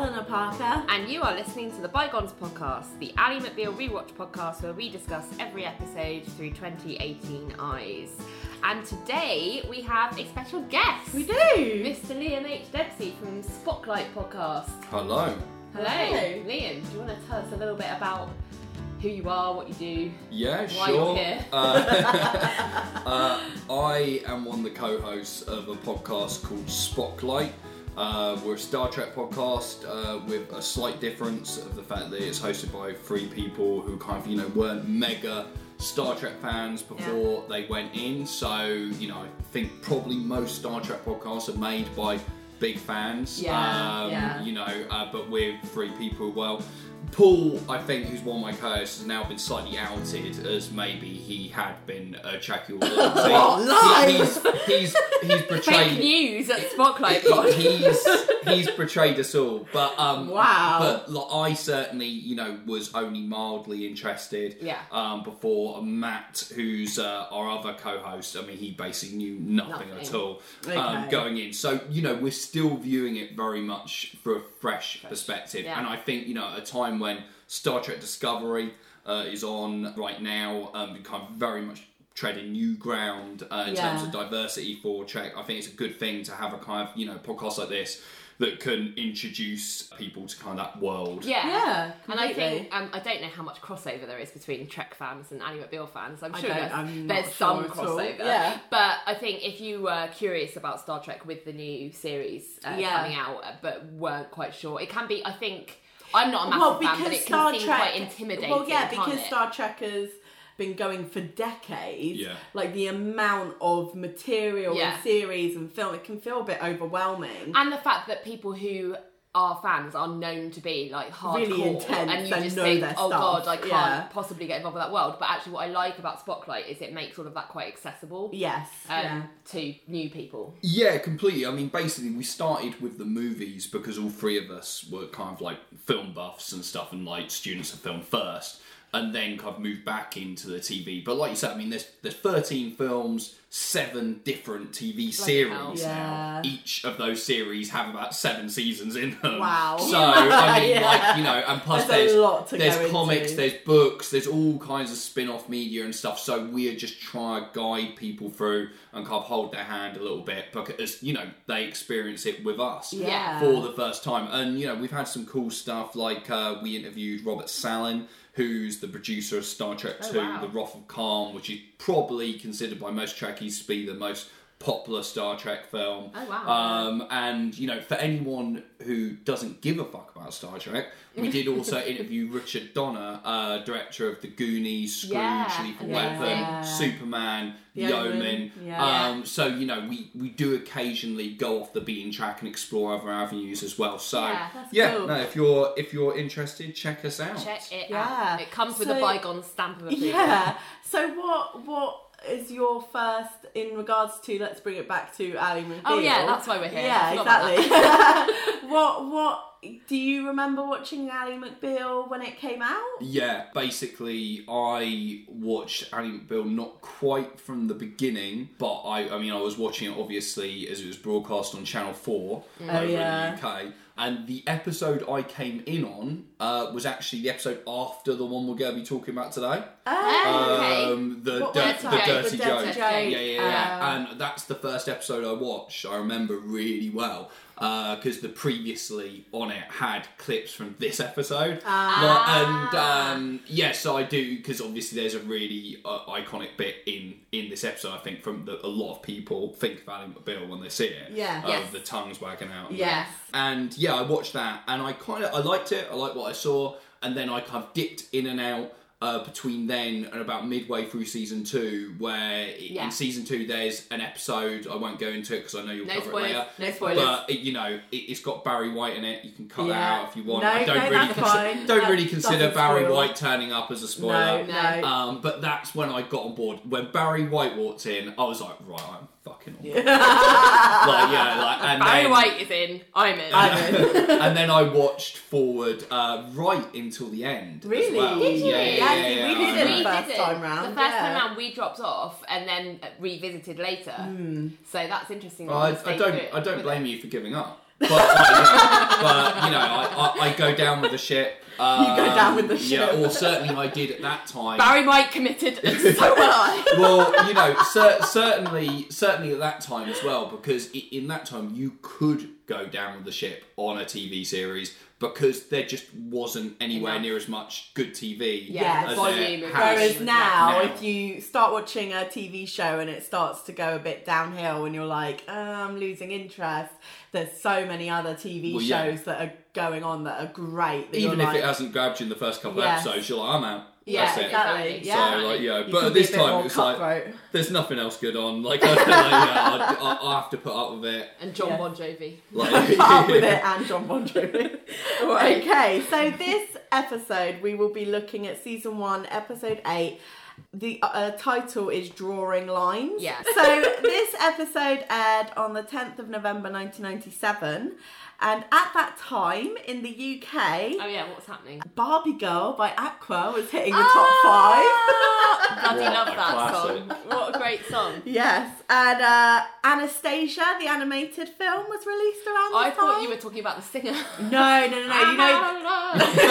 Eleanor Parker. And you are listening to the Bygones podcast, the Ally McBeal rewatch podcast where we discuss every episode through 2018 eyes. And today we have a special guest. We do. Mr. Liam H. Dempsey from Spotlight Podcast. Hello. Hello. Hello. Liam, do you want to tell us a little bit about who you are, what you do? Yeah, Why sure. you're here. Uh, uh, I am one of the co-hosts of a podcast called Spotlight. Uh, we're a Star Trek podcast uh, with a slight difference of the fact that it's hosted by three people who kind of, you know, weren't mega Star Trek fans before they went in. So, you know, I think probably most Star Trek podcasts are made by big fans. Yeah, um, yeah. You know, uh, but we're three people. Well, Paul, I think, who's one of my co-hosts, has now been slightly outed as maybe he had been a Trekkie What? Lies! He's, he's, he's Fake betrayed. news at Spotlight he- he's he's betrayed us all, but um, Wow. But like, I certainly, you know, was only mildly interested. Yeah. Um, before Matt, who's uh, our other co-host, I mean, he basically knew nothing, Nothing. at all Okay. um, going in. So you know, we're still viewing it very much through a fresh, perspective, yeah. and I think you know, at a time when Star Trek Discovery uh, is on right now, um, kind of very much treading new ground uh, in Yeah. terms of diversity for Trek. I think it's a good thing to have a kind of you know podcast like this that can introduce people to kind of that world. Yeah. Yeah, And I completely. think um, I don't know how much crossover there is between Trek fans and Ally McBeal fans. I'm sure there's, I'm there's not some sure crossover. Yeah. But I think if you were curious about Star Trek with the new series uh, Yeah. coming out, uh, but weren't quite sure, it can be. I think I'm not a massive well, fan, because but it can Star seem Trek, quite intimidating. Well, yeah, can't because it? Star Trek has been going for decades. Yeah. Like the amount of material Yeah. and series and film, it can feel a bit overwhelming. and the fact that people who are fans are known to be like hardcore Really intense and you and just know think their oh stuff, god i can't yeah. possibly get involved with that world but actually what i like about spotlight is it makes all of that quite accessible yes. um, yeah. to new people Yeah, completely. I mean, basically, we started with the movies because all three of us were kind of like film buffs and stuff, and like students of film first, and then kind of move back into the TV. But like you said, I mean, there's there's 13 films, seven different TV series hell. Yeah. now. Each of those series have about seven seasons in them. Wow. So I mean, Yeah. like you know, and plus There's a there's there's comics, into. there's books, there's all kinds of spin-off media and stuff. So we're just trying to guide people through and kind of hold their hand a little bit because you know they experience it with us Yeah. for the first time. And you know we've had some cool stuff like uh, we interviewed Robert Sallin. Who's the producer of Star Trek Oh, 2, wow. The Wrath of Khan, which is probably considered by most Trekkies to be the most popular Star Trek film. Oh, wow. Um, and you know, for anyone who doesn't give a fuck about Star Trek, we did also interview Richard Donner, uh, director of The Goonies, Scrooge, Yeah, Lethal amazing. Weapon, Yeah. Superman, The The Omen, Omen. yeah. Um, so you know, we we do occasionally go off the beaten track and explore other avenues as well. So Yeah, that's yeah, cool. no, if you're if you're interested, check us out. check it Yeah. out it comes with a bygone stamp of approval Yeah. So what what is your first in regards to let's bring it back to Ally McBeal? Oh, yeah, that's why we're here. Yeah, exactly. what what do you remember watching Ally McBeal when it came out? Yeah, basically, I watched Ally McBeal not quite from the beginning, but I, I mean, I was watching it obviously as it was broadcast on Channel 4 over Oh, yeah. in the UK. And the episode I came in on uh, was actually the episode after the one we're going to be talking about today. Oh, okay. Um, the, What dir- the? Dirty The Joke. Dirty Yeah, Joke. yeah, yeah. Uh, and that's the first episode I watched. I remember really well because the previously on it had clips from this episode. Ah. Like, and um, yeah, so I do because obviously there's a really uh, iconic bit in in this episode. I think from that a lot of people think of Ally McBeal when they see it. Yeah. of Yes. the tongues wagging out. Yes. And yeah, I watched that, and I kind of I liked it. I liked what I saw, and then I kind of dipped in and out uh, between then and about midway through season two, where Yeah. in season two there's an episode I won't go into it because I know you'll No cover spoilers. it later. No spoilers. But you know, it, it's got Barry White in it. You can cut that out if you want. No, I don't no, really that's consi- fine. don't That really consider Barry spoil. White turning up as a No, spoiler. no. Um, but that's when I got on board. When Barry White walked in, I was like, right, I'm fucking on board. like, yeah, like, and Barry then, White is in. I'm in. I'm in. and then I watched forward uh, right until the end. as Really? well. Did you? Yeah, yeah, Yeah, yeah, see, yeah, we did it the first time round, The first yeah. time round, we dropped off and then revisited later. So that's interesting. that Well, I, I don't. I don't blame it. you for giving up. But, like, but you know, I, I, I go down with the shit. Um, go down with the ship. Yeah, shit. or certainly I did at that time. Barry White committed, and so will I. well, you know, cer- certainly, certainly at that time as well, because i- in that time you could go down with the ship on a TV series because there just wasn't anywhere Enough. near as much good TV. Yeah, as volume there has Whereas now, now. if you start watching a TV show and it starts to go a bit downhill and you're like, oh, I'm losing interest, there's so many other TV Well, yeah. shows that are going on that are great. That even if like, it hasn't grabbed you in the first couple of episodes, you're like, I'm out. yeah, That's it. exactly. Exactly. Yeah. So like, yeah, You but at this time it's like cutthroat. there's nothing else good on. Like, I, like yeah, I, I, I have to put up with it. And John Yeah. Bon Jovi. Like, up with it and John Bon Jovi. okay, so this episode we will be looking at season one, episode eight. The uh, title is Drawing Lines. Yeah. So this episode aired on the 10th of November 1997. And at that time in the UK, Oh yeah, what's happening? Barbie Girl by Aqua was hitting the Ah! top five. Bloody love that classic. song. What a great song. Yes, and uh, Anastasia, the animated film, was released around the time. I this thought time. you were talking about the singer. No, no, no, no. You know,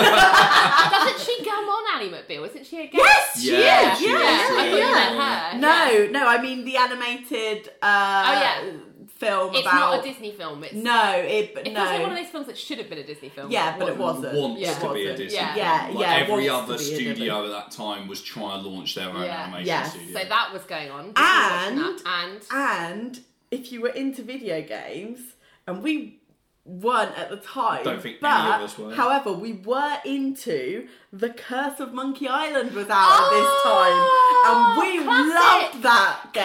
Doesn't she come on Ally McBeal? Isn't she a guest? Yes, she Yeah, is. she yeah, is, I yeah, thought you meant her. No, Yeah. no, I mean the animated uh, Oh, yeah. Film It's about. not a Disney film. It's No, it but It no. feels like one of those films that should have been a Disney film. Yeah, but it wasn't. wasn't. wants Yeah. to be a Wasn't. Disney. Yeah. Yeah, film. yeah, Like, every wants other be a studio at that time was trying to launch their own Yeah. animation Yes. studio. So that was going on. And- Disney watching that, and And if you were into video games, and we weren't at the time, Don't think but any of us were. however, we were into The Curse of Monkey Island was out at this Oh, time, and we classic. loved that game.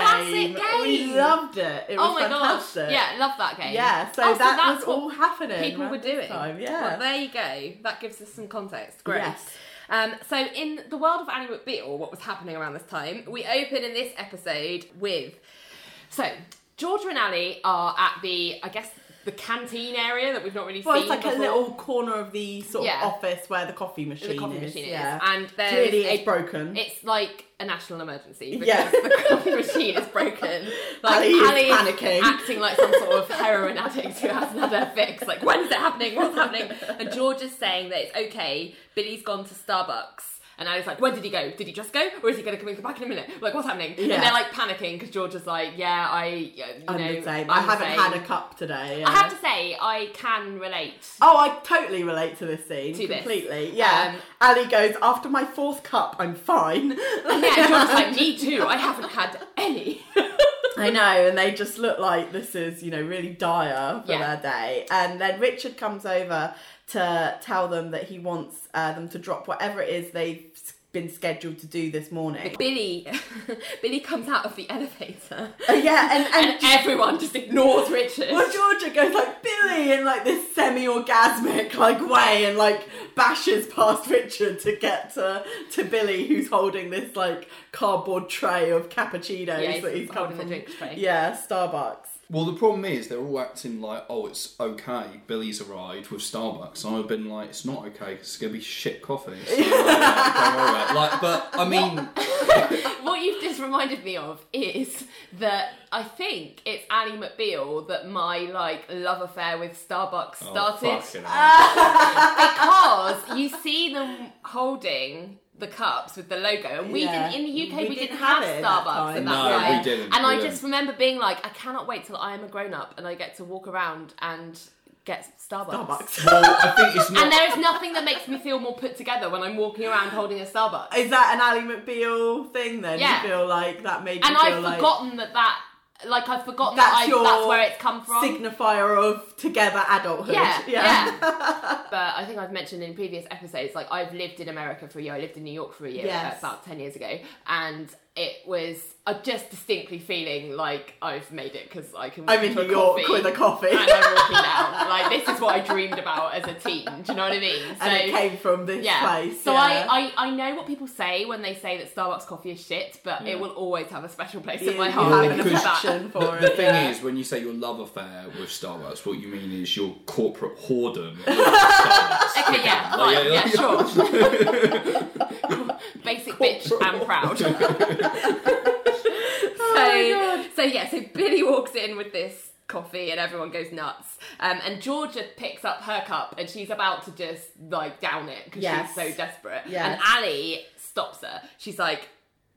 Classic We loved it. It was oh my fantastic. gosh, yeah, love that game. Yeah, so Oh, that that's was what all happening. people were doing. Time. Yeah. Well, there you go. That gives us some context. Great. Yes. Um, so, in the world of Ally McBeal, what was happening around this time? We open in this episode with. So, Georgia and Ally are at the, I guess, the canteen area that we've not really Well, seen it's like before. a little corner of the sort Yeah. of office where the coffee machine the coffee is. machine yeah. is, and there's Clearly, a it's broken. It's like a national emergency because Yeah. the coffee machine is broken. Like Ally is Ally panicking. acting like some sort of heroin addict who hasn't had her fix. Like, when is it happening? What's happening? And George is saying that it's okay. Billy's gone to Starbucks. And Ally's like, when did he go? Did he just go? Or is he going to come back in a minute? Like, what's happening? Yeah. And they're like panicking because George is like, yeah, I, you I'm know, the same. I'm I haven't same. had a cup today. I have to say, I can relate. Oh, I totally relate to this scene To this. completely. Yeah, Um, Ally goes after my fourth cup. I'm fine. Yeah, and George is like, me too. I haven't had any. I know, and they just look like this is you know really dire for Yeah. their day. And then Richard comes over to tell them that he wants uh, them to drop whatever it is they've been scheduled to do this morning. Billy, Billy comes out of the elevator, Uh, yeah, and and, and everyone just ignores Richard. Well, Georgia goes like Billy in like this semi-orgasmic like way, and like bashes past Richard to get to to Billy, who's holding this like cardboard tray of cappuccinos Yeah, he's that he's come from. Yeah, Starbucks. Well, the problem is they're all acting like, oh, it's okay. Billy's arrived with Starbucks. And I've been like, it's not okay. 'cause it's gonna be shit coffee. So, uh, like, don't worry about it. Like, but I mean, What you've just reminded me of is that I think it's Ally McBeal that my like love affair with Starbucks oh, started fucking hell. because you see them holding the cups with the logo, and we Yeah. didn't in the UK. We We, didn't didn't have have, it at that Starbucks time. at that No, point. we didn't, And we I didn't. just remember being like, I cannot wait till I am a grown up and I get to walk around and get Starbucks. Starbucks. well, I think it's And there is nothing that makes me feel more put together when I'm walking around holding a Starbucks. Is that an Ally McBeal thing then? Yeah. You feel like that made you and feel I've like forgotten that that, like I've forgotten That's that I, your that's where it's come from. signifier of together adulthood. yeah, yeah. but I think I've mentioned in previous episodes, like I've lived in America for a year. I lived in New York for a year, Yes. about ten years ago, and it was I'm just distinctly feeling like I've made it because I can. I'm walk in New York coffee with a coffee. and I'm walking down. Like this is what I dreamed about as a teen. Do you know what I mean? So, and it came from this yeah. place. So yeah. I, I I know what people say when they say that Starbucks coffee is shit, but it will always have a special place You- in my heart have an because of that. affection for The, it. the thing yeah. is, when you say your love affair with Starbucks, what you mean is your corporate whoredom. with Starbucks. Okay, yeah, Like, fine, yeah, sure. Basic bitch and proud. so, so yeah, so Billy walks in with this coffee and everyone goes nuts. Um, and Georgia picks up her cup and she's about to just like down it because Yes. she's so desperate. Yes. And Ally stops her. She's like,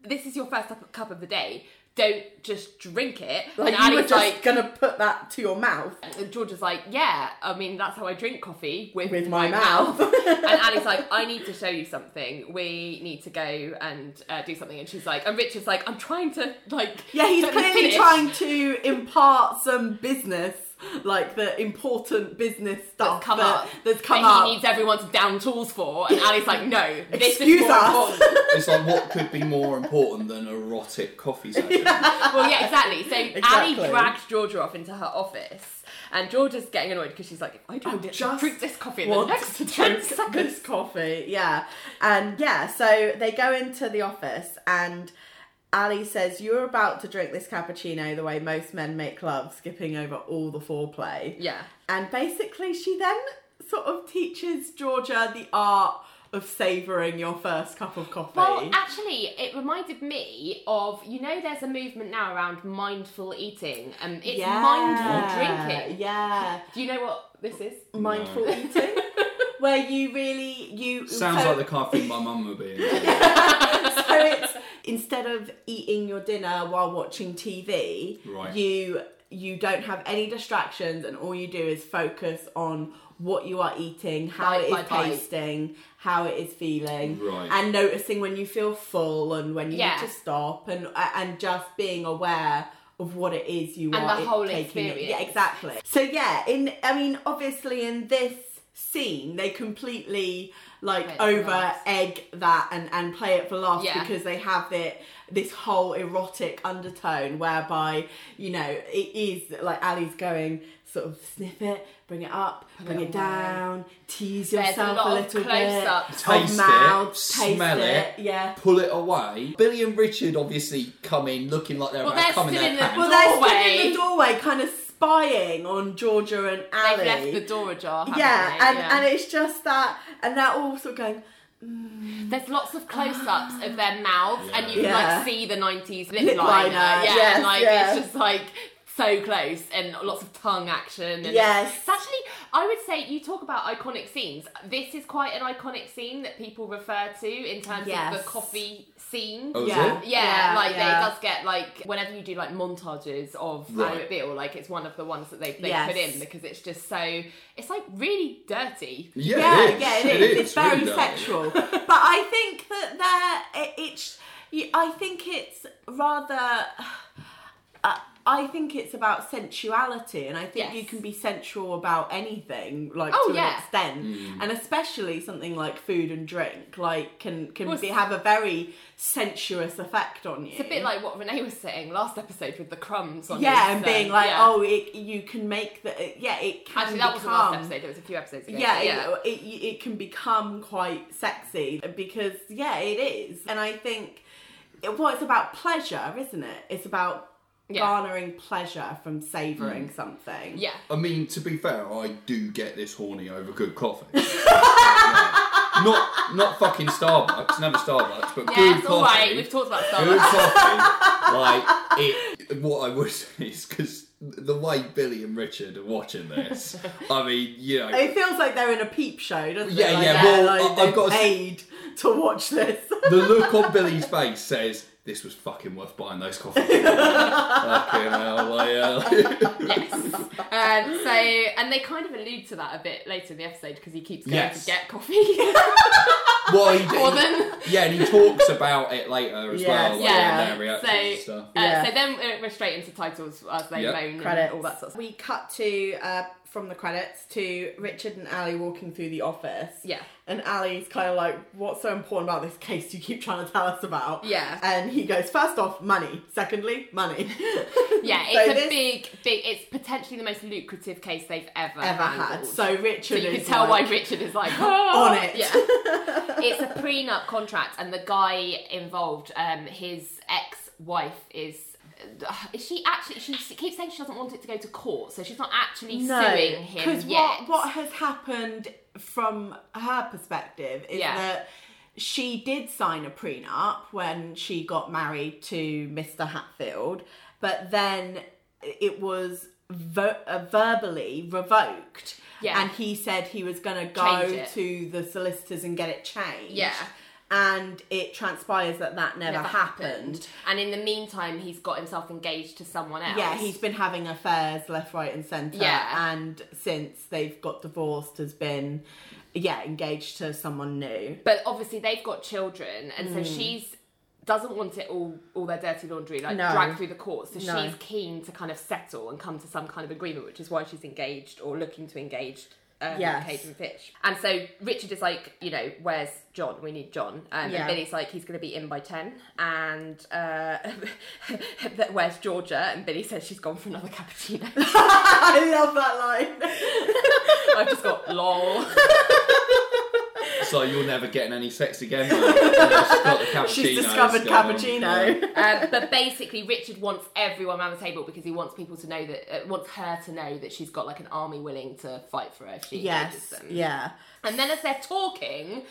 "This is your first cup of the day. Don't just drink it." Like and you were just like, gonna put that to your mouth. and George is like, yeah, I mean, that's how I drink coffee with, With my mouth." and Ally's like, I need to show you something. We need to go and uh, do something. And she's like, and Richard's like, I'm trying to, like, Yeah, he's clearly finish." trying to impart some business, like the important business stuff That's come that, up. That's come that up. he needs everyone to down tools for. And Ally's like, no, this Excuse is more us. important. It's like what could be more important than erotic coffee session? well, yeah, exactly. So Exactly. Ally drags Georgia off into her office, and Georgia's getting annoyed because she's like, if I don't I to just drink this coffee in the next to 10 drink seconds. this coffee. Yeah, and yeah, so they go into the office and. Ally says, You're about to drink this cappuccino the way most men make love, skipping over all the foreplay. Yeah. And basically, she then sort of teaches Georgia the art of savouring your first cup of coffee. Well, actually, it reminded me of you know, there's a movement now around mindful eating. Um, it's mindful drinking. Yeah. Do you know what this is? Mindful eating. Where you really you Sounds so, like the coffee my mum would be into. so it's instead of eating your dinner while watching TV, Right. you you don't have any distractions and all you do is focus on what you are eating, how Bite it by is bite. tasting, how it is feeling, Right. and noticing when you feel full and when you Yeah. need to stop and and just being aware of what it is you And are the whole taking in. experience. Yeah, exactly. So yeah, in I mean obviously in this scene they completely like Play over laughs. egg that and and play it for laughs Yeah. because they have it this whole erotic undertone whereby you know it is like Ally's going sort of sniff it bring it up bring it it down tease There's a yourself lot a of little bit close-ups. Taste of mouth it, taste smell it, yeah pull it away. Billy and Richard obviously come in looking like they're Well, about they're to come in still their in the- well they're stood in the doorway kind of spying on Georgia and Ally They've left the door ajar. yeah and Yeah. and it's just that and they're all sort of going mm. There's lots of close-ups of their mouths, and you can Yeah. like see the '90s lip, Lip liner. liner, Yeah, yes, and like yeah. it's just like so close, and lots of tongue action. And Yes. it's actually, I would say you talk about iconic scenes. This is quite an iconic scene that people refer to in terms of the coffee scene. Oh, Yeah. Yeah, Yeah, like yeah. it does get like whenever you do like montages of Right. Ally McBeal, like it's one of the ones that they they Yes. put in because it's just so it's like really dirty. Yeah, yeah, it is. yeah, it It is. is. It's very really sexual. but I think that there, it, it's. I think it's rather. Uh, I think it's about sensuality, and I think Yes. you can be sensual about anything, like Oh, to yeah. an extent, Mm. and especially something like food and drink, like can can Well, be, have a very sensuous effect on you. It's a bit like what Renee was saying last episode with the crumbs on yeah, his, and being um, like, yeah. oh, it, you can make the yeah, it can Actually, that wasn't become- last episode. It was a few episodes ago. yeah, yeah. It, it, it can become quite sexy because yeah it is and i think it, well it's about pleasure isn't it it's about Yeah. garnering pleasure from savouring mm. something yeah. I mean, to be fair, I do get this horny over good coffee. Yeah. Not not fucking Starbucks, never Starbucks, but Yeah, good it's coffee. all right. We've talked about Starbucks. good coffee. Like it. What I would say is because the way Billy and Richard are watching this, I mean, you know, it feels like they're in a peep show doesn't Yeah, it like, yeah, they're, well, like, I- I've they've got to paid to watch this the look on Billy's face says this was fucking worth buying those coffees. fucking hell, like, uh, yes. Um, so, and they kind of allude to that a bit later in the episode because he keeps going Yes. to get coffee. well, he, More than yeah, and he talks about it later as Yes, well, like, yeah. in their So, and stuff. uh, Yeah. so then we're straight into titles as they Yep. moan credits and all that sort of stuff. we cut to uh, from the credits to richard and ali walking through the office Yeah. And Ally's kind of like, what's so important about this case you keep trying to tell us about? Yeah. And he goes, first off, money. Secondly, money. Yeah, So it's a this- big, big. It's potentially the most lucrative case they've ever Ever had. So Richard So you can tell like, why Richard is like on it. Yeah, it's a prenup contract, and the guy involved, um, his ex-wife uh, Is she actually? She keeps saying she doesn't want it to go to court, so she's not actually No, suing him because what what has happened from her perspective is Yeah. that she did sign a prenup when she got married to Mr. Hatfield, but then it was vo- uh, verbally revoked. Yeah. And he said he was going to go to the solicitors and get it changed. Yeah. And it transpires that that never, Never happened. And in the meantime, he's got himself engaged to someone else. Yeah, he's been having affairs left, right, and centre. Yeah. And since they've got divorced, has been, yeah, engaged to someone new. But obviously, they've got children, and Hmm. so she's doesn't want it all all their dirty laundry like No. dragged through the courts. So No. she's keen to kind of settle and come to some kind of agreement, which is why she's engaged or looking to engage. Um, Yes. Cage and Fish. And so Richard is like, you know, where's John? We need John. Um, Yeah. And Billy's like, he's going to be in by 10. And uh, where's Georgia? And Billy says she's gone for another cappuccino. I love that line. I've just got lol. So you're never getting any sex again. man. She's got the She's discovered going cappuccino. Yeah. um, but basically, Richard wants everyone around the table because he wants people to know that, uh, wants her to know that she's got like an army willing to fight for her if she Yes, them. yeah. And then as they're talking,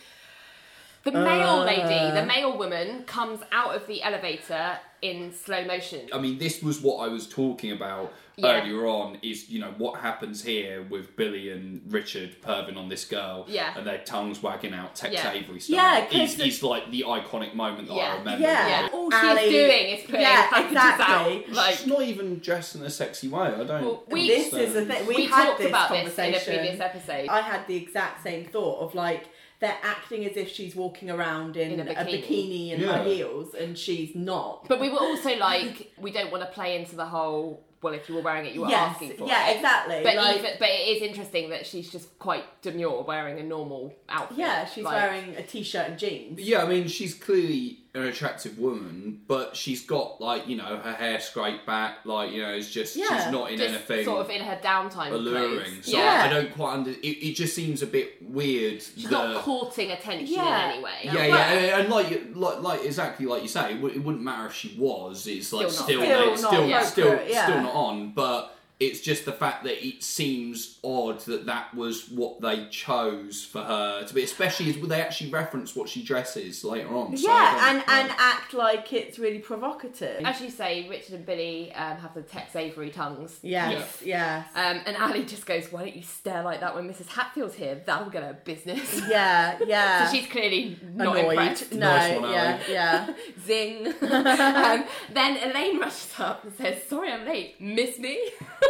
the mail Uh. lady, the mail woman, comes out of the elevator in slow motion. I mean, this was what I was talking about Yeah. earlier on. Is you know what happens here with Billy and Richard perving on this girl, Yeah. and their tongues wagging out Tex Yeah. Avery style. Yeah, 'cause is, the- is like the iconic moment that Yeah. I remember. Yeah. Yeah, Like, all she's Ally- doing is putting Yeah, packages exactly. out. Like, She's not even dressed in a sexy way. I don't. Well, we- this understand. is the thing. We, we, had talked this about this in a conversation. previous episode. I had the exact same thought of like they're acting as if she's walking around in, In a a, bikini. bikini. and Yeah. high heels, and she's not. But we were also like, we don't want to play into the whole. Well, if you were wearing it, you were yes, asking for yeah, it. Yeah, exactly. But like, even, but it is interesting that she's just quite demure, wearing a normal outfit. yeah, she's Like, wearing a t-shirt and jeans. Yeah, I mean, she's clearly an attractive woman, but she's got like you know her hair scraped back, like you know, it's just Yeah, she's not in just anything sort of in her downtime alluring. clothes. So yeah, I don't quite under. It, it just seems a bit weird. she's that, not courting attention Yeah. in any way. Yeah, Well- yeah, and, and like, like, like exactly like you say, it, w- it wouldn't matter if she was. It's like Still not still, fair. it's Still still, not still, appropriate, yeah. still not on. But it's just the fact that it seems odd that that was what they chose for her to be, especially as they actually reference what she dresses later on. So yeah, don't- and and act like it's really provocative. As you say, Richard and Billy um, have the Tex Avery tongues. yes, yes. Um, and Ally just goes, "Why don't you stare like that when Mrs. Hatfield's here? That'll get her business." yeah, yeah. so she's clearly not annoyed. impressed. No, Nice one, yeah, Ally. yeah. Zing. um, then Elaine rushes up and says, "Sorry, I'm late. Miss me?"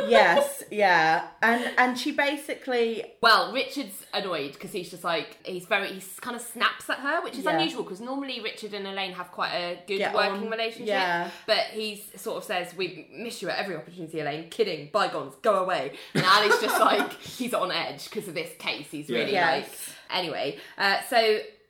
Yes, yeah. And and she basically Well, Richard's annoyed because he's just like he's very he kind of snaps at her, which is Yeah. unusual because normally Richard and Elaine have quite a good Get working on, relationship. yeah. But he sort of says, "We miss you at every opportunity, Elaine. Kidding, bygones, go away." And Ally's just like he's on edge because of this case. He's really Yeah. like anyway. Uh, so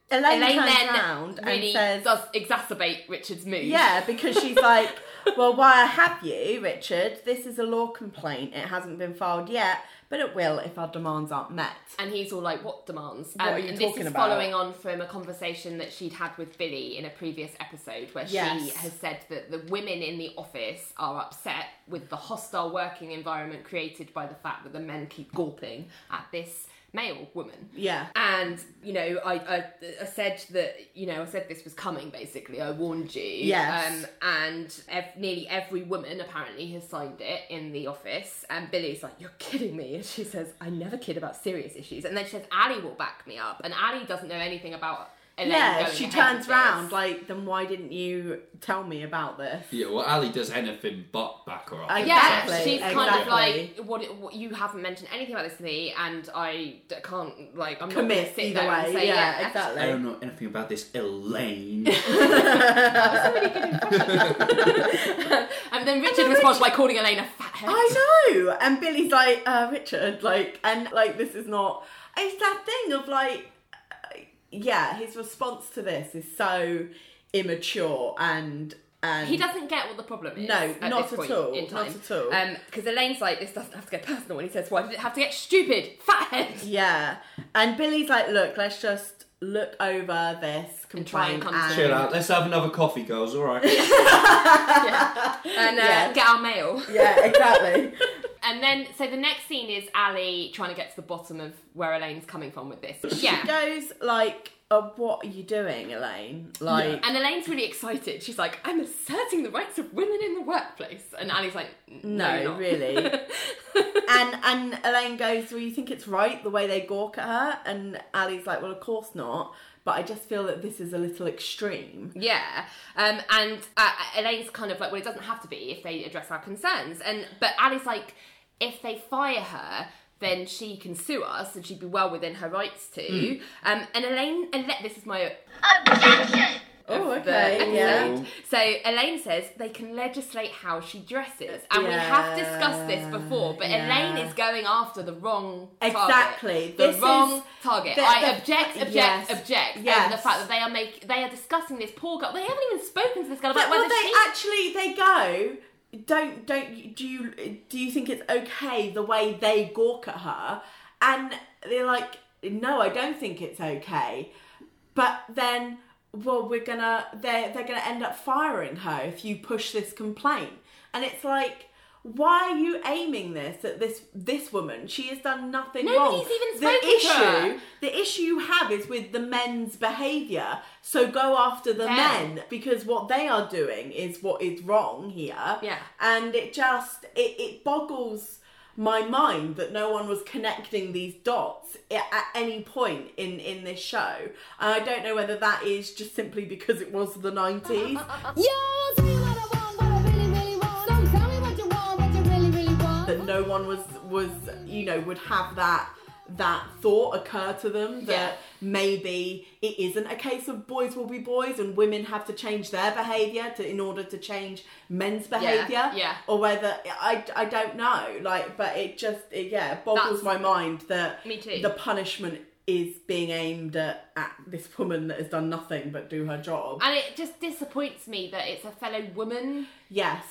Elaine, Elaine then round really and says, does exacerbate Richard's mood. "Yeah," because she's like, "Well, why have you, Richard? This is a law complaint. It hasn't been filed yet, but it will if our demands aren't met." And he's all like, "What demands?" What Um, are you and talking this is about? following on from a conversation that she'd had with Billy in a previous episode, where she has said that the women in the office are upset with the hostile working environment created by the fact that the men keep gawping at this mail woman. Yeah. And you know, I, I I said that you know I said this was coming. Basically, I warned you. Yes. Um, and ev- nearly every woman apparently has signed it in the office. And Billy's like, "You're kidding me," and she says, "I never kid about serious issues." And then she says, "Ally will back me up," and Ally doesn't know anything about. Elaine Yeah, going she turns with round like, then why didn't you tell me about this? Yeah, well, Ally does anything but back her up. Uh, Yeah, Exactly, she's kind of like, what, what? You haven't mentioned anything about this to me, and I can't like. I'm not going to Commit sit either there and way. say yeah, yeah. exactly. I don't know anything about this Elaine. And then Richard responds by calling Elaine a fathead. I know. And Billy's like, uh, Richard, like, and like, this is not. It's that thing of like, yeah, his response to this is so immature and and He doesn't get what the problem is. No, at not this at point all, In not time. at all. Because Elaine's like, this doesn't have to get personal, and he says, why did it have to get stupid? Fathead. Yeah, and Billy's like, look, let's just look over this And try and complaint come to- Chill out. Let's have another coffee, girls. All right. And uh, Yes. get our mail. Yeah, exactly. And then, so the next scene is Ally trying to get to the bottom of where Elaine's coming from with this. She Yeah. goes like uh, what are you doing, Elaine? Like, And Elaine's really excited. She's like, I'm asserting the rights of women in the workplace. And Ally's like, no, no, you're not." really. and and Elaine goes, "Well, you think it's right the way they gawk at her?" And Ally's like, "Well, of course not." But I just feel that this is a little extreme. Yeah, um, and uh, Elaine's kind of like, well, it doesn't have to be if they address our concerns. And but Ally's like, if they fire her, then she can sue us, and she'd be well within her rights to. Um, and Elaine, and this is my objection. Oh, okay, yeah. So Elaine says they can legislate how she dresses, and we have discussed this before. But Yeah. Elaine is going after the wrong target. Exactly. the This wrong is- target. the- I the- object, object, yes. object Yes. over the fact that they are make they are discussing this poor girl. They haven't even spoken to this girl But about well, they she. actually they go. Don't don't do you do you think it's okay the way they gawk at her? And they're like, no, I don't think it's okay. But then, well, we're gonna they're they're gonna end up firing her if you push this complaint. And it's like. Why are you aiming this at this this woman? She has done nothing wrong. Nobody's even the spoken to issue, her. the issue you have is with the men's behaviour. So go after the Yeah. men because what they are doing is what is wrong here. Yeah. And it just it, it boggles my mind that no one was connecting these dots at, any point in in this show. And I don't know whether that is just simply because it was the 90s. Yo, want. that no one was was you know would have that that thought occur to them that Yeah. maybe it isn't a case of boys will be boys and women have to change their behavior to in order to change men's behavior yeah. or whether I, I don't know like but it just it, yeah boggles That's- my mind that Me too. the punishment is being aimed at, at this woman that has done nothing but do her job and it just disappoints me that it's a fellow woman yes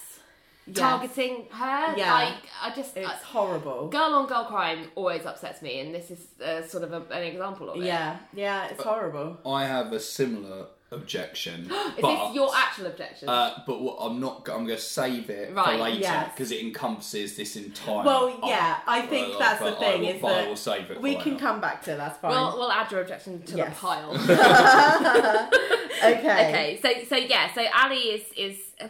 Yes. targeting her. Yeah. Like I just it's I- horrible girl on girl crime always upsets me, and this is uh, sort of a, an example of it. yeah yeah it's horrible I have a similar objection. Is but, this your actual objection? Uh, but what I'm not. I'm going to save it Right, for later yes. because it encompasses this entire. Well, yeah, I Oh, think uh, that's the but I thing will- is but I that will save it. we for can later. come back to it, that's fine. we'll, we'll add your objection to Yes. the pile. okay. okay, so so yeah, so Ally is is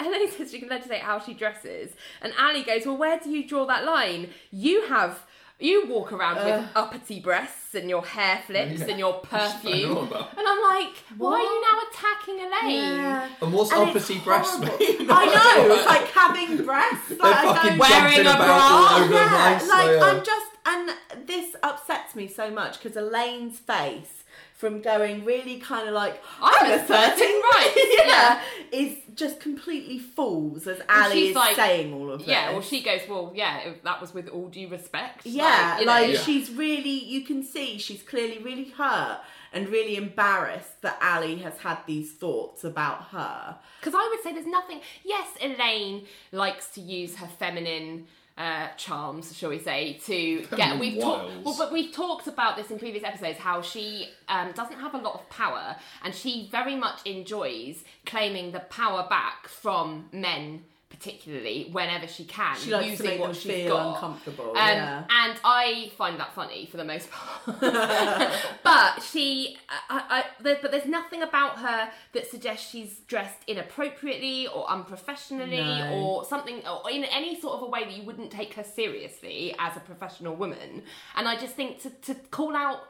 Elaine says she can legislate how she dresses, and Ally goes, "Well, where do you draw that line? You have." You walk around with uh. uppity breasts and your hair flips Yeah. and your perfume. And I'm like, why are you now attacking Elaine? Yeah. And what's And uppity it's breasts mean? I know, it's like having breasts. Like, They're I fucking Wearing a bra. all over the yeah, like they are. I'm just, and this upsets me so much because Elaine's face from going really kind of like I'm I'm asserting rights. yeah, is just completely fools as Ally is like- saying all of this. Yeah, well, she goes, well, yeah, that was with all due respect. Yeah, you like. Yeah. she's really, you can see she's clearly really hurt and really embarrassed that Ally has had these thoughts about her. Because I would say there's nothing. Yes, Elaine likes to use her feminine uh, charms, shall we say, to get. We've talked. Well, but we've talked about this in previous episodes. How she um, doesn't have a lot of power, and she very much enjoys claiming the power back from men. Particularly whenever she can, She likes to using make what them she's feel got. uncomfortable. Um, yeah. And I find that funny for the most part. but she, I, I, there, but there's nothing about her that suggests she's dressed inappropriately or unprofessionally No. or something, or in any sort of a way that you wouldn't take her seriously as a professional woman. And I just think to, to call out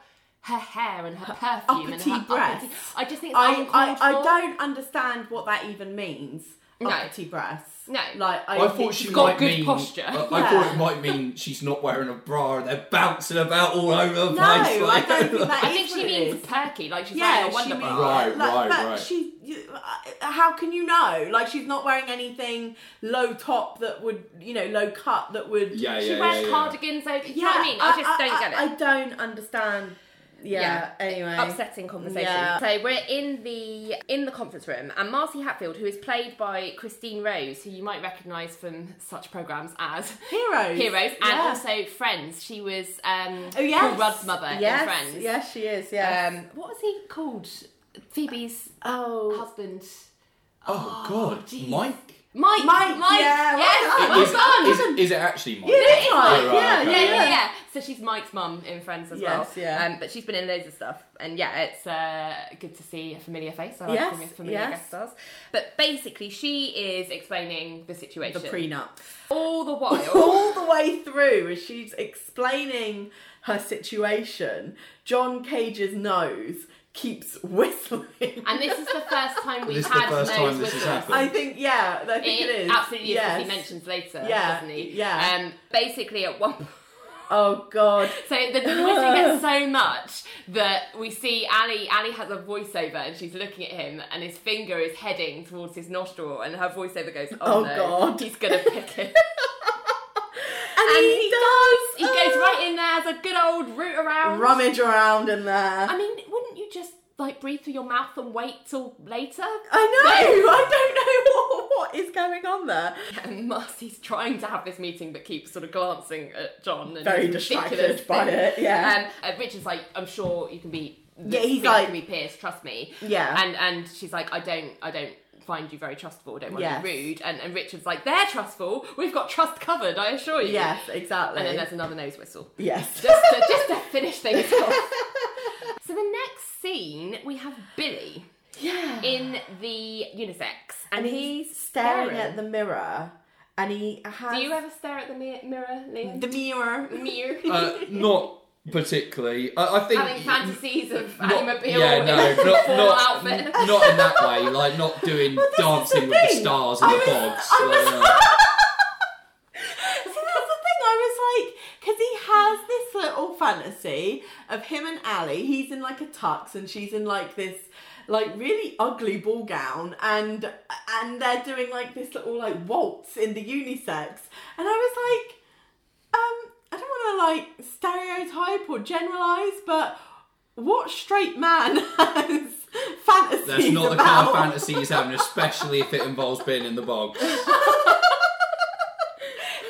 her hair and her perfume and her breasts. uppity, I just think I, I, I don't understand what that even means. No. Uppity breasts. No. Like I, I thought she got might good mean. posture. I, I Yeah. thought it might mean she's not wearing a bra and they're bouncing about all over the No, place. I like- don't think that I is think she means is. perky, like she's Yeah, wearing a wonder she bra. means Right, like, right, but right. she. you- uh, How can you know? Like she's not wearing anything low top that would, you know, low cut that would. Yeah, She yeah, wears yeah, yeah. cardigans over. You know what I mean? I just don't get it. I don't understand. Yeah. Anyway. upsetting conversation. Yeah. So we're in the in the conference room, and Marcy Hatfield, who is played by Christine Rose, who you might recognise from such programs as Heroes. Heroes, and Yeah. also Friends. She was um, Oh yeah Paul Rudd's mother yes. in Friends. Yes, she is. Yeah. Um, what was he called? Phoebe's oh. husband. Oh, God, jeez. Mike. Mike, Mike, Mike, yeah, yes, well Mike's is, gone. is, is it actually Mike? Yeah, it's Mike. Oh, right, yeah, okay. yeah, yeah, yeah, yeah. So she's Mike's mum in Friends as well. Yes, yeah. Um, but she's been in loads of stuff, and yeah, it's uh, good to see a familiar face. I like Yes, familiar, familiar yes. guest stars. But basically, she is explaining the situation The prenup. all the while. all the way through as she's explaining her situation, John Cage's nose keeps whistling. and this is the first time we've This is the had first nose time this has whistles. happened. I think, yeah, I think it, is. absolutely is. 'cause Yes. He mentions later, Yeah, doesn't he? yeah. Um, basically, at one Oh god. So the whistling gets so much that we see Ally. Ally has a voiceover, and she's looking at him, and his finger is heading towards his nostril, and her voiceover goes, "Oh, Oh, no, God. he's gonna pick it." And, and he, he does. He goes right in there, has a good old root around. rummage around in there. I mean, wouldn't you just like breathe through your mouth and wait till later? I know. I don't know what, what is going on there. And Marcy's trying to have this meeting, but keeps sort of glancing at John. And Very distracted by thing. it, yeah. Um, uh, Richard's like, I'm sure you can be. Yeah, he's like- can be pierced. Trust me. Yeah. And and she's like, I don't, I don't find you very trustful. Don't want Yes. to be rude. And and Richard's like, they're trustful. We've got trust covered. I assure you. Yes, exactly. And then there's another nose whistle. yes. Just to, just to finish things off. So the next scene, we have Billy yeah. in the unisex, and, and he's staring at the mirror, and he has. Do you ever stare at the mi- mirror, Liam? the mirror? mirror. Uh, not particularly. I, I think Having fantasies of not- Annie Mobile yeah, no, a not formal not, outfit. not in that way. Like not doing this is dancing the with the stars and I the was- bogs. I was- like, uh, See, that's the thing. I was like, because he has this little fantasy of him and Ally. He's in like a tux, and she's in like this, like really ugly ball gown, and and they're doing like this little like waltz in the unisex, and I was like, um, I don't want to like stereotype or generalize, but what straight man has fantasies That's not the about? kind of fantasy he's having, especially if it involves being in the bog.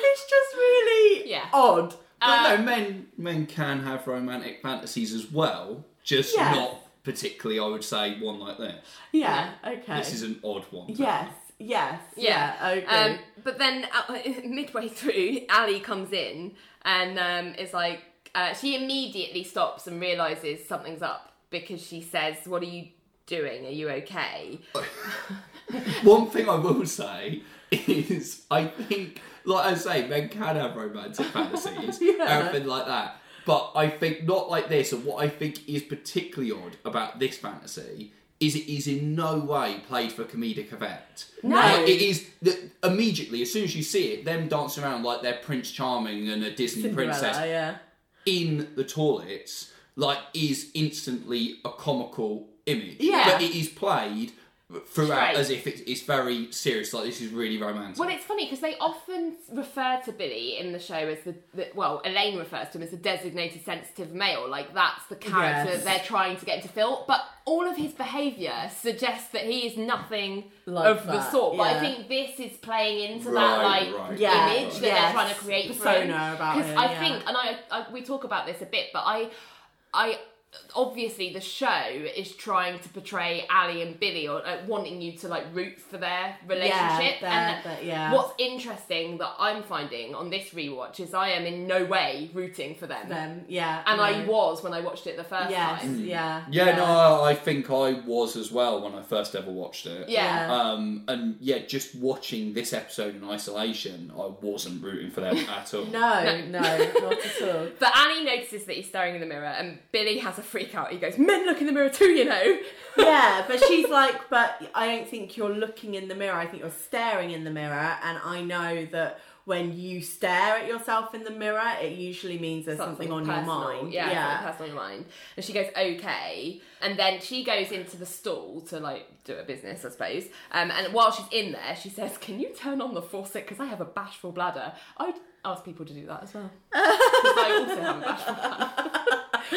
It's just really Yeah. odd. But Uh, no, men men can have romantic fantasies as well, just Yes. not particularly. I would say one like this. Yeah. Okay. This is an odd one. Yes, yes, Yeah. yeah, okay. Um, but then uh, midway through, Ally comes in and um, is like, uh, she immediately stops and realizes something's up because she says, "What are you doing? Are you okay?" One thing I will say is, I think, like I say, men can have romantic fantasies, Yeah. everything like that. But I think not like this. And what I think is particularly odd about this fantasy is it is in no way played for comedic effect. No. Like, it is the, immediately as soon as you see it, them dancing around like they're Prince Charming and a Disney Cinderella, princess yeah. in the toilets like is instantly a comical image. Yeah. But it is played throughout Straight. as if it's, it's very serious, like this is really romantic. Well, it's funny because they often refer to Billy in the show as the, the well, Elaine refers to him as the designated sensitive male, like that's the character Yes. they're trying to get him to fill. But all of his behaviour suggests that he is nothing Like of the that, sort. But I yeah. think this is playing into Right, that like right. Yeah, image that yes. they're trying to create for him. Persona about Because him, I yeah. think, and I, I we talk about this a bit, but I, I. Obviously, the show is trying to portray Ally and Billy, or uh, wanting you to like root for their relationship. they're- and they're- yeah. what's interesting that I'm finding on this rewatch is I am in no way rooting for them, Them, yeah. and I was when I watched it the first Yes, time. yeah. yeah, no, I, I think I was as well when I first ever watched it. Yeah. Yeah. Um, and yeah, just watching this episode in isolation, I wasn't rooting for them at all. No, no, not at all. But Ally notices that he's staring in the mirror, and Billy has a freak out. He goes, "Men look in the mirror too, you know." Yeah, but she's like, but I don't think you're looking in the mirror. I think you're staring in the mirror, and I know that when you stare at yourself in the mirror, it usually means there's something, on personal. your mind. Yeah, yeah. something personal on your mind. And she goes, okay. And then she goes into the stall to like do a business, I suppose. Um, and while she's in there, she says, "Can you turn on the faucet? Because I have a bashful bladder." I'd ask people to do that as well. I also have a bashful bladder.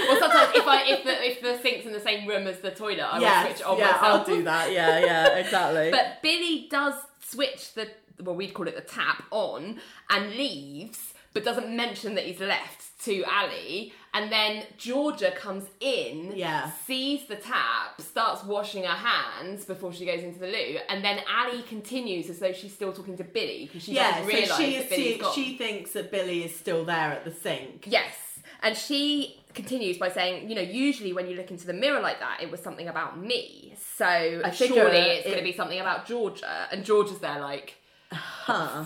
or sometimes if I if the if the sink's in the same room as the toilet, I will switch on yeah, myself. I'll do that. Yeah, yeah, exactly. But Billy does switch the well, we'd call it the tap on and leaves, but doesn't mention that he's left to Ally, and then Georgia comes in, Yeah. sees the tap, starts washing her hands before she goes into the loo, and then Ally continues as though she's still talking to Billy because she yeah, doesn't so realise she, that Billy's she, gone. she thinks that Billy is still there at the sink. Yes. And she continues by saying, you know, usually when you look into the mirror like that, it was something about me. So surely it's going to be something about Georgia. And Georgia's there like, Huh.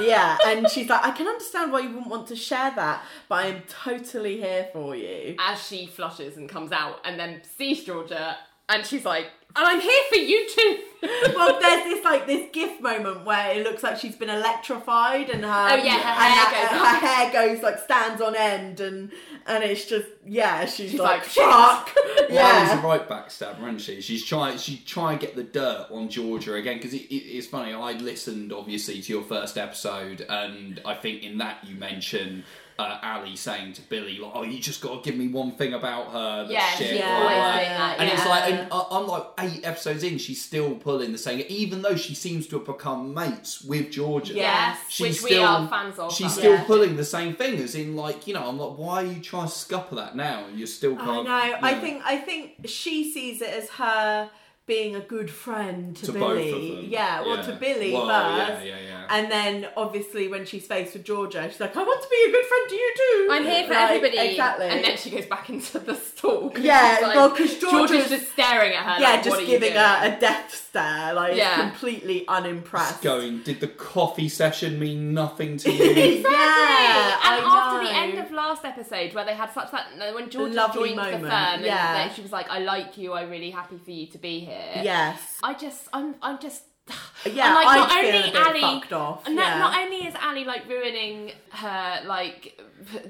yeah, and she's like, I can understand why you wouldn't want to share that, but I am totally here for you. as she flushes and comes out and then sees Georgia, and she's like, and I'm here for you too. well, there's this like this gift moment where it looks like she's been electrified, and her Oh, yeah, her and hair her, goes her up. hair goes like stands on end, and and it's just yeah, she's, She's like, like, shit. fuck, Well, Ally's a yeah, right backstabber, isn't she? She's trying. She try and get the dirt on Georgia again because it, it, it's funny. I listened obviously to your first episode, and I think in that you mention uh, Ally saying to Billy, like, "Oh, you just got to give me one thing about her." That's Yeah, shit. Yeah. always blah, blah, saying. And yeah. it's like, and I- I'm like eight episodes in, she's still pulling the same. Even though she seems to have become mates with Georgia, yes, she's which we still- are fans of. she's still Yeah. pulling the same thing. As in, like, you know, I'm like, why are you trying to scupper that now? And you're still I can't. know. I think I think she sees it as her being a good friend to, to Billy. both of them. Yeah, well, to Billy Well, first. Yeah, yeah, yeah. And then obviously when she's faced with Georgia, she's like, I want to be a good friend to you too. I'm here for Like, everybody. Exactly. And then she goes back into the stall. 'cause Yeah, she's like, well, 'cause Georgia's Georgia's- just staring at her. yeah, like, just giving her a death stare, like Yeah. completely unimpressed. going, did the coffee session mean nothing to you? yeah, and I after the end of last episode, where they had such that when Georgia Lovely joined the firm, and yeah. she was like, "I like you. I'm really happy for you to be here." Yes, I just, I'm, I'm just. yeah, I'm like, not only Ally, fucked off. No, yeah. not only is Ally like ruining her like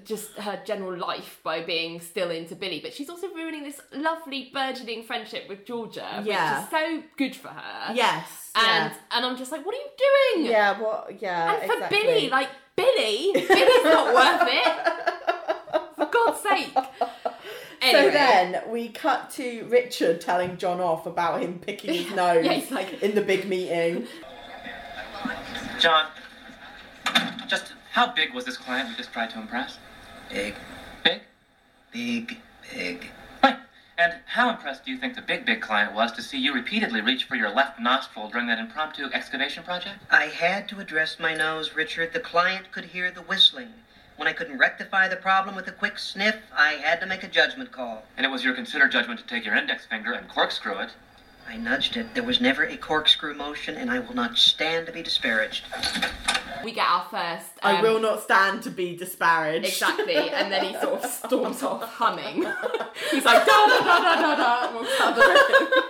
just her general life by being still into Billy, but she's also ruining this lovely burgeoning friendship with Georgia, Yeah. which is so good for her. yes, And yeah. and I'm just like, what are you doing? yeah, what? Yeah, And for exactly. Billy, like Billy, Billy's not worth it. For God's sake. Anyway. So then we cut to Richard telling John off about him picking his nose Yeah, he's like- in the big meeting. John, just how big was this client we just tried to impress? Big, Big? big, big. Right. And how impressed do you think the big, big client was to see you repeatedly reach for your left nostril during that impromptu excavation project? I had to address my nose, Richard. The client could hear the whistling. When I couldn't rectify the problem with a quick sniff, I had to make a judgment call. And it was your considered judgment to take your index finger and corkscrew it. I nudged it. There was never a corkscrew motion, and I will not stand to be disparaged. we get our first. I um, will not stand to be disparaged. Exactly, and then he sort of storms off humming. He's like da da da da da da. walks out the room.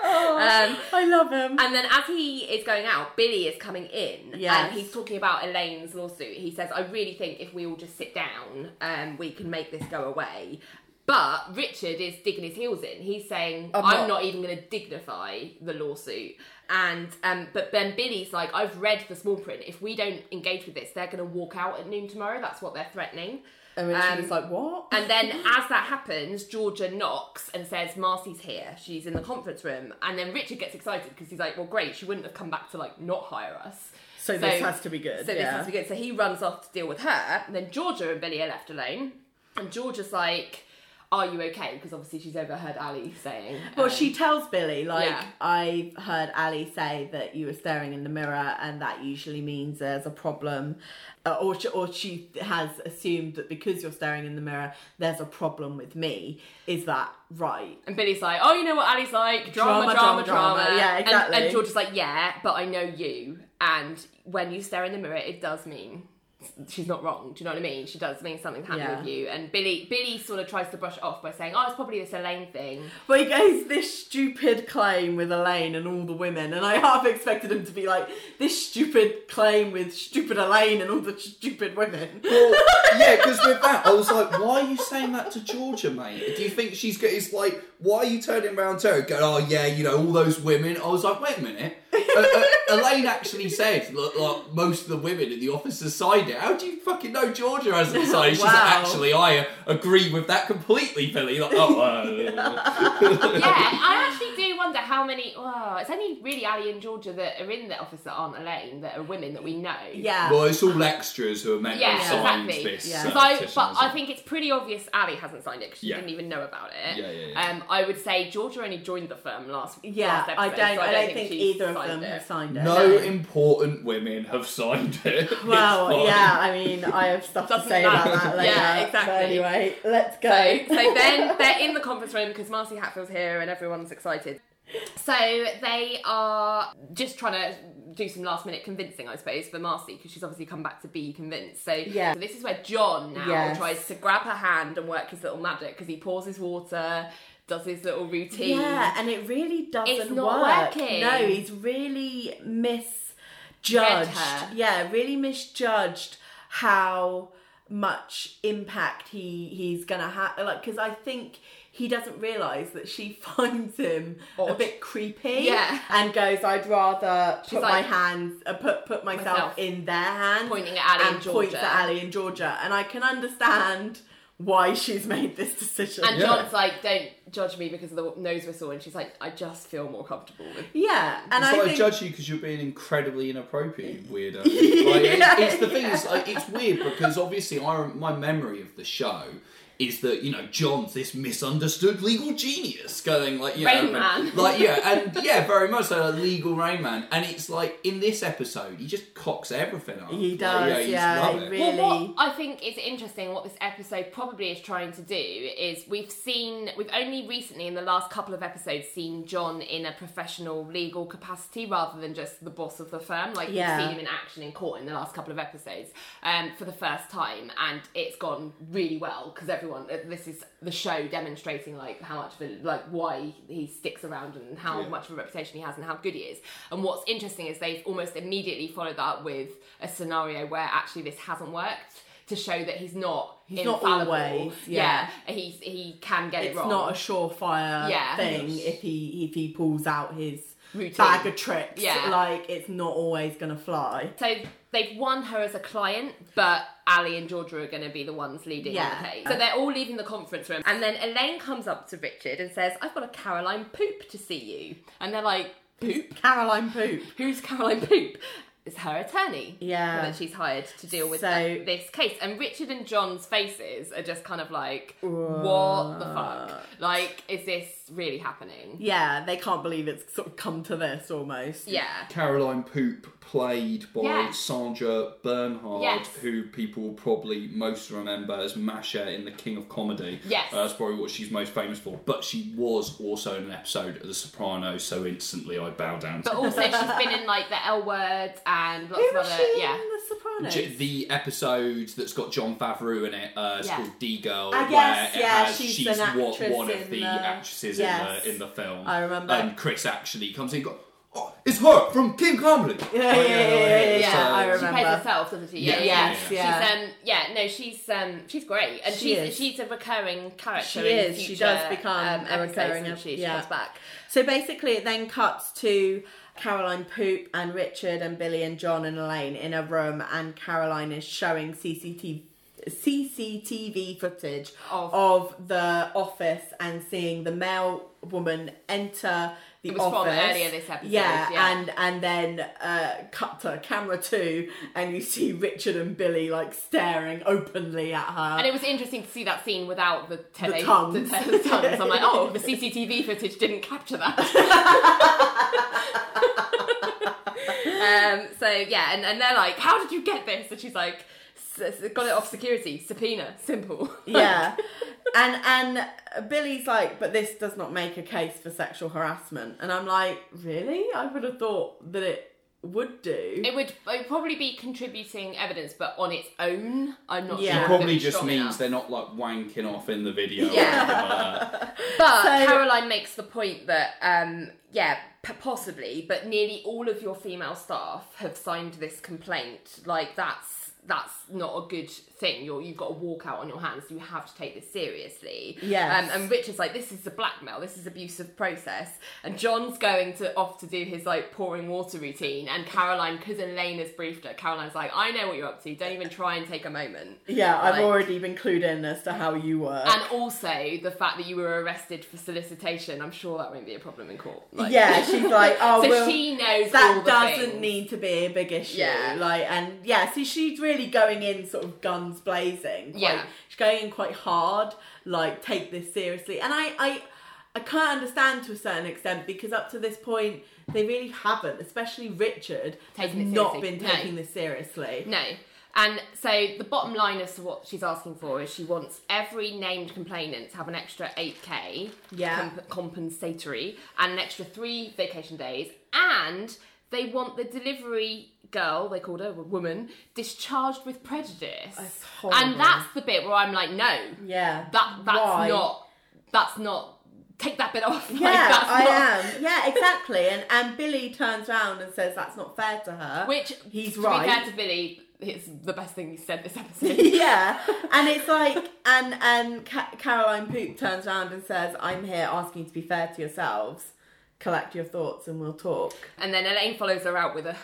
Um, I love him. and then as he is going out, Billy is coming in, Yes. and he's talking about Elaine's lawsuit. He says, "I really think if we all just sit down, um, we can make this go away." But Richard is digging his heels in. He's saying, I'm "I'm, not- not. even going to dignify the lawsuit." And um, but then Billy's like, "I've read the small print. If we don't engage with this, they're going to walk out at noon tomorrow. That's what they're threatening." and Richard um, is like, what? And then as that happens, Georgia knocks and says, Marcy's here. She's in the conference room. And then Richard gets excited because he's like, well, great, she wouldn't have come back to like not hire us. So this has to be good, So this has to be good. So he runs off to deal with her. And then Georgia and Billy are left alone. And Georgia's like, are you okay? Because obviously she's overheard Ally saying. Well, um, she tells Billy, like, Yeah. I heard Ally say that you were staring in the mirror, and that usually means there's a problem. Uh, or, she, or she has assumed that because you're staring in the mirror, there's a problem with me. Is that right? And Billy's like, oh, you know what Ally's like? Drama, Drama, drama, drama, drama. Yeah, And- exactly. And, George is like, yeah, but I know you. And when you stare in the mirror, it does mean she's not wrong. Do you know what I mean? She does mean something's happening Yeah. with you. And Billy, Billy sort of tries to brush it off by saying, oh, it's probably this Elaine thing. But he goes this stupid claim with Elaine and all the women, and I half expected him to be like this stupid claim with stupid Elaine and all the stupid women. Well, yeah, because with that, I was like, why are you saying that to Georgia, mate? Do you think she's got? It's like, why are you turning around to her going, oh yeah, you know, all those women? I was like, wait a minute. Uh, uh, Elaine actually said, look, like most of the women in the office decided. How do you fucking know Georgia hasn't decided? She's like, actually, I uh, agree with that completely, Billy. Like, oh, uh, yeah, I actually do wonder wonder how many. Oh, it's only really Ally and Georgia that are in the office that aren't Elaine that are women that we know. Yeah. Well, it's all extras who are meant to Yeah, have signed exactly. this. Yeah. uh, 'Cause I, petition, but I think it's pretty obvious Ally hasn't signed it because she Yeah. didn't even know about it. Yeah, yeah, yeah. Um, I would say Georgia only joined the firm last. yeah, last episode, I don't. so I don't think, she's either of them it. have signed it. no important women have signed it. Well, yeah. I mean, I have stuff to Doesn't say about that later. Yeah, exactly. But anyway, let's go. So, so then they're in the conference room because Marcy Hatfield's here and everyone's excited. So they are just trying to do some last minute convincing, I suppose, for Marcy because she's obviously come back to be convinced. So, Yeah. so this is where John now Yes. tries to grab her hand and work his little magic because he pours his water, does his little routine. Yeah, and it really doesn't It's not work. working. No, he's really misjudged. Her. Yeah, really misjudged how much impact he he's gonna have. Like, because I think he doesn't realise that she finds him a bit creepy. Yeah. and goes, "I'd rather She's put like- my hands, uh, put put myself, Myself. in their hands." Pointing at Ally and points Georgia. at Ally and Georgia, and I can understand why she's made this decision. And Yeah. John's like, don't judge me because of the nose whistle. And she's like, I just feel more comfortable with yeah, and It's I like think I judge you because you're being incredibly inappropriate, weirdo. Like, it- it's the thing is, like, it's weird because obviously, I my memory of the show is that you know John's this misunderstood legal genius going like you know, Man. like yeah, and yeah, very much so a legal Rain Man, and it's like in this episode he just cocks everything up. He does, he's yeah, love he really- Well, what I think is interesting, what this episode probably is trying to do, is we've seen, we've only recently in the last couple of episodes seen John in a professional legal capacity rather than just the boss of the firm. Like Yeah. we've seen him in action in court in the last couple of episodes um, for the first time, and it's gone really well because everyone, uh, this is the show demonstrating like how much of a, like why he sticks around and how Yeah. much of a reputation he has and how good he is. And what's interesting is they've almost immediately followed that up with a scenario where actually this hasn't worked to show that he's not He's not infallible. always, yeah. he's he can get it's it wrong. It's not a surefire Yeah. thing if he if he pulls out his Routine. bag of tricks. Yeah. like it's not always gonna fly. so they've won her as a client, but Ally and Georgia are going to be the ones leading Yeah. the case. So they're all leaving the conference room, and then Elaine comes up to Richard and says, "I've got a Caroline Poop to see you," and they're like, "Poop." Caroline Poop. Who's Caroline Poop? It's her attorney. Yeah. That she's hired to deal with So- this case. And Richard and John's faces are just kind of like, what the fuck? Like, is this really happening? Yeah, they can't believe it's sort of come to this almost. Yeah. Caroline Poop, played by Yeah. Sandra Bernhard, Yes. who people probably most remember as Masha in The King of Comedy. Yes. Uh, that's probably what she's most famous for. But she was also in an episode of The Sopranos, so instantly I bow down to But also, she's been in like the L word and lots Who of other. Yeah. in The Sopranos? J- the episode that's got Jon Favreau in it, uh, it's Yeah. called D Girl, Ah, where yes, it yeah, has, she's she's an wa- actress one of the the- actresses yes. in the in the film. I remember. And Chris actually comes in and goes, "Oh, it's her from King Comedy." Yeah, yeah, yeah, yeah, yeah, So- I She plays herself, doesn't she? Yeah, Yeah, yeah. yes, yeah. She's um, yeah, no, she's um, she's great, and She she's is. she's a recurring character. She in is. She does become um, a recurring- doesn't She, she comes back. So basically, it then cuts to Caroline Poop and Richard and Billy and John and Elaine in a room, and Caroline is showing CCTV. CCTV footage Of- of, the office and seeing the male woman enter the It was from earlier this episode, Yeah, yeah. and and then uh, cut to camera two, and you see Richard and Billy like staring openly at her. And it was interesting to see that scene without the tele- tongues. The, te- the tongues. I'm like, oh, the CCTV footage didn't capture that. um, so yeah, and, and they're like, how did you get this? And she's like, "S- s- got it off security, subpoena, simple. yeah and and billy's like but this does not make a case for sexual harassment and i'm like really i would have thought that it would do It would, it would probably be contributing evidence, but on its own, I'm not Yeah. sure. It probably just means enough. they're not like wanking off in the video. Yeah. like. But So- Caroline makes the point that, um, yeah, p- possibly, but nearly all of your female staff have signed this complaint. Like that's that's not a good thing. You're, you've got a walk out on your hands. You have to take this seriously. Yeah. Um, and Richard's like, this is a blackmail. This is abusive process. And John's going to off to do his like pouring water routine. And Caroline, because Elaine has briefed her, Caroline's like, I know what you're up to. Don't even try and take a moment. Yeah, I've already been clued in as to how you work. And also the fact that you were arrested for solicitation. I'm sure that won't be a problem in court. Like- yeah, she's like, oh, so well, she knows that doesn't things. need to be a big issue. Yeah. Like, and yeah, so she's really going in sort of guns blazing. Quite, Yeah. she's going in quite hard. Like, take this seriously. And I, I, I can't understand to a certain extent because up to this point they really haven't, especially Richard, Taken has not been No. taking this seriously. No. And so the bottom line as to what she's asking for is she wants every named complainant to have an extra 8k Yeah. compensatory and an extra three vacation days. And they want the delivery girl, they called her, a woman, discharged with prejudice. That's and that's the bit where I'm like, no, Yeah. that that's Why? not, that's not, take that bit off. Like, Yeah, that's I not- am. Yeah, exactly. And and Billy turns around and says that's not fair to her. Which, he's to right. be fair to Billy, it's the best thing he said this episode. yeah, and it's like, and and Ca- Caroline Poop turns around and says, "I'm here asking to be fair to yourselves. Collect your thoughts and we'll talk." And then Elaine follows her out with a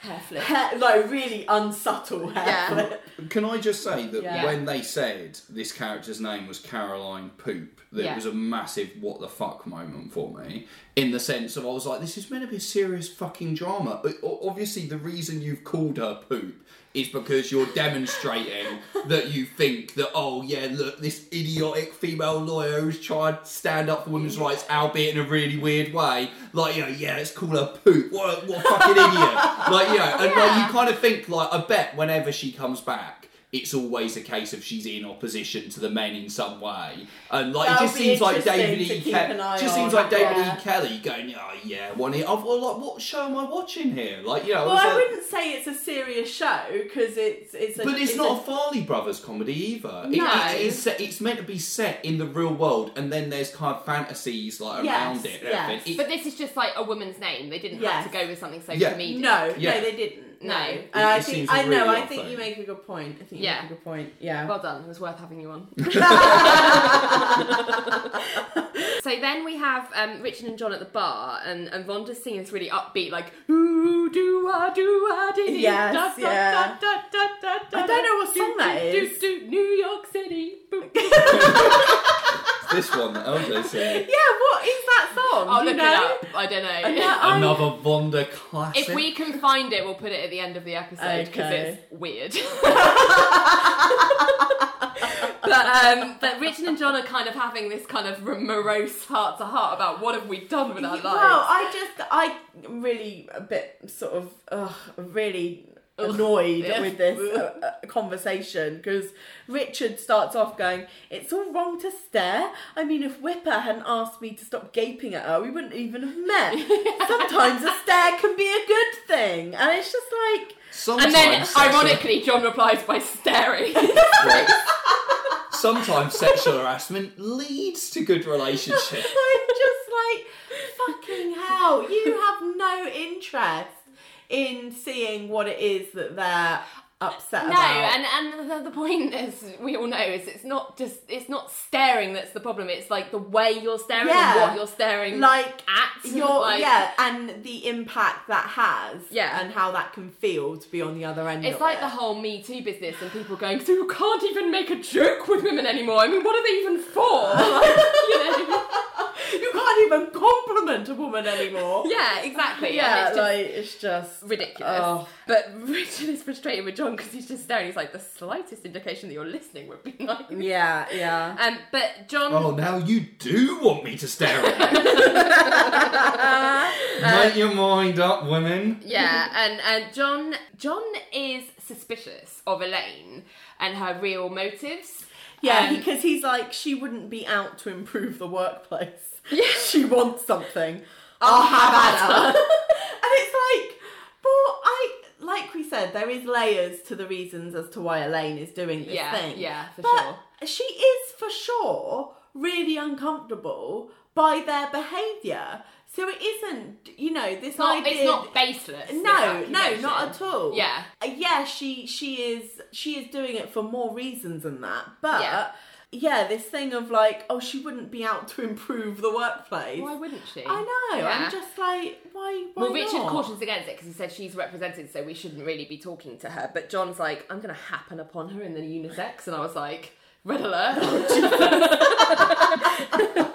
hair flip. Hair, like really unsubtle hair Yeah. flip. Can I just say that Yeah. when they said this character's name was Caroline Poop, that Yeah. was a massive what the fuck moment for me. In the sense of I was like, this is meant to be a serious fucking drama. But Obviously, the reason you've called her Poop is because you're demonstrating that you think that oh yeah look this idiotic female lawyer who's trying to stand up for women's rights albeit in a really weird way. Like you know yeah let's call her poop. What a, what a fucking idiot. Like you know and like, you kind of think like I bet whenever she comes back it's always a case of she's in opposition to the men in some way, and like it That'll just seems like David E. keep Kelly. an eye Just seems like David yeah. E. Kelley going, oh yeah, one here. I've well, like, what show am I watching here? Like you know, Well, I like- wouldn't say it's a serious show because it's it's. A, but it's, not a- a Farrelly Brothers comedy either. No. it- it's, set, it's meant to be set in the real world, and then there's kind of fantasies like Yes, around it. yes. It- But this is just like a woman's name. They didn't Yes. have to go with something so Yeah. comedic. No, Yeah. no, they didn't. No, No. and It- I it think seems a I know. really I think thing. you make a good point. I think Yeah. you make a good point. Yeah. Well done. It was worth having you on. so then we have um, Richard and John at the bar, and, and Vonda's singing this really upbeat, like, ooh, do ah, do ah, dee dee, Yes, da, da, yeah. da, da, da, da, da, I don't know what do, song that do, is. Do, do, New York City. boop, boop. this one that LJ said. Yeah, what is that song? I'll Do you look know? it up. I don't know. I- Another Vonda classic. If we can find it, we'll put it at the end of the episode because Okay. it's weird. but um, but Richard and John are kind of having this kind of morose heart to heart about what have we done with our lives. Well, I just, I really a bit sort of, ugh, really annoyed Ugh. with this uh, uh, conversation because Richard starts off going, "It's all wrong to stare. I mean, if Whipper hadn't asked me to stop gaping at her, we wouldn't even have met. Sometimes a stare can be a good thing, and it's just like." Sometimes and then, sexual- ironically, John replies by staring. Right. Sometimes sexual harassment leads to good relationships. I'm just like, fucking hell, you have no interest in seeing what it is that they're upset No, about. and and the, the point is, we all know, is it's not just it's not staring that's the problem. It's like the way you're staring Yeah. and what you're staring like at. your like, yeah, and the impact that has, Yeah. and how that can feel to be on the other end. It's like it. the whole Me Too business and people going, so you can't even make a joke with women anymore. I mean, what are they even for? Like, you know? you can't even compliment a woman anymore. Yeah, exactly. yeah, it's just like it's just ridiculous. Oh. But Richard is frustrated with John because he's just staring. He's like, the slightest indication that you're listening would be nice. yeah, yeah. Um, but John, Oh, now you do want me to stare at you. Make your mind up, women. yeah, and and John, John is suspicious of Elaine and her real motives. Yeah, Um, because he's like, she wouldn't be out to improve the workplace. Yeah. She wants something. I'll have at her. and it's like, but I, like we said, there is layers to the reasons as to why Elaine is doing this Yeah, thing. yeah, for but sure. She is for sure really uncomfortable by their behaviour. So it isn't, you know, this not, idea. it's not baseless. no, no, not at all. Yeah. Uh, yeah. She she is she is doing it for more reasons than that. But Yeah. yeah, this thing of like, oh, she wouldn't be out to improve the workplace. Why wouldn't she? I know. Yeah. I'm just like, why? why Well, Richard not? cautions against it because he said she's represented, so we shouldn't really be talking to her. But John's like, I'm going to happen upon her in the unisex, and I was like, red alert.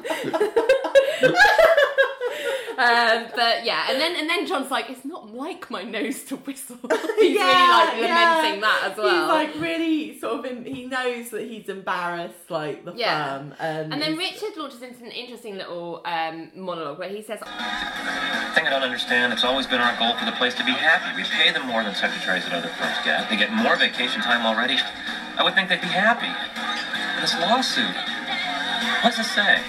um, but yeah, and then and then John's like, it's not like my nose to whistle. He's Yeah, really like yeah. lamenting that as well. He's like really sort of. In, he knows that he's embarrassed, like the Yeah. firm, and and then Richard launches into an interesting little um, monologue where he says, thing I don't understand, it's always been our goal for the place to be happy. We pay them more than secretaries at other firms get. They get more vacation time already. I would think they'd be happy. This lawsuit. What's it say?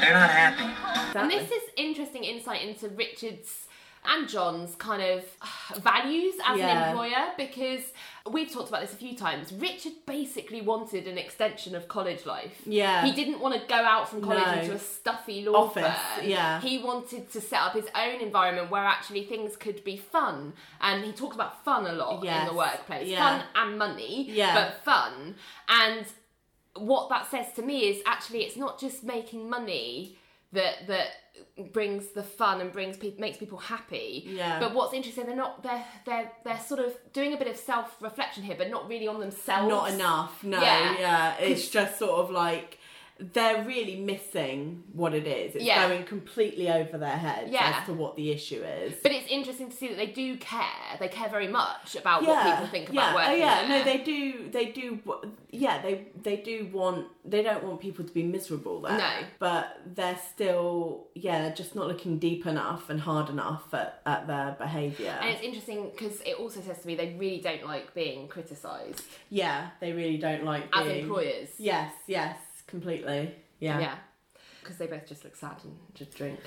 They're not happy. And this is interesting insight into Richard's and John's kind of uh, values as Yeah. an employer because we've talked about this a few times. Richard basically wanted an extension of college life. Yeah. He didn't want to go out from college No. into a stuffy law Office, firm. yeah. He wanted to set up his own environment where actually things could be fun. And he talks about fun a lot in the workplace. yeah. Fun and money, Yeah. but fun. And what that says to me is actually it's not just making money that that brings the fun and brings pe- makes people happy. Yeah. But what's interesting, they're not they're they're they're sort of doing a bit of self reflection here, but not really on themselves. not enough. No, Yeah. yeah, it's just sort of like they're really missing what it is. It's Yeah. going completely over their heads Yeah. as to what the issue is. But it's interesting to see that they do care. They care very much about what people think about yeah. Oh, working Oh, yeah, there. no, they do. They do. Yeah, they they do want. They don't want people to be miserable there. No. but they're still. Yeah, just not looking deep enough and hard enough at, at their behaviour. And it's interesting because it also says to me they really don't like being criticised yeah, they really don't like as being, employers. Yes, yes, completely. Yeah, Yeah. Because they both just look sad and just drink.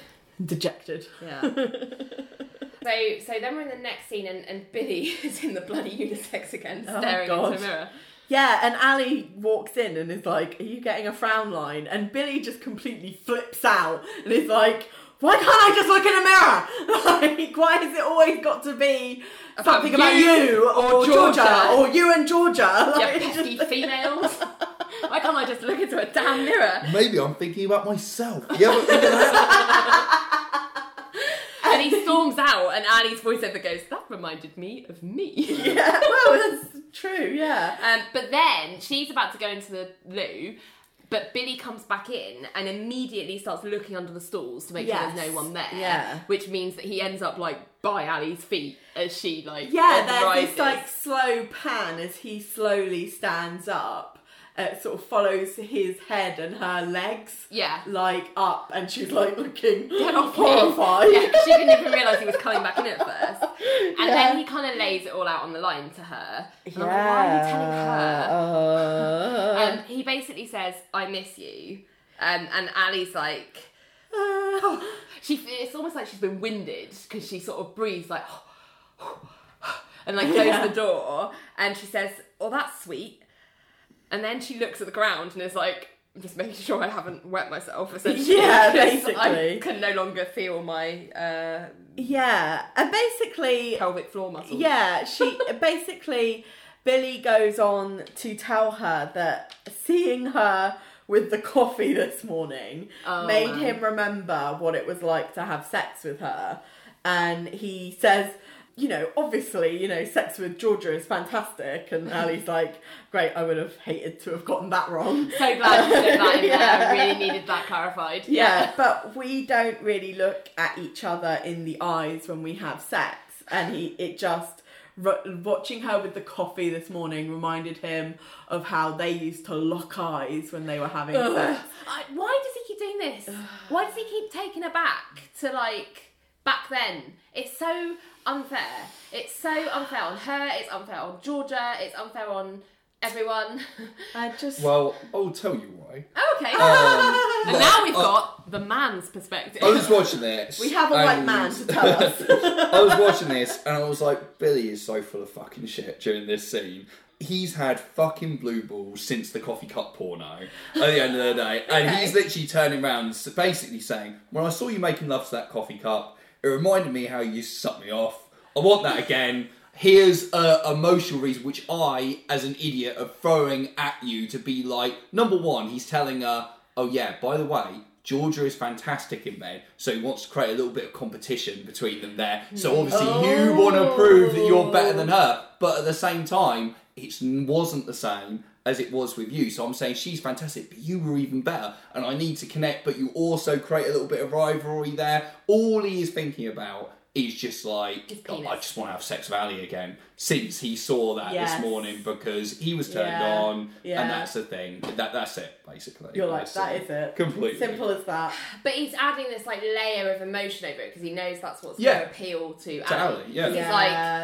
dejected. Yeah. so so then we're in the next scene and, and Billy is in the bloody unisex again, Oh, staring God. into a mirror. Yeah, and Ally walks in and is like, Are you getting a frown line? And Billy just completely flips out and is like, Why can't I just look in a mirror? Like, why has it always got to be something about you you or, Georgia. Georgia. or you and Georgia? You Like, pesky just- females. Why can't I just look into a damn mirror? Maybe I'm thinking about myself. You ever think of that? And he storms out, and Ally's voiceover goes, "That reminded me of me." yeah, well, that's true, yeah. Um, but then she's about to go into the loo, but Billy comes back in and immediately starts looking under the stalls to make sure there's no one there. Yeah. Which means that he ends up like by Ally's feet as she like Yeah, there's rises. this like slow pan as he slowly stands up. It sort of follows his head and her legs. Yeah. Like up, and she's like looking Get horrified. Yeah, she didn't even realise he was coming back in at first. And Yeah. then he kind of lays it all out on the line to her. And I'm like, why are you telling her? Uh, And he basically says, I miss you. Um, and Ally's like, uh, she it's almost like she's been winded because she sort of breathes like and like closes Yeah. the door and she says oh that's sweet and then she looks at the ground and is like I'm just making sure I haven't wet myself essentially Yeah, 'cause I basically. can no longer feel my uh, yeah, and basically, pelvic floor muscles yeah, she basically Billy goes on to tell her that seeing her with the coffee this morning Oh, made man. him remember what it was like to have sex with her, and he says. You know, obviously, you know, sex with Georgia is fantastic, and Ally's like, "Great, I would have hated to have gotten that wrong." so glad you said that in there I really needed that clarified Yeah, but we don't really look at each other in the eyes when we have sex, and he it just watching her with the coffee this morning reminded him of how they used to lock eyes when they were having sex. I, why does he keep doing this? Why does he keep taking her back to like back then? It's so unfair. It's so unfair on her. It's unfair on Georgia. It's unfair on everyone. I just Well, I'll tell you why. oh, okay. Um, and now we've uh, got the man's perspective. I was watching this. we have a white and- man to tell us. I was watching this and I was like, Billy is so full of fucking shit during this scene. he's had fucking blue balls since the coffee cup porno at the end of the day. And he's literally turning around basically saying, When I saw you making love to that coffee cup, it reminded me how you used to suck me off. I want that again. Here's a emotional reason which I, as an idiot, are throwing at you to be like, number one, he's telling her, Oh yeah, by the way, Georgia is fantastic in bed, so he wants to create a little bit of competition between them there. So obviously you want to prove that you're better than her, but at the same time, it wasn't the same as it was with you. So I'm saying she's fantastic, but you were even better, and I need to connect. But you also create a little bit of rivalry there. All he is thinking about is just like, "Oh. I just want to have sex with Ally again. Since he saw that Yes. this morning, because he was turned Yeah. on, Yeah. and that's the thing. That that's it basically. You're like, That's that is it. Completely. Simple as that. But he's adding this like layer of emotion over it because he knows that's what's Yeah. going to appeal to, To Ally. Ally, yeah. He's Yeah,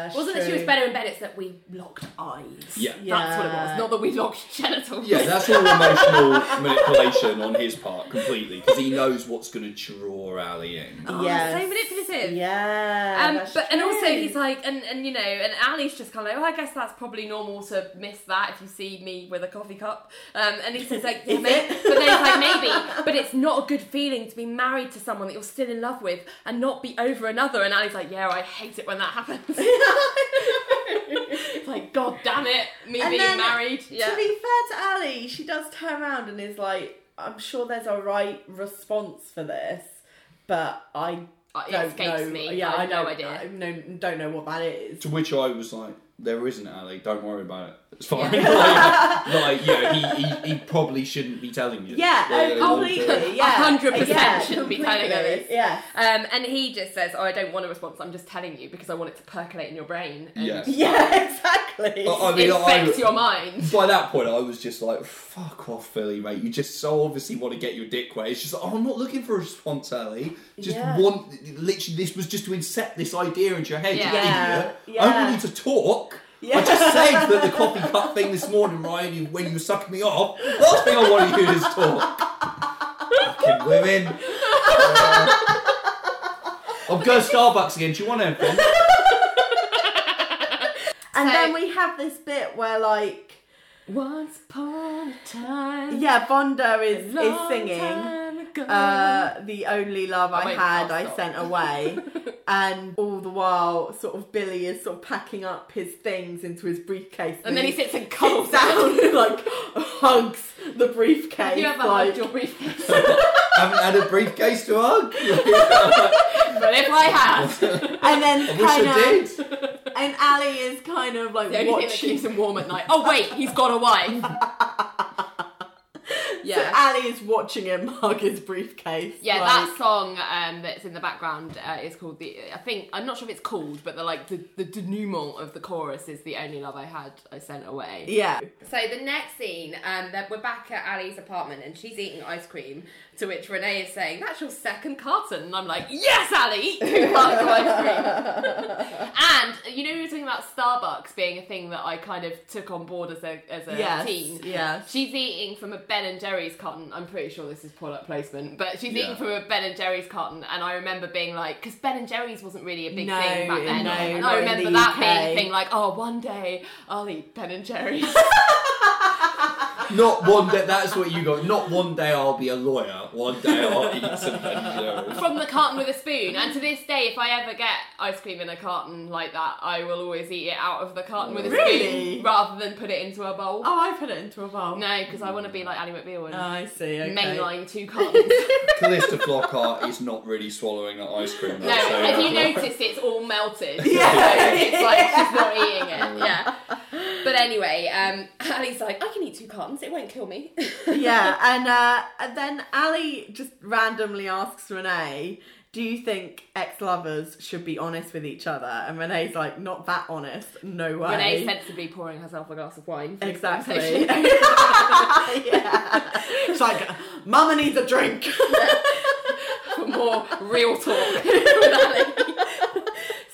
like, wasn't that she was better in bed? It's that we locked eyes. Yeah. that's what it was. Not that we locked genitals. Yeah, that's all emotional manipulation on his part, completely, because he knows what's going to draw Ally in. Oh, Yes. so manipulative. Yeah. Um, that's but and also he's like, and, and you know, and Ally's just kind of like, well, I guess that's probably normal to miss that if you see me with a coffee cup. Um, and he says like, yeah, maybe, but then he's like, maybe, but it's not a good feeling to be married to someone that you're still in love with and not be over another. And Ally's like, yeah, I hate it when that happens. it's like, god damn it, me And being then, married. Yeah. To be fair to Ally, she does turn around and is like, I'm sure there's a right response for this, but I Uh, it don't escapes know. me. Yeah, I I, have no idea. I no, don't know what that is. To which I was like, there isn't Ally, don't worry about it. It's fine. Yeah. like, like, yeah, he, he, he probably shouldn't be telling you. Yeah, this. oh, completely. Yeah, 100% yeah, shouldn't be telling her completely, this. Yeah. Um, and he just says, "Oh, I don't want a response. I'm just telling you because I want it to percolate in your brain and Yeah. Yeah, exactly. I- I mean, infect I- your mind." By that point, I was just like, fuck off, Billy, mate. You just so obviously want to get your dick wet. It's just like, oh, I'm not looking for a response, Ally. Just Yeah. want, literally, this was just to inset this idea into your head, Yeah. you Yeah, idiot. I yeah. don't need to talk. Yeah. I just said that the coffee cup thing this morning, Ryan, you, when you were sucking me off, last thing I want to do is talk. Fucking women. Uh, I'm going to Starbucks again. Do you want anything? and So- then we have this bit where, like, Once upon a time, yeah, Vonda is, is long singing. time ago. Uh, the only love I wait, had, I'll stop. sent away, and all the while, sort of Billy is sort of packing up his things into his briefcase, and then he sits and sits cuddles down and like hugs the briefcase. Have you ever like, hugged your briefcase? Haven't had a briefcase to hug. but if I had, and then I wish kind of, did. and Ally is kind of like the only thing that keeps him warm at night. Oh wait, he's got a wife. So yeah. Ally is watching him hug his briefcase. Yeah, like, that song um, that's in the background uh, is called the. I think I'm not sure if it's called, but the like the the denouement of the chorus is the only love I had I sent away. Yeah. So the next scene, um, we're back at Ally's apartment and she's eating ice cream. To which Renee is saying, "That's your second carton," and I'm like, "Yes, Ally, two cartons of ice cream." and you know, we were talking about Starbucks being a thing that I kind of took on board as a as a Yes. teen. Yeah. She's eating from a Ben and Jerry's carton. I'm pretty sure this is product placement, but she's Yeah. eating from a Ben and Jerry's carton, and I remember being like, because Ben and Jerry's wasn't really a big No, thing back then, no, and I remember that UK. being a thing like, oh, one day I'll eat Ben and Jerry's. Not one day. That's what you go. Not one day I'll be a lawyer. One day I'll eat some Ben from the carton with a spoon. And to this day, if I ever get ice cream in a carton like that, I will always eat it out of the carton with a Really? spoon rather than put it into a bowl. Oh, I put it into a bowl. No, because I want to be like Ally McBeal and Oh, I see. Okay. mainline two cartons. Calista Flockhart is not really swallowing that ice cream. though, no, so- if you uh, noticed it's all melted. Yeah. So it's like she's not eating it. Yeah. But anyway, um, Ally's like, I can eat two cartons. It won't kill me. yeah, and, uh, and then Ally just randomly asks Renee, "Do you think ex-lovers should be honest with each other?" And Renee's like, "Not that honest. No way." Renee sensibly pouring herself a glass of wine. Exactly. yeah. It's like, Mama needs a drink. for more real talk with Ally.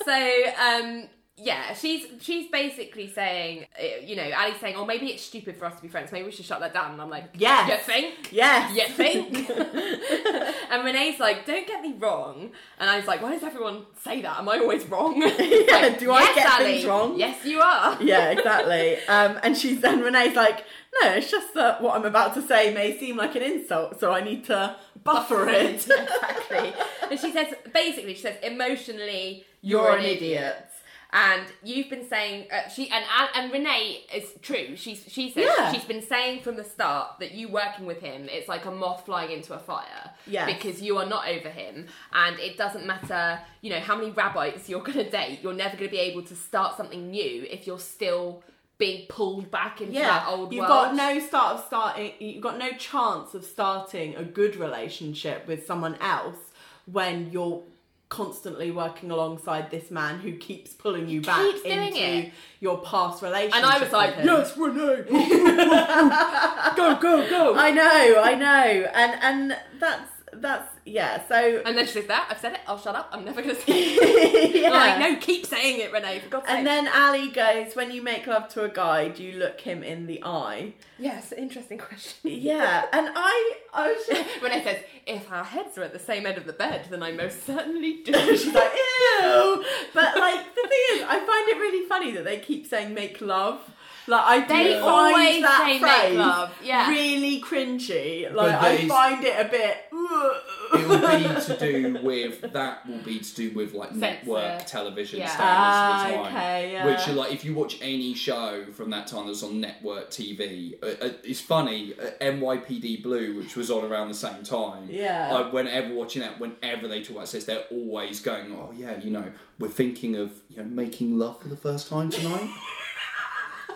so, um, yeah, she's she's basically saying, uh, you know, Ally's saying, oh, maybe it's stupid for us to be friends. Maybe we should shut that down. And I'm like, "Yeah, you think? Yeah, You think? and Renee's like, don't get me wrong. And I was like, why does everyone say that? Am I always wrong? Yeah, do I yes, get Ally. things wrong? Yes, you are. yeah, exactly. Um, and she's then Renee's like, no, it's just that what I'm about to say may seem like an insult, so I need to buffer it. exactly. And she says, basically, she says, emotionally, you're, You're an, an idiot. idiot. And you've been saying uh, she and and Renee is true. She's she says Yeah. she's been saying from the start that you working with him, it's like a moth flying into a fire. Yeah. Because you are not over him, and it doesn't matter, you know, how many rabbis you're going to date. You're never going to be able to start something new if you're still being pulled back into Yeah, that old you've world. got no start of starting. You've got no chance of starting a good relationship with someone else when you're constantly working alongside this man who keeps pulling you back keeps doing into it. your past relationship. and I was like, with him. yes, Renee, go, go, go. I know, I know, and and that's that's yeah. So And then she says that I've said it. I'll shut up. I'm never going to say it. yeah. I'm like, no, keep saying it, Renee. For God's sake. And then Ally goes, when you make love to a guy, do you look him in the eye? yes, interesting question. Yeah, and I, I was just, Renee says, if our heads are at the same end of the bed, then I most certainly do. she's like, ew. But like, the thing is, I find it really funny that they keep saying make love. Like, I do They find always that say make phrase love, yeah. really cringy. Like, I is- find it a bit. it will be to do with that will be to do with like network television Yeah. Ah, standards of the time okay, yeah. which are like if you watch any show from that time that's on network tv uh, uh, it's funny uh, nypd blue which was on around the same time Yeah. uh, whenever watching that whenever they talk about sex they're always going oh yeah you know we're thinking of you know making love for the first time tonight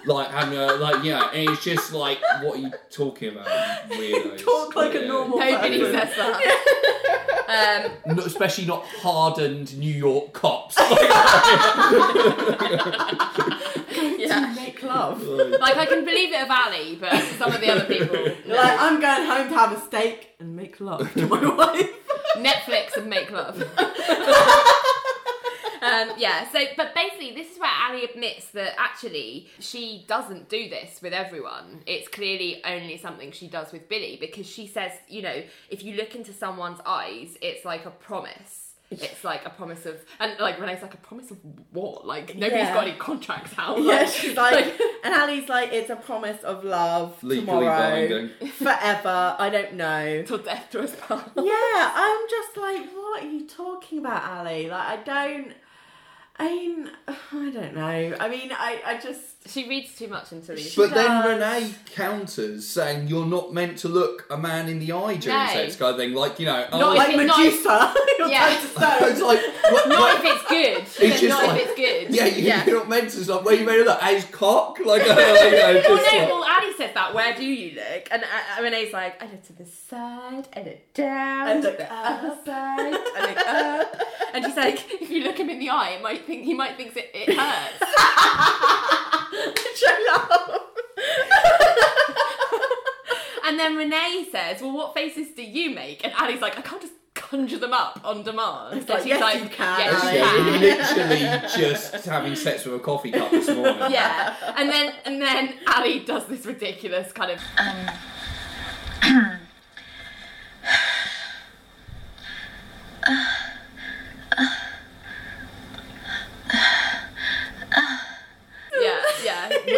like having a like yeah and it's just like what are you talking about you weirdos Talk like a Yeah. normal Nobody person. says that. um, Not- especially not hardened New York cops. yeah. Make love. Like, I can believe it of Ally, but some of the other people. no. Like, I'm going home to have a steak and make love to my wife. Netflix and make love. Um, yeah, so, but basically, this is where Ally admits that actually she doesn't do this with everyone. It's clearly only something she does with Billy because she says, you know, if you look into someone's eyes, it's like a promise. It's like a promise of, and like Renee's like a promise of what? Like nobody's Yeah. got any contracts out. Yeah, Like- she's like, and Ally's like, it's a promise of love Legally tomorrow, binding. forever. I don't know. till death do us part. Yeah, I'm just like, what are you talking about, Ally? Like, I don't. I mean, I don't know. I mean, I, I just. She reads too much into these. But then does. Renee counters saying you're not meant to look a man in the eye during No. sex kind of thing. Like, you know, oh, Like if it's not- Medusa, you're Yeah. turned to stone. it's like, what, not what- if it's good. She It's said just not like- if it's good. yeah, you, you're not meant to. It's like, where you made of that? His cock? Like, uh, you know, just Well, like- no, well, Ally says that. Where do you look? And uh, Renee's like, I look to the side, I look down, I look to the up. other side, I look up. And she's like, if you look him in the eye, it might think he might think it, it hurts. Shut up. and then Renee says, well, what faces do you make? And Ally's like, I can't just conjure them up on demand. It's And like, yes, you can, Yes, Ally." you can. yeah, literally just having sex with a coffee cup this morning. Yeah, and then and then Ally does this ridiculous kind of yeah,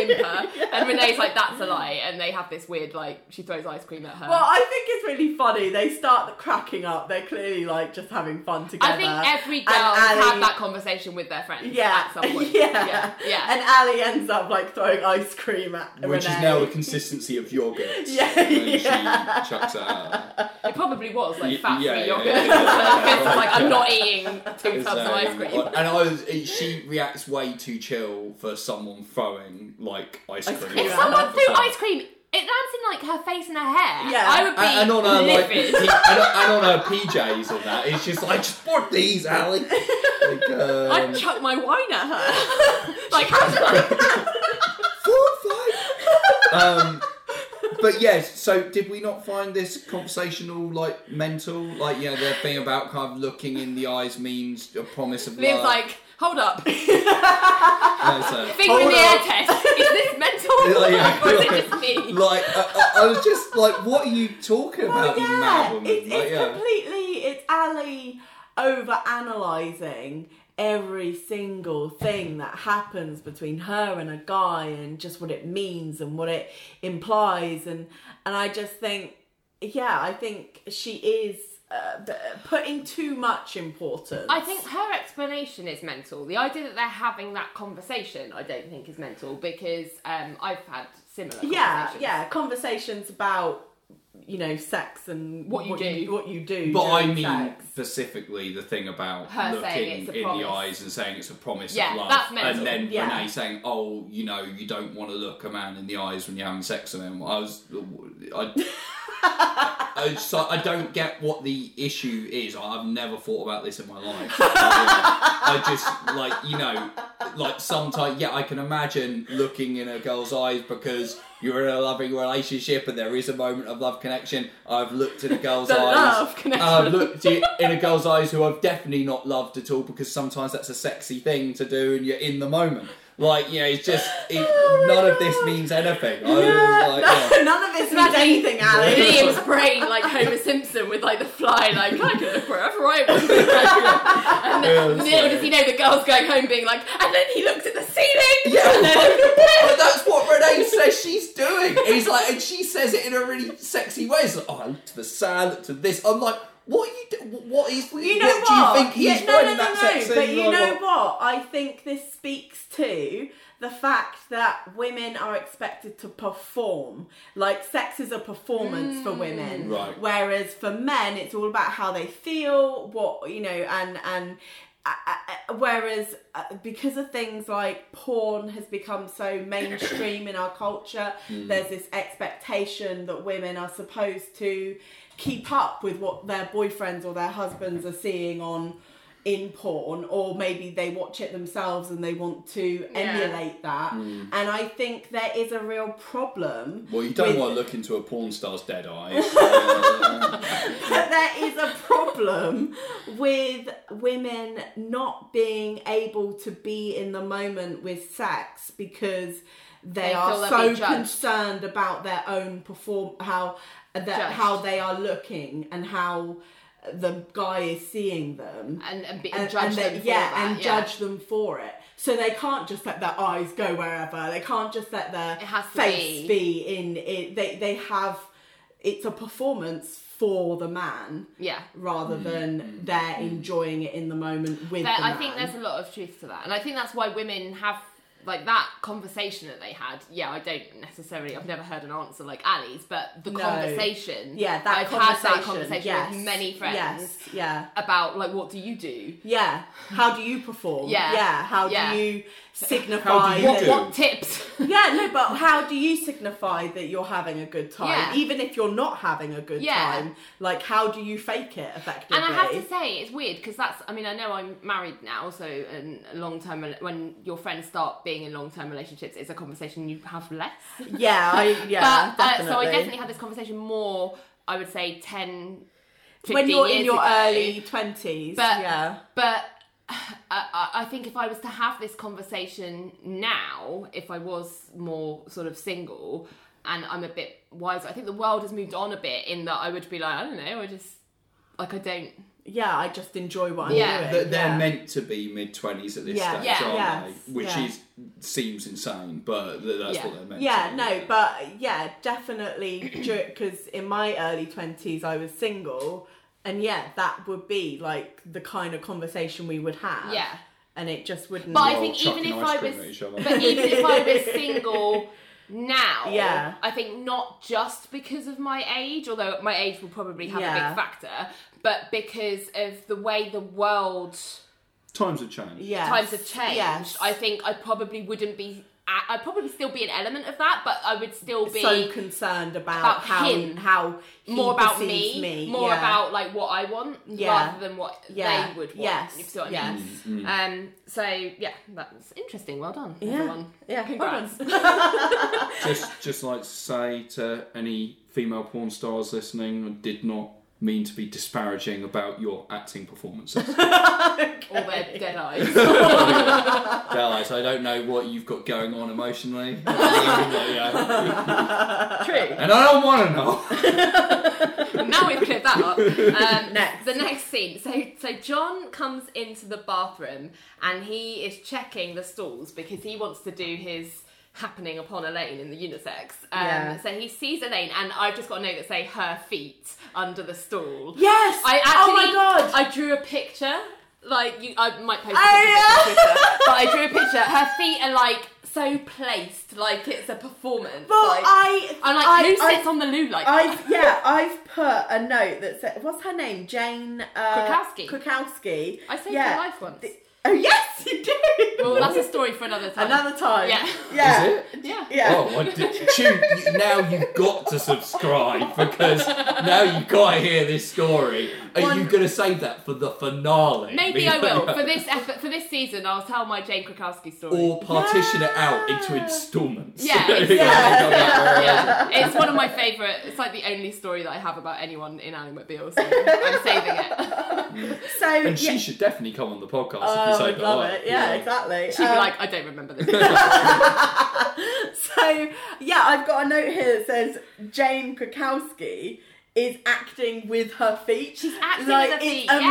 yeah. And Renee's like, that's a lie. And they have this weird, like, she throws ice cream at her. Well, I think it's really funny. They start cracking up. They're clearly like just having fun together. I think every girl has Ally- had that conversation with their friends Yeah, at some point. yeah, yeah, yeah. And Ally ends up like throwing ice cream at Which Renee. is now the consistency of yogurt. Yeah, when yeah. she chucks it out. it probably was like Y- fat-free yeah, yeah, yogurt. yeah. like I'm not eating two It's, tubs of ice cream. And I was, she reacts way too chill for someone throwing like ice Ice cream. cream If Yeah. someone threw Yeah. ice cream, it lands in like her face and her hair. Yeah. I would be And, and on her like, livid. P- and, on- and on her PJs and that, it's just like sport these, Ally. Like, um, I'd chuck my wine at her. like, how did I? um, but yes, so did we not find this conversational like mental? Like, yeah, the thing about kind of looking in the eyes means a promise of Liam's love. like, Hold up. That's a- Finger in the Hold air test. Is this mental? Yeah, yeah. or is it just me? like I, I- I was just like, what are you talking about, you mad woman? It's, Like, it's yeah. completely it's Ally over analysing every single thing that happens between her and a guy and just what it means and what it implies and and I just think yeah I think she is uh, putting too much importance I think her explanation is mental. The idea that they're having that conversation, I don't think is mental because um, I've had similar. yeah yeah conversations about you know sex and What you do. what you do But I mean sex. specifically the thing about Her looking it's a in promise. the eyes and saying it's a promise Yeah, of love, that's mental. and then Yeah. Renee saying, "Oh, you know, you don't want to look a man in the eyes when you're having sex with him." I was, I, I, so I don't get what the issue is. I've never thought about this in my life. I just like you know, like sometimes, yeah, I can imagine looking in a girl's eyes because. You're in a loving relationship and there is a moment of love connection. I've looked in a girl's The eyes. love connection. I've looked in a girl's eyes who I've definitely not loved at all because sometimes that's a sexy thing to do and you're in the moment. Like, you know, it's just, it, Oh my none of this means anything. I Yeah, was like, yeah. none of this means Imagine anything, Ally. Liam's brain like Homer Simpson with like the fly, like I can look wherever I want. and then, that's little right. does he know the girl's going home being like, and then he looked at the ceiling. Yeah, and then, but that's what Renee says she's doing. He's like, and she says it in a really sexy way. It's like, oh, I look to the sand, look to this. I'm like, what are you? Do- what is? You know what, what? do you think he's yeah, no, finding no, no, that no. sexy? But you know what- what? I think this speaks to the fact that women are expected to perform. Like sex is a performance for hmm. women, Right. Whereas for men, it's all about how they feel, what you know, and and. Whereas, uh, because of things like porn has become so mainstream in our culture, there's this expectation that women are supposed to keep up with what their boyfriends or their husbands are seeing on in porn or maybe they watch it themselves and they want to emulate that hmm. and i think there is a real problem Well, you don't with- want to look into a porn star's dead eyes. That there is a problem with women not being able to be in the moment with sex because they, They are so concerned about their own perform how that Judged. how they are looking and how the guy is seeing them and, and, be, and, judge and them they- for yeah, that, and yeah. judge them for it. So they can't just let their eyes go wherever. They can't just let their It has to face be. be. in it. They they have it's a performance for the man Yeah. rather mm. than they're enjoying it in the moment with There- the I man. think there's a lot of truth to that, and I think that's why women have like that conversation that they had. Yeah, I don't necessarily. I've never heard an answer like Ally's, but the No. conversation. yeah, that I've conversation. had that conversation yes, with many friends Yes, yeah. about like what do you do? Yeah. How do you perform? Yeah. Yeah. How Yeah. do you signify How do you What, do? what tips? Yeah, no, but how do you signify that you're having a good time? Yeah. Even if you're not having a good Yeah. time, like how do you fake it effectively? And I have to say, it's weird because that's. I mean, I know I'm married now, so in a long term. When your friends start being in long term relationships, it's a conversation you have less. yeah, I, yeah, but uh, so I definitely had this conversation more. I would say 10, when you're in your ago. early twenties. But yeah, but I, I I think if I was to have this conversation now, if I was more sort of single and I'm a bit wiser, I think the world has moved on a bit in that I would be like, I don't know, I just like I don't. yeah, I just enjoy what I'm Yeah. doing. They're, they're yeah. meant to be mid twenties at this Yeah. stage, Yeah. aren't Yes. they? Which Yeah. is seems insane, but that's Yeah. what they're meant Yeah, to. no, but yeah, definitely because in my early twenties I was single, and yeah, that would be like the kind of conversation we would have. Yeah. and it just wouldn't. But I think even if I was, at each other. but even if I was single now, Yeah. I think not just because of my age, although my age will probably have a big factor, but because of the way the world Times have changed. yeah. times have changed. Yes. I think I probably wouldn't be. I- I'd probably still be an element of that, but I would still be so concerned about, about how him. how he more about me, me, more yeah. about like what I want, Yeah. rather than what Yeah. they would want. Yes. If you see what I Yes. mean. Um. So yeah, that's interesting. Well done, Yeah. everyone. Yeah, Congrats. well Just just like to say to any female porn stars listening, I did not mean to be disparaging about your acting performances. Or their dead eyes. Dallas, I don't know what you've got going on emotionally. True. And I don't want to know. now we've cleared that up. Um, Next. the next scene. So, so John comes into the bathroom and he is checking the stalls because he wants to do his happening upon Elaine in the unisex. Um, Yeah. So he sees Elaine, and I've just got a note that say her feet under the stool. Yes. I actually, oh my god. I drew a picture. Like you, I might post a Oh, picture on Twitter, but I drew a picture. Her feet are like so placed, like it's a performance. well, like, I. I'm like, I, who I- sits on the loo like I that? yeah, I've put a note that said, "What's her name? Jane uh, Krakowski. Krakowski. I saved yeah. her life once. Oh yes, you did. Well, that's a story for another time. Another time. Yeah. Yeah. Is it? Yeah. Yeah. Oh, I did, Tune, you- now you've got to subscribe because now you've got to hear this story. Are One- you going to save that for the finale? Maybe I will for this effort for this season. I'll tell my Jane Krakowski story. Or partition it out into instalments. Yeah, it's- Yeah. yeah, it's one of my favourite. It's like the only story that I have about anyone in Ally McBeal, so I'm saving it. So And she should definitely come on the podcast if you Oh, say I'd love up. it. Yeah, exactly. She'd be Um, like, I don't remember this. so yeah, I've got a note here that says Jane Krakowski is acting with her feet. She's acting like, with her it's yes.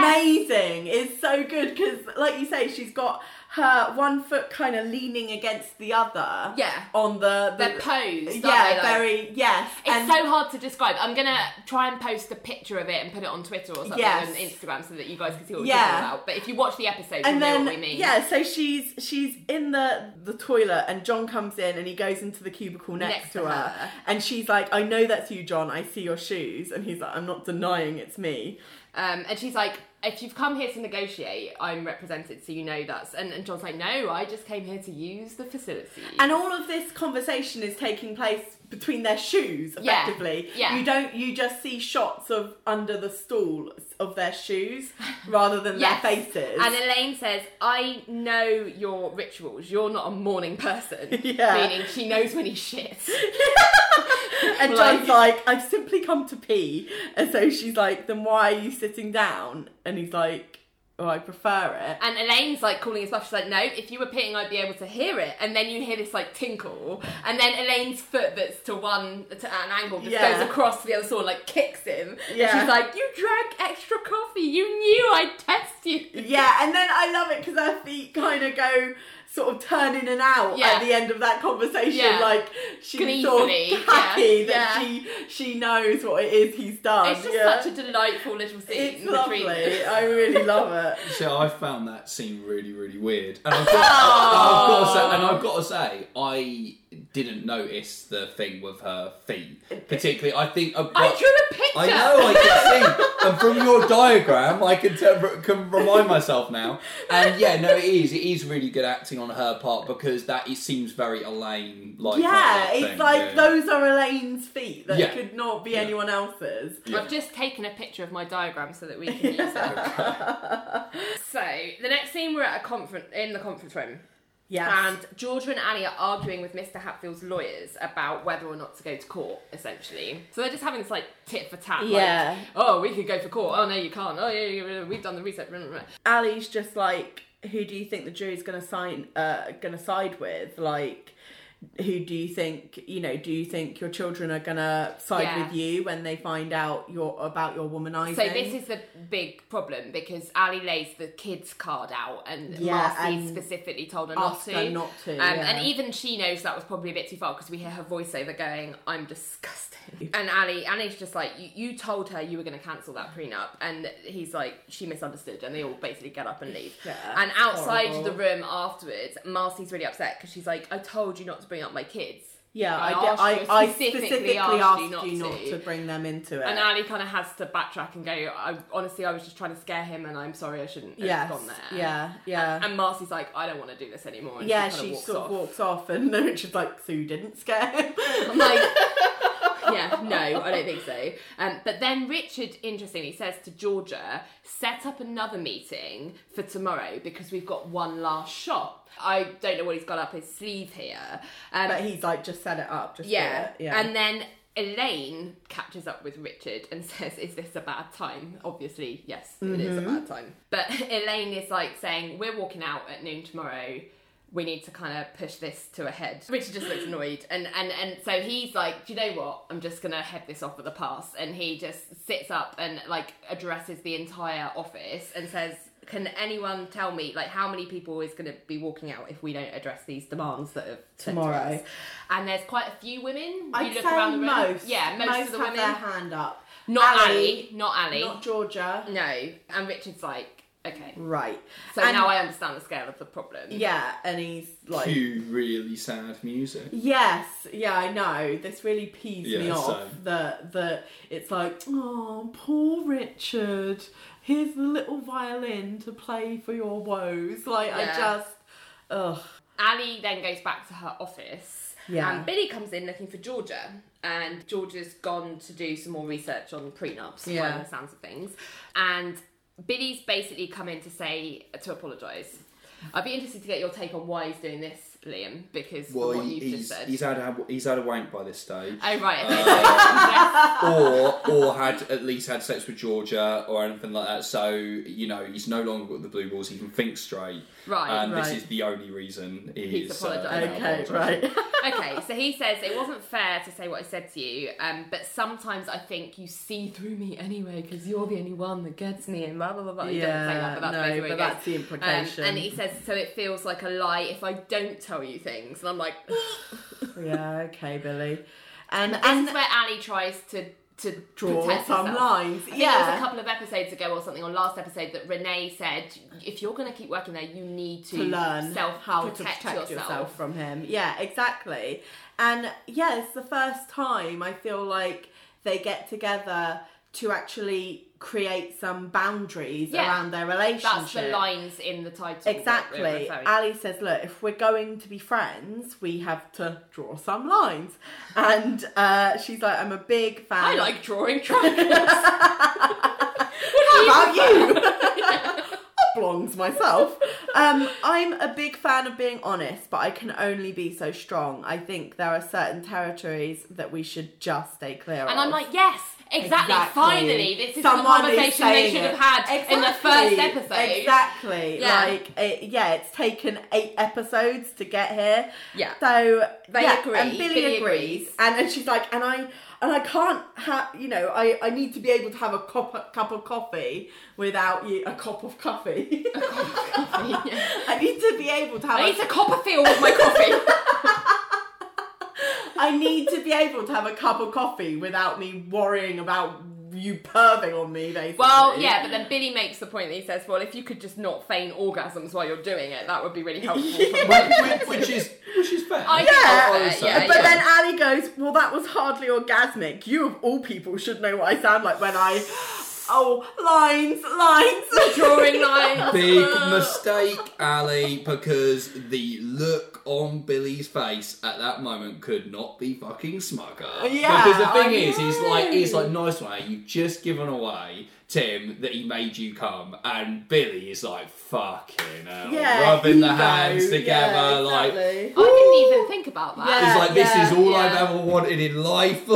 amazing. It's so good because, like you say, she's got her one foot kind of leaning against the other. Yeah. On the, the They're posed. Yeah, they, like- very yes. It's so hard to describe. I'm gonna try and post a picture of it and put it on Twitter or something Yes. on Instagram so that you guys can see what we're Yeah. talking about. But if you watch the episode, you and know what we mean. yeah, so she's she's in the the toilet and John comes in and he goes into the cubicle next, Next to, to her. her. and she's like, "I know that's you, John. I see your shoes." And he's like, "I'm not denying it's me." Um, and she's like, if you've come here to negotiate, I'm represented, so you know that's. And, and John's like, no, I just came here to use the facility. And all of this conversation is taking place between their shoes, Yeah, effectively. yeah. You don't. You just see shots of under the stool of their shoes rather than Yes. their faces. And Elaine says, I know your rituals. You're not a morning person. Yeah. Meaning she knows when he shits. And Like- John's like, I've simply come to pee. And so she's like, then why are you sitting down? And he's like, oh, I prefer it. And Elaine's like calling his bluff. She's like, no, if you were peeing, I'd be able to hear it. And then you hear this like tinkle. And then Elaine's foot that's to one, to an angle, just Yeah. goes across to the other sword, like kicks him. Yeah. And she's like, you drank extra coffee. You knew I'd test you. Yeah, and then I love it because her feet kind of go sort of turning and out Yeah. at the end of that conversation. Yeah. Like she's sort of happy yeah, that yeah. she she knows what it is he's done. It's just yeah. such a delightful little scene It's lovely. I really love it. So I found that scene really, really weird, and I've got, I've got to say, and I've got to say, I didn't notice the thing with her feet particularly. I think I've I drew a picture. I know, I can see, and from your diagram, I can tell, can remind myself now. And yeah, no, it is. It is really good acting on her part because that it seems very Elaine like. yeah, it's thing, like yeah. those are Elaine's feet that Yeah. could not be Yeah. anyone else's. Yeah. I've just taken a picture of my diagram so that we can use it. so the next scene, we're at a conference in the conference room. Yes. And Georgia and Ally are arguing with Mr. Hatfield's lawyers about whether or not to go to court, essentially. So they're just having this like tit for tat. Yeah. Like, oh, we could go for court. Oh no, you can't. Oh yeah, yeah, yeah, we've done the research. Ally's just like, who do you think the jury's gonna sign uh gonna side with? Like who do you think you know, do you think your children are gonna side Yeah. with you when they find out your about your womanizing? So this is the big problem because Ally lays the kids card out, and Yeah, Marcy and specifically told her not to. her not to, Um, yeah. And even she knows that was probably a bit too far because we hear her voiceover going, "I'm disgusted." And Ally, Ally's just like, you, "You told her you were going to cancel that prenup," and he's like, "She misunderstood," and they all basically get up and leave. Yeah, and outside horrible. the room afterwards, Marcy's really upset because she's like, "I told you not to bring up my kids." yeah, I I, did, I, you- I specifically specifically asked you not you not to. to bring them into it. And Ally kind of has to backtrack and go, I, honestly, I was just trying to scare him and I'm sorry I shouldn't have yes, gone there. yeah, yeah. And Marcy's like, I don't want to do this anymore. And yeah, she, she walks sort off. of walks off, and then Richard's like, "So you didn't scare him?" I'm like, yeah, no, I don't think so. Um, but then Richard, interestingly, says to Georgia, set up another meeting for tomorrow because we've got one last shot. I don't know what he's got up his sleeve here. Um, But he's like, "Just set it up, just yeah. it." yeah. And then Elaine catches up with Richard and says, Is this a bad time? Obviously, yes, it is a bad time. But Elaine is like saying, We're walking out at noon tomorrow. We need to kind of push this to a head. Richard just looks annoyed, and, and and so he's like, "Do you know what? I'm just gonna head this off at the pass." And he just sits up and like addresses the entire office and says, "Can anyone tell me like how many people is going to be walking out if we don't address these demands that have sent to Tomorrow. And there's quite a few women. You look say around the room. most. Yeah, most, of the have women. their hand up. Not Ally, Ally. Not Ally. Not Georgia. no. And Richard's like, okay. Right. So And- now I understand the scale of the problem. Yeah, and he's like. Cue really sad music. Yes, yeah, I know. This really pees me off. same. That that it's like, oh, poor Richard. Here's the little violin to play for your woes. Like I just, ugh. Ally then goes back to her office. Yeah. And Billy comes in looking for Georgia. And Georgia's gone to do some more research on prenups, Yeah. by the sounds of things. And Billy's basically come in to say, to apologise. I'd be interested to get your take on why he's doing this, Liam, because from Well, what he- you've he's, just said. he's had a, he's had a wank by this stage. Oh, right. Okay. so- or or had at least had sex with Georgia or anything like that. So you know he's no longer got the blue balls. He can think straight. Right, And this is the only reason He's he's, apologising. uh, Okay, right. okay, so he says it wasn't fair to say what I said to you, um, but sometimes I think you see through me anyway because you're the only one that gets me, and blah blah blah. blah. He doesn't say that, but that's no, but that's the implication. Um, and he says, so it feels like a lie if I don't tell you things, and I'm like, yeah, okay, Billy. And this and is where Ally tries to to draw some herself. lines. Think it was a couple of episodes ago or something on last episode that Renee said, if you're going to keep working there, you need to, to learn self how to protect protect yourself. yourself from him. Yeah, exactly. And yeah, it's the first time I feel like they get together to actually create some boundaries Yeah. around their relationship. That's the lines in the title. Exactly. Ally says, "Look, if we're going to be friends, we have to draw some lines." And uh, she's like, "I'm a big fan." I like drawing triangles. How about you? Oblongs myself. Um, I'm a big fan of being honest, but I can only be so strong. I think there are certain territories that we should just stay clear of. And I'm like, yes, exactly. Exactly. Finally, this is Someone the conversation they should have had in the first episode. Exactly. Yeah. Like, it, yeah, it's taken eight episodes to get here. Yeah. So They yeah, agree. and Billy, Billy agrees. agrees. and and she's like, and I and I can't have, you know, I I need to be able to have a cup cup of coffee without you, a cup of coffee. I need to be able to have. I a- need to Copperfield with my coffee. I need to be able to have a cup of coffee without me worrying about you perving on me, basically. well, yeah, but then Billy makes the point that he says, well, if you could just not feign orgasms while you're doing it, that would be really helpful. for which, which is which is fair. I Yeah, think that's I fair, yeah, but yeah. then Ally goes, "Well, that was hardly orgasmic. You of all people should know what I sound like when I, oh, lines, lines, drawing lines. Big uh. mistake, Ally, because the look on Billy's face at that moment could not be fucking smugger. Yeah, because the thing I is, he's like, he's like, nice way, you've just given away Tim that he made you come, and Billy is like, fucking hell, Yeah, rubbing the hands together, Yeah, like. exactly. I didn't even think about that. Yeah. He's like, this yeah, is all yeah. I've ever wanted in life.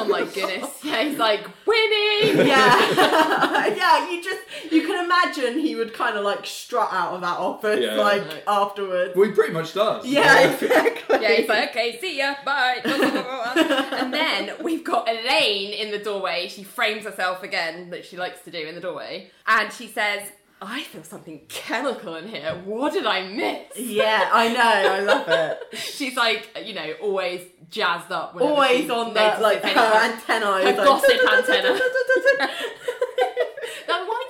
Oh my goodness. Yeah, he's like, winning! yeah, yeah. You just you can imagine he would kind of like strut out of that office Yeah. like afterwards. well, he pretty much does. Yeah, exactly. Yeah, he's like, okay, see ya, bye. and then we've got Elaine in the doorway. She frames herself again, that she likes to do in the doorway. And she says, I feel something chemical in here. What did I miss? Yeah, I know. I love it. She's like, you know, always jazzed up. Always on notices like her antennae. Her like, gossip antenna. Why didn't they have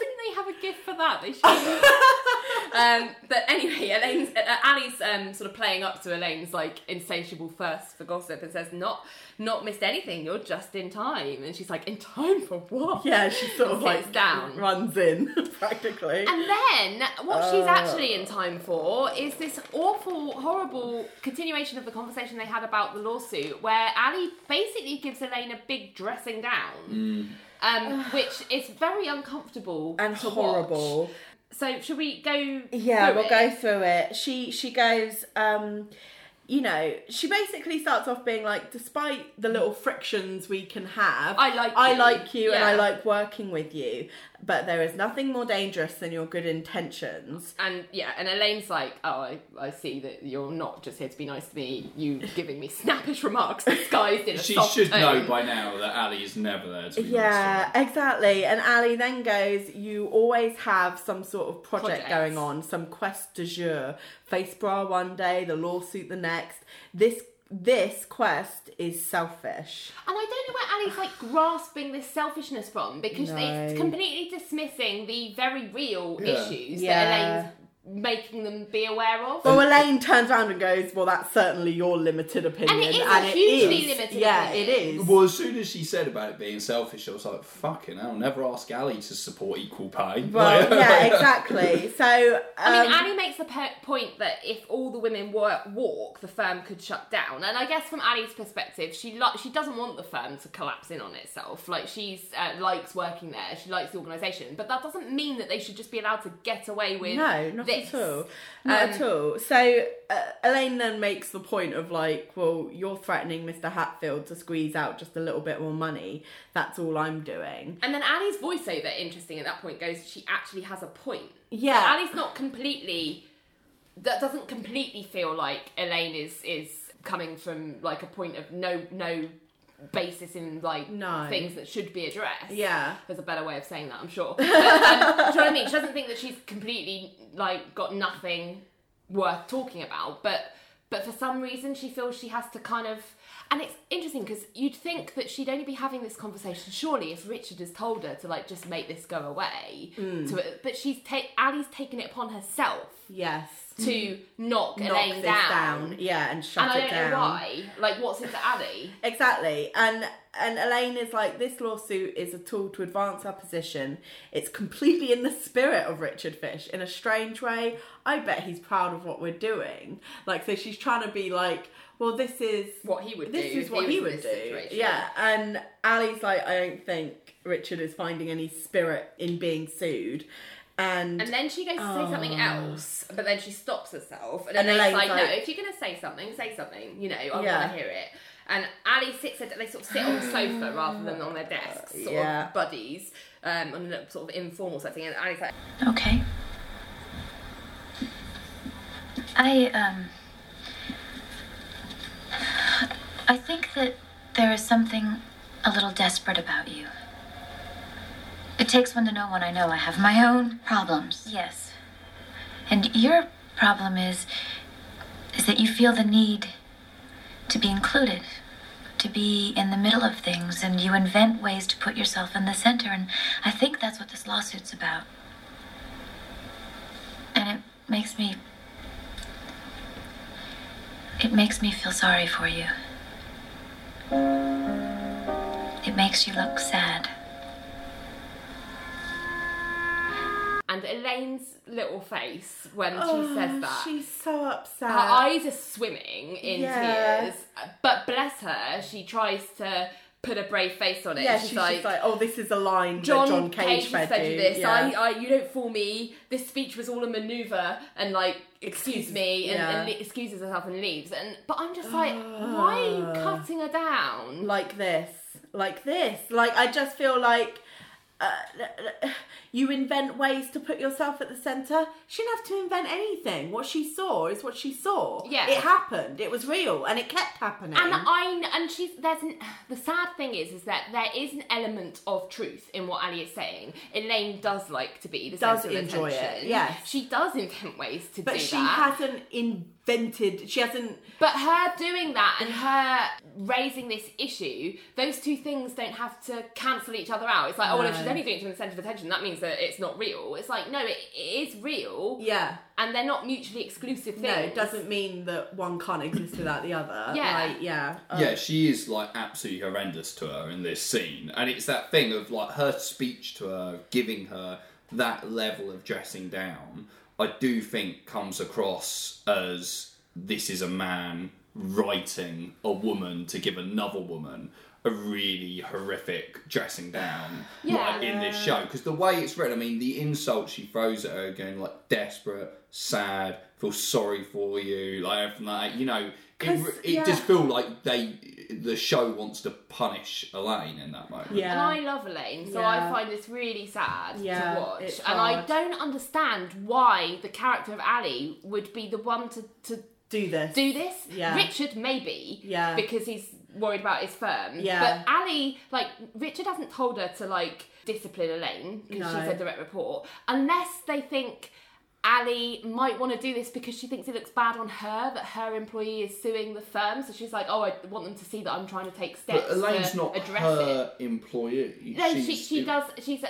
a gift for that? They should. um, but anyway, Elaine's uh, Ally's um, sort of playing up to Elaine's like insatiable thirst for gossip and says, "Not, not missed anything. You're just in time." And she's like, "In time for what?" yeah, she sort of like down. runs in practically. And then what she's Oh. actually in time for is this awful, horrible continuation of the conversation they had about the lawsuit, where Ally basically gives Elaine a big dressing down, um, which is very uncomfortable and horrible. watch. So should we go? Yeah, we'll it? go through it. She she goes, um, you know, she basically starts off being like, despite the little frictions we can have, I like I you." like you, and I like working with you. But there is nothing more dangerous than your good intentions. And yeah, and Elaine's like, oh, I, I see that you're not just here to be nice to me. You giving me snappish remarks disguised in a She soft should tone. know by now that Ally is never there to be Yeah, nice exactly. And Ally then goes, You always have some sort of project Project. going on, some quest de jour. Face bra one day, the lawsuit the next. This this quest is selfish. And I don't know where Ally's like grasping this selfishness from because No. it's completely dismissing the very real Yeah. issues Yeah. that Elaine's making them be aware of. Well, Elaine turns around and goes, Well, that's certainly your limited opinion. And it is a hugely limited Yeah, opinion. it is. Well, as soon as she said about it being selfish, I was like, fucking hell, never ask Ally to support equal pay. Well, yeah, exactly. So, I mean, um, Ally makes the pe- point that if all the women were walk, the firm could shut down. And I guess from Ally's perspective, she li- she doesn't want the firm to collapse in on itself. Like she's uh, likes working there, she likes the organisation, but that doesn't mean that they should just be allowed to get away with No, not at all. Not Um, at all. So uh, Elaine then makes the point of like, well, you're threatening Mr. Hatfield to squeeze out just a little bit more money. That's all I'm doing. And then Ally's voiceover, interesting at that point, goes she actually has a point. Yeah. Ally's not completely. That doesn't completely feel like Elaine is is coming from like a point of no no basis in like No. things that should be addressed. Yeah. There's a better way of saying that, I'm sure. But, um, do you know what I mean? She doesn't think that she's completely like got nothing worth talking about, but but for some reason she feels she has to kind of. And it's interesting because you'd think that she'd only be having this conversation surely if Richard has told her to like just make this go away. Mm. To but she's ta- Ally's taken it upon herself Yes. To mm. knock, Knock Elaine down. down. Yeah, and shut And I it don't down. know why. Like, what's into Ally? Exactly. And and Elaine is like, this lawsuit is a tool to advance our position. It's completely in the spirit of Richard Fish. In a strange way, I bet he's proud of what we're doing. Like, so she's trying to be like, well, this is What he would do. this do is what he he, would do. situation. Yeah. And Ally's like, I don't think Richard is finding any spirit in being sued. And, And then she goes to say something else, but then she stops herself. And, And then Elaine's Elaine's like, no, if you're going to say something, say something. You know, I Yeah. want to hear it. And Ally sits, at, they sort of sit on the sofa rather than on their desks, sort Yeah. of buddies, um, on a sort of informal setting. And Ally's like, Okay. I, um. I think that there is something a little desperate about you. It takes one to know one I know. I have my own problems, yes. And your problem is. is that you feel the need to be included, to be in the middle of things, and you invent ways to put yourself in the center. And I think that's what this lawsuit's about. And it makes me. It makes me feel sorry for you. It makes you look sad. And Elaine's little face when she Oh, says that. she's so upset. her eyes are swimming in Yeah. tears, but bless her, she tries to put a brave face on it. yeah, she's, she's like, like, oh, this is a line John, that John Cage, Cage, fed, you. this. Yeah. I, I, you don't fool me. This speech was all a maneuver, and like, excuse me, and, Yeah. and excuses herself and leaves. And but I'm just like, why are you cutting her down? like this, like this. Like I just feel like uh, you invent ways to put yourself at the center. She didn't have to invent anything. What she saw is what she saw. Yeah. it happened. It was real, and it kept happening. And I and she's there's an, the sad thing is is that there is an element of truth in what Ally is saying. Elaine does like to be the Does centre of enjoy it, attention. yes. she does invent ways to but do she hasn't invented. She hasn't. But her doing that and her raising this issue, those two things don't have to cancel each other out. It's like, oh, well, if she's only doing it to the centre of attention, that means that it's not real. It's like, no, it, it is real, Yeah. and they're not mutually exclusive things. No, it doesn't mean that one can't exist without the other. Yeah. Like, yeah. Uh, Yeah, she is like absolutely horrendous to her in this scene, and it's that thing of like her speech to her, giving her that level of dressing down. I do think comes across as this is a man writing a woman to give another woman a really horrific dressing down Yeah. like in this show because the way it's written i mean the insults she throws at her again like desperate sad feel sorry for you, like everything like that. You know, it, 'Cause, it yeah. just feel like they the show wants to punish Elaine in that moment. Yeah. And I love Elaine, so Yeah. I find this really sad Yeah, to watch. it's And I don't understand why the character of Ally would be the one to, to do this. do this. Yeah. Richard maybe. Yeah. Because he's worried about his firm. Yeah. But Ally, like Richard hasn't told her to like discipline Elaine because No. she's a direct report, unless they think. Ally might want to do this because she thinks it looks bad on her that her employee is suing the firm. So she's like, "Oh, I want them to see that I'm trying to take steps But Elaine's to not address it." her employee. No, she, She's- she does. She's uh,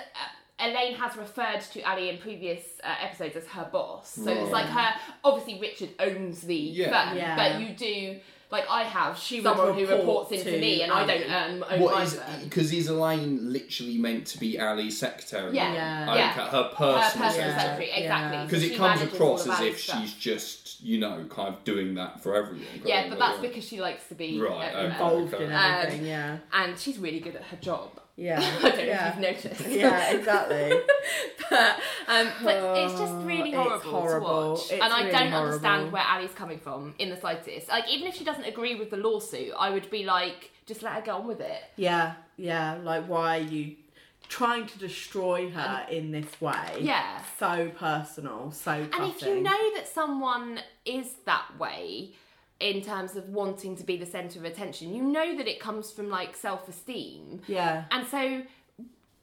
Elaine has referred to Ally in previous uh, episodes as her boss. So it's like her. Obviously, Richard owns the Yeah. firm, Yeah. but you do like I have She would someone who reports into to me, and I don't earn own What my is because is Elaine literally meant to be Ally's secretary? Yeah, Yeah. Okay, yeah. her Her personal personal secretary. secretary, Yeah. exactly. Because So it comes across as if stuff. she's just, you know, kind of doing that for everyone. Yeah, but that's because she likes to be Right, everywhere. okay. Involved Okay. in Um, everything. yeah. and she's really good at her job. Yeah. I don't know yeah. if you've noticed. Yeah, exactly. but, um, but it's just really It's horrible, horrible. to watch, It's and I really don't horrible. understand where Ally's coming from in the slightest. Like, even if she doesn't agree with the lawsuit, I would be like, just let her get on with it. Yeah, yeah. Like, why are you trying to destroy her in this way? Yeah. So personal, so And cutting. if you know that someone is that way in terms of wanting to be the centre of attention, you know that it comes from like self-esteem. Yeah. And so,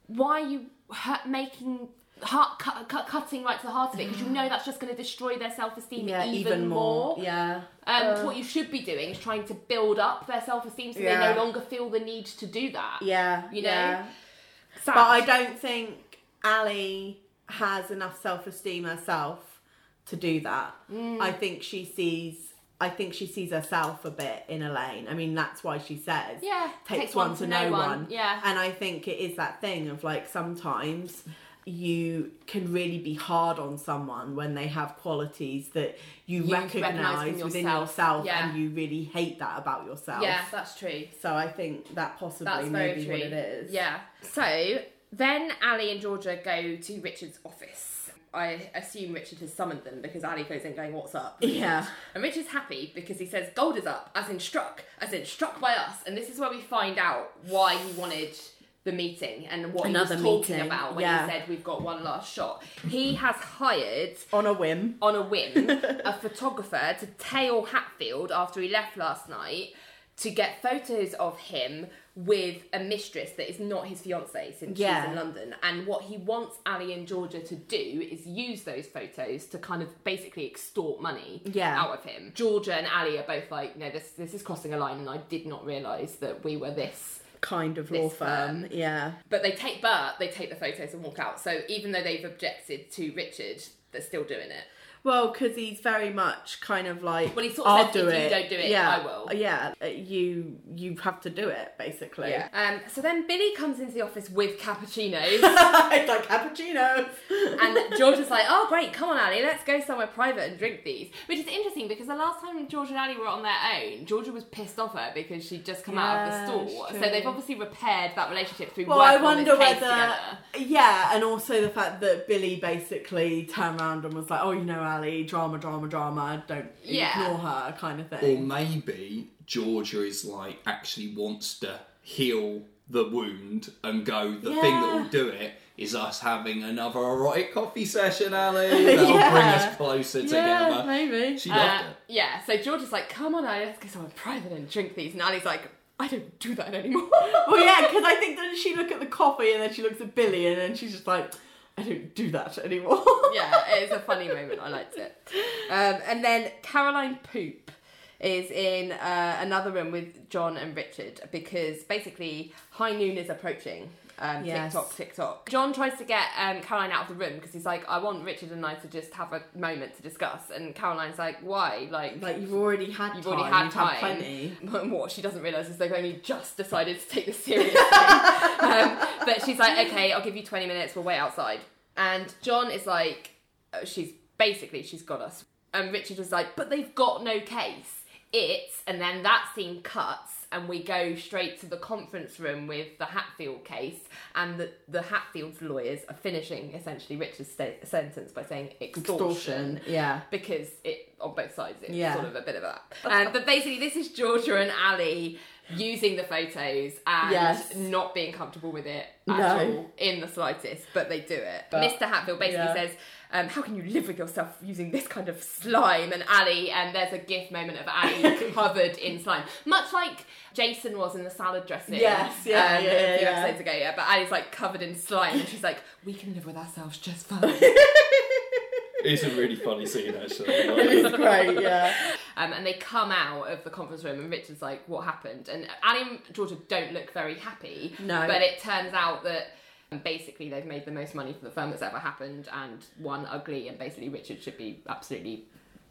why are you hurt, making heart cut, cut, cutting right to the heart of it? Because you know that's just going to destroy their self-esteem Yeah, even, even more. more. Yeah. Um, what you should be doing is trying to build up their self-esteem so Yeah. they no longer feel the need to do that. Yeah. You know? yeah. But I don't think Ally has enough self esteem herself to do that. Mm. I think she sees. I think she sees herself a bit in Elaine. I mean, that's why she says, Yeah, takes, one, to know one. Yeah. And I think it is that thing of like sometimes you can really be hard on someone when they have qualities that you, You recognise recognize from within yourself. yourself Yeah. and you really hate that about yourself. Yeah, that's true. So I think that possibly That's may be true. what it is. Yeah. So then Ally and Georgia go to Richard's office. I assume Richard has summoned them because Ally goes in going, What's up? Yeah. And Richard's happy because he says gold is up, as in struck, as in struck by us. And this is where we find out why he wanted the meeting and what Another he was talking meeting, about when yeah. he said we've got one last shot. He has hired On a whim. on a whim a photographer to tail Hatfield after he left last night to get photos of him with a mistress that is not his fiance since Yeah. she's in London. And what he wants Ally and Georgia to do is use those photos to kind of basically extort money Yeah. out of him. Georgia and Ali are both like, no, this this is crossing a line, and I did not realise that we were this. kind of law firm. firm. Yeah. But they take, but they take the photos and walk out. So even though they've objected to Richard, they're still doing it. Well, because he's very much kind of like, Well, he sort of I'll do "If you it. don't do it, yeah, I will." Yeah, uh, you you have to do it basically. Yeah. Um, so then Billy comes into the office with cappuccinos, it's like cappuccinos. and George is like, "Oh, great! Come on, Ally, let's go somewhere private and drink these." Which is interesting because the last time George and Ally were on their own, Georgia was pissed off her because she'd just come out of the store. true. So they've obviously repaired that relationship through Well, I working on wonder this case whether, together. yeah, and also the fact that Billy basically turned around and was like, "Oh, you know, Ally, drama, drama, drama. Don't Yeah. ignore her," kind of thing. Or maybe Georgia is like actually wants to heal the wound and go. The thing that will do it is us having another erotic coffee session, Ally. That'll bring us closer yeah, together. maybe. She loved Uh, it. yeah. So George is like, "Come on, Ally, let's go somewhere private and drink these," and Ally's like, "I don't do that anymore." well, yeah, because I think that she look at the coffee and then she looks at Billy and then she's just like, "I don't do that anymore." yeah, it's a funny moment. I liked it. Um, and then Caroline Poop is in uh, another room with John and Richard because basically high noon is approaching. Um, Yes. TikTok, TikTok. John tries to get um, Caroline out of the room because he's like, I want Richard and I to just have a moment to discuss. And Caroline's like, why? Like, like you've already had You've time. already had you've time. had plenty. what she doesn't realise is they've only just decided to take this seriously. um, but she's like, okay, I'll give you 20 minutes, we'll wait outside. And John is like, uh, she's basically, she's got us. And Richard was like, but they've got no case. It's, and then that scene cuts, and we go straight to the conference room with the Hatfield case, and the, the Hatfield's lawyers are finishing essentially Richard's sta- sentence by saying extortion. Extortion, yeah. Because it on both sides it's Yeah. sort of a bit of that. Um, but basically, this is Georgia and Ally using the photos and Yes. not being comfortable with it at No. all in the slightest, but they do it. But- Mr. Hatfield basically yeah. says, um, "How can you live with yourself using this kind of slime?" And Ally, and there's a gif moment of Ally covered in slime, much like Jason was in the salad dressing. Yes, yeah, um, yeah, a few yeah. episodes ago. Yeah, but Ally's like covered in slime, and she's like, "We can live with ourselves just fine." It's a really funny scene, actually. It's great, yeah. Um, and they come out of the conference room, and Richard's like, "What happened?" And Ally and Georgia don't look very happy. No. But it turns out that um, basically they've made the most money for the firm that's ever happened, and won ugly. And basically, Richard should be absolutely.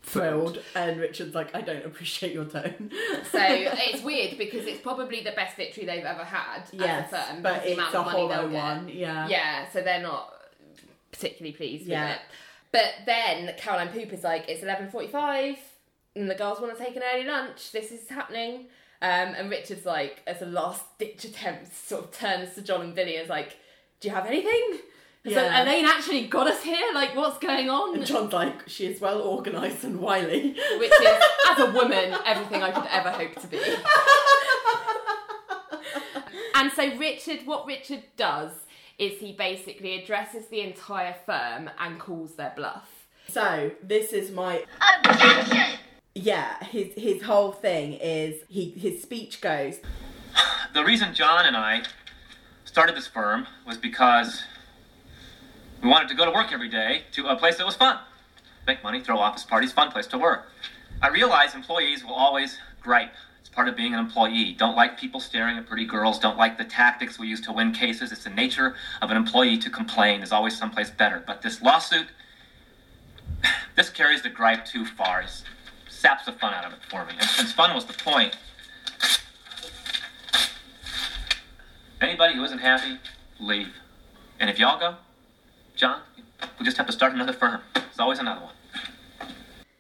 Thrilled. And Richard's like, I don't appreciate your tone. So it's weird because it's probably the best victory they've ever had yes, as a firm. but because the it's amount a of money they'll hollow get. one. Yeah. Yeah, so they're not particularly pleased Yeah. with it. But then Caroline Poop is like, it's eleven forty-five, and the girls want to take an early lunch. This is happening. Um, and Richard's like, as a last-ditch attempt, sort of turns to John and Billy and is like, "Do you have anything?" It's like, Yeah. Elaine actually got us here. Like, what's going on? And John's like, she is well organised and wily. Which is, as a woman, everything I could ever hope to be. and so Richard, what Richard does is he basically addresses the entire firm and calls their bluff. So this is my yeah. His his whole thing is he his speech goes. The reason John and I started this firm was because we wanted to go to work every day to a place that was fun. Make money, throw office parties, fun place to work. I realize employees will always gripe. It's part of being an employee. Don't like people staring at pretty girls, don't like the tactics we use to win cases. It's the nature of an employee to complain. There's always someplace better. But this lawsuit, this carries the gripe too far. It saps the fun out of it for me. And since fun was the point, Anybody who isn't happy, leave. And if y'all go, John, we just have to start another firm. There's always another one.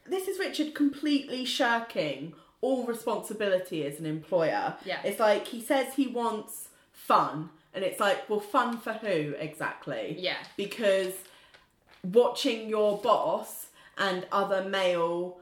This is Richard completely shirking all responsibility as an employer. Yeah. It's like he says he wants fun, and it's like, well, fun for who exactly? Yeah. Because watching your boss and other male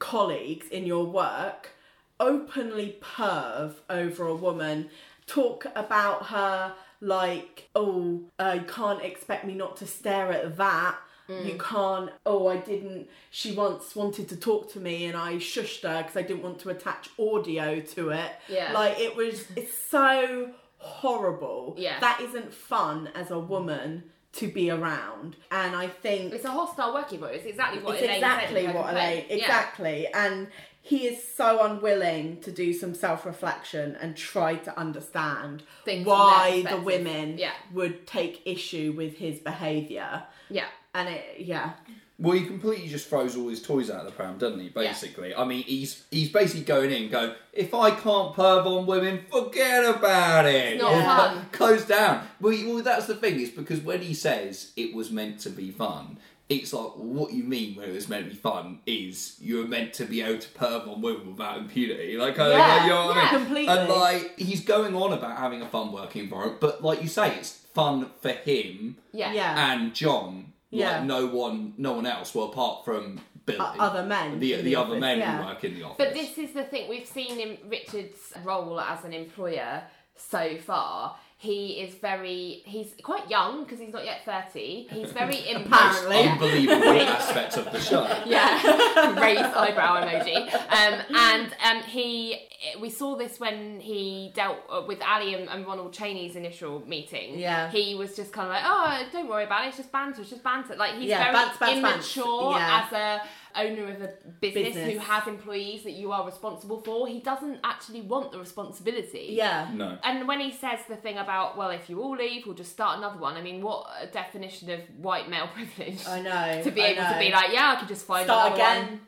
colleagues in your work openly perv over a woman, talk about her like, oh, uh, you can't expect me not to stare at that. Mm. You can't, oh, I didn't. She once wanted to talk to me and I shushed her because I didn't want to attach audio to it. Yeah. Like, it was, it's so horrible. Yeah. That isn't fun as a woman to be around. And I think It's a hostile working environment. It's exactly what it's Elaine exactly said what. Elaine Yeah. exactly and he is so unwilling to do some self-reflection and try to understand Things why the women Yeah. would take issue with his behavior Yeah. and it yeah Well, he completely just throws all his toys out of the pram, doesn't he? Basically, I mean, he's he's basically going in, and going, if I can't perv on women, forget about it. It's not Yeah. fun. Close down. Well, well, that's the thing is because when he says it was meant to be fun, it's like what you mean when it was meant to be fun is you're meant to be able to perv on women without impunity. Like, I- Yeah, you know what I yeah, mean? completely. And like he's going on about having a fun working environment, but like you say, it's fun for him Yeah. yeah and John. Yeah. Like no one, no one else. Well, apart from Billy, O- other men the the, the other office, men yeah. who work in the office. But this is the thing we've seen in Richard's role as an employer so far. He is very, he's quite young because he's not yet 30. He's very Apparently. impatient. unbelievable aspect of the show. Yeah, raised eyebrow emoji. Um, and um, he, we saw this when he dealt uh, with Ally and, and Ronald Cheney's initial meeting. Yeah. he was just kind of like, "Oh, don't worry about it. It's just banter. It's just banter." Like he's Yeah, very bants, bants, bants. immature Yeah. as a owner of a business, Business. who has employees that you are responsible for. He doesn't actually want the responsibility. yeah No. And when he says the thing about, well, if you all leave, we'll just start another one. I mean, what a definition of white male privilege I know to be I able to be like, yeah, I could just find start another again one.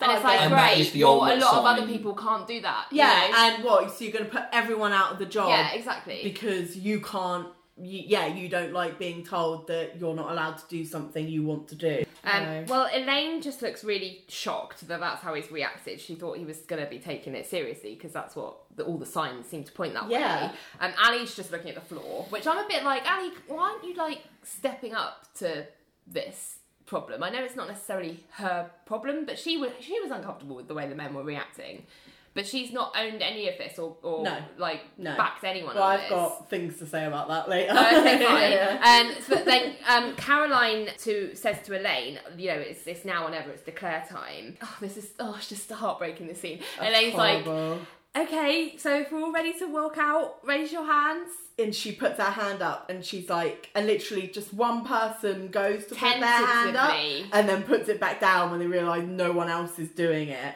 And Start it's like. And great. well, a ultimate lot of other people can't do that. you yeah know? and what so you're going to put everyone out of the job yeah, exactly. because you can't you, yeah you don't like being told that you're not allowed to do something you want to do Um, No. Well, Elaine just looks really shocked that that's how he's reacted. She thought he was going to be taking it seriously because that's what the, all the signs seem to point that Yeah. way. And Ally's just looking at the floor, which I'm a bit like, Ally, why aren't you like stepping up to this problem? I know it's not necessarily her problem, but she was she was uncomfortable with the way the men were reacting. But she's not owned any of this or, or No. like No. backed anyone Well, I've this. got things to say about that later. okay, fine. Yeah. Um, so then um, Caroline to says to Elaine, you know, it's, it's now or never. It's declare time. Oh, this is oh, it's just heartbreaking. This scene. Elaine's Horrible. like, okay, so if we're all ready to walk out, raise your hands. and she puts her hand up and she's like and literally just one person goes to put their hand up and then puts it back down when they realise no one else is doing it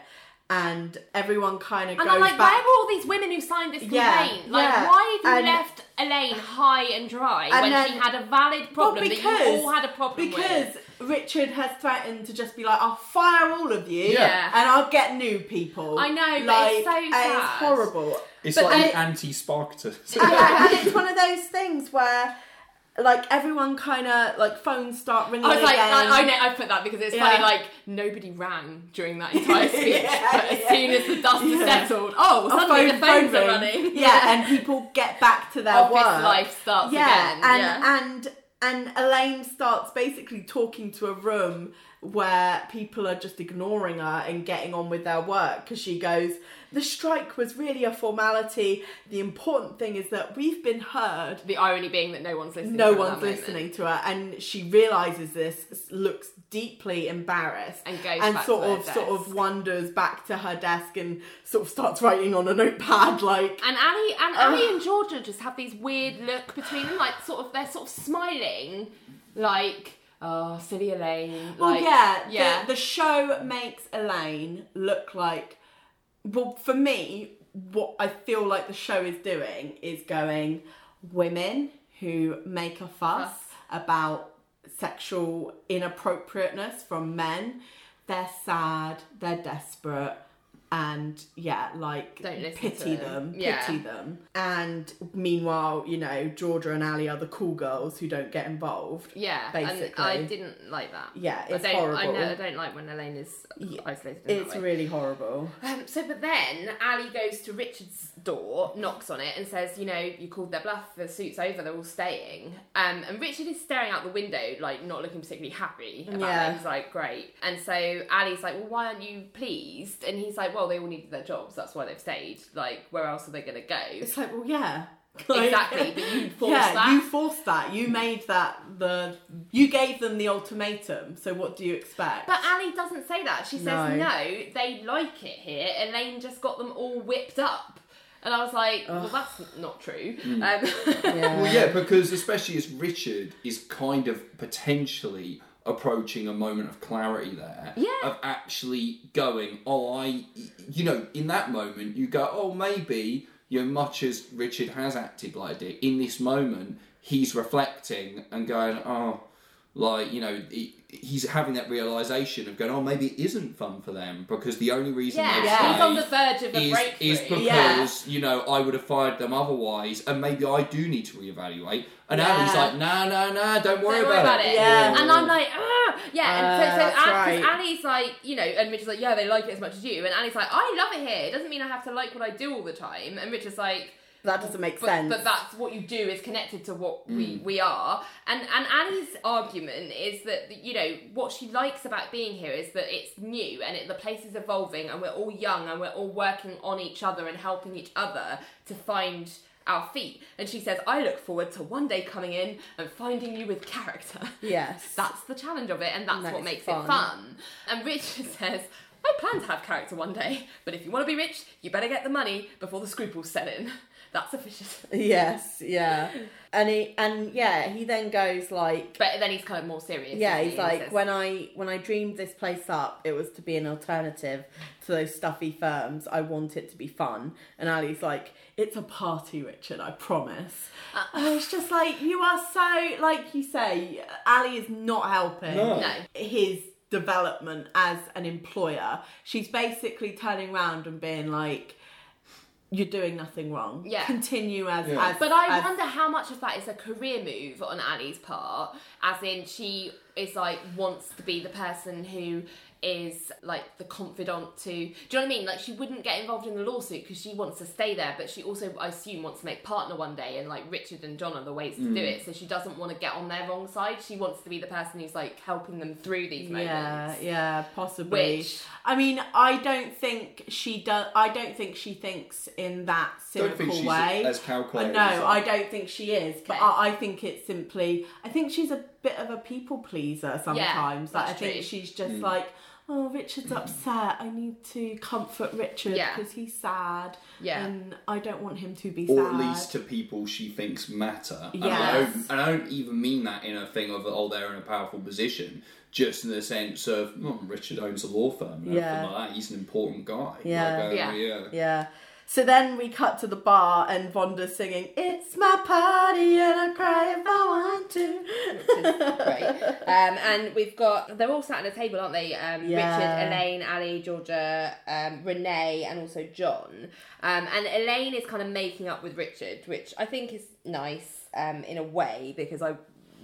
and everyone kind of And goes I'm like, back where were all these women who signed this Yeah, complaint? Like, yeah. why have you And- left Elaine high and dry And when then- she had a valid problem Well, that you all had a problem because with? Richard has threatened to just be like, I'll fire all of you Yeah. and I'll get new people. I know, but like, it's so and sad. It's horrible. It's But like then- the anti-Spartacus. and, and it's one of those things where like everyone kind of like phones start ringing I was like, again. I, I know, I put that because it's Yeah. funny. Like nobody rang during that entire speech, Yeah, but as yeah. soon as the dust has settled, oh, A suddenly phone- the phones phone are running. Yeah, and people get back to their office work. life starts yeah, again. and yeah. and and Elaine starts basically talking to a room where people are just ignoring her and getting on with their work because she goes, "The strike was really a formality. The important thing is that we've been heard." the irony being that no one's listening. No to one's listening to her, and she realizes this, looks deeply embarrassed, And goes and back sort of sort of wanders back to her desk and sort of starts writing on a notepad like And Ally and Ally and Georgia just have these weird look between them, like sort of they're sort of smiling, like oh silly Elaine. Well, like, yeah, yeah. The, the show makes Elaine look like. Well, for me, what I feel like the show is doing is going women who make a fuss Fuss. about sexual inappropriateness from men. They're sad. They're desperate. And yeah, like Don't pity them, them. Yeah. pity them. And meanwhile, you know, Georgia and Ally are the cool girls who don't get involved. yeah, basically. and I didn't like that. Yeah, it's I horrible. I know I don't like when Elaine is Yeah, isolated. It's really horrible. Um, so, but then Ally goes to Richard's door, knocks on it, and says, "You know, you called their bluff. The suit's over. They're all staying." Um, and Richard is staring out the window, like not looking particularly happy about Yeah. it. He's like, "Great." And so Ally's like, "Well, why aren't you pleased?" And he's like, "Well, they all needed their jobs. That's why they've stayed. Like, where else are they going to go?" It's like, well, yeah. Like- Exactly, but you forced yeah, that. you forced that. You made that the. You gave them the ultimatum. So what do you expect? But Ally doesn't say that. She says, No. no. they like it here. Elaine just got them all whipped up. And I was like, well, that's not true. Um, Well, yeah, because especially as Richard is kind of potentially approaching a moment of clarity there. Yeah. Of actually going, oh, I, you know, in that moment, you go, oh, maybe, you know, much as Richard has acted like it in this moment, he's reflecting and going, oh, like, you know, he, he's having that realization of going, oh, maybe it isn't fun for them because the only reason yeah, they've Yeah. he's on the stayed verge of a is, breakthrough. is because Yeah. you know I would have fired them otherwise, and maybe I do need to reevaluate. And Yeah. Ally's like, nah, nah, nah, don't worry, Don't worry about it. Yeah. And I'm like, ah, yeah. And so, Uh, so that's because right. Ally's like, you know, and Richard's like, yeah, they like it as much as you. And Ally's like, I love it here. It doesn't mean I have to like what I do all the time. And Richard's like, that doesn't make but, sense. but that's what you do is connected to what Mm. we, we are. And and Ally's argument is that you know what she likes about being here is that it's new and it, the place is evolving and we're all young and we're all working on each other and helping each other to find our feet. And she says, I look forward to one day coming in and finding you with character. yes. That's the challenge of it, and that's Makes what makes fun. it fun. And Richard says, I plan to have character one day, but if you want to be rich, you better get the money before the scruples set in. That's efficient. yes. Yeah. And he and yeah, he then goes like. But then he's kind of more serious. Yeah, he's he? Like says, when I when I dreamed this place up, it was to be an alternative to those stuffy firms. I want it to be fun. And Ally's like, it's a party, Richard. I promise. Uh, and it's just like you are so like you say. Ally is not helping No. No. his development as an employer. She's basically turning around and being like. You're doing nothing wrong. Yeah. Continue as Yeah. as But I as- wonder how much of that is a career move on Ally's part, as in she is like wants to be the person who is like the confidant to. Do you know what I mean? Like she wouldn't get involved in the lawsuit because she wants to stay there, but she also, I assume, wants to make partner one day, and like Richard and John are the ways to Mm. do it. So she doesn't want to get on their wrong side. She wants to be the person who's like helping them through these moments. Yeah, yeah, possibly. Which- I mean, I don't think she does. I don't think she thinks in that Don't cynical think she's way. as calculated No, as that. I don't think she is. But I, I think it's simply. I think she's a bit of a people pleaser sometimes. like I that's think true. she's just Mm. like. Oh, Richard's upset. I need to comfort Richard Yeah. because he's sad. Yeah. And I don't want him to be or sad. at least to people she thinks matter. And, I Yes. don't, and I don't even mean that in a thing of oh they're in a powerful position, just in the sense of oh, Richard owns a law firm. And Yeah. everything like that. He's an important guy. Yeah. Like, uh, Yeah. yeah. So then we cut to the bar and Vonda's singing, It's my party and I cry if I want to. Great. Um, and we've got, they're all sat at a table, aren't they? Um, Yeah. Richard, Elaine, Ally, Georgia, um, Renee, and also John. Um, and Elaine is kind of making up with Richard, which I think is nice um, in a way because I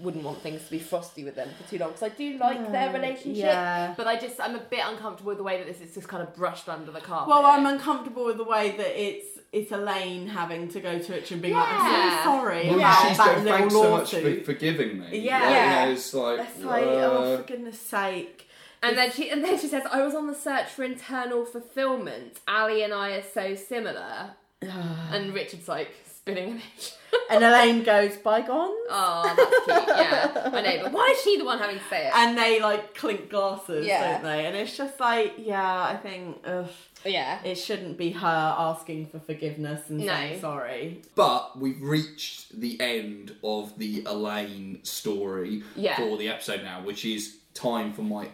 wouldn't want things to be frosty with them for too long because I do like their relationship. yeah. But I just, I'm a bit uncomfortable with the way that this is just kind of brushed under the carpet. Well, I'm uncomfortable with the way that it's it's Elaine having to go to Richard and being like, I'm Yeah. so sorry Well, about she's that going, little thanks so much for lawsuit. forgiving me. Yeah. Like, Yeah. you know, it's like, It's like, uh, oh, for goodness sake. And then she and then she says, "I was on the search for internal fulfillment. Ally and I are so similar." and Richard's like spinning image. And Elaine goes, Bygones? oh, that's cute. Yeah, I know. But why is she the one having to say it? And they like clink glasses, Yeah. don't they? And it's just like, yeah, I think ugh, yeah, it shouldn't be her asking for forgiveness and No. saying sorry. But we've reached the end of the Elaine story Yeah. for the episode now, which is time for my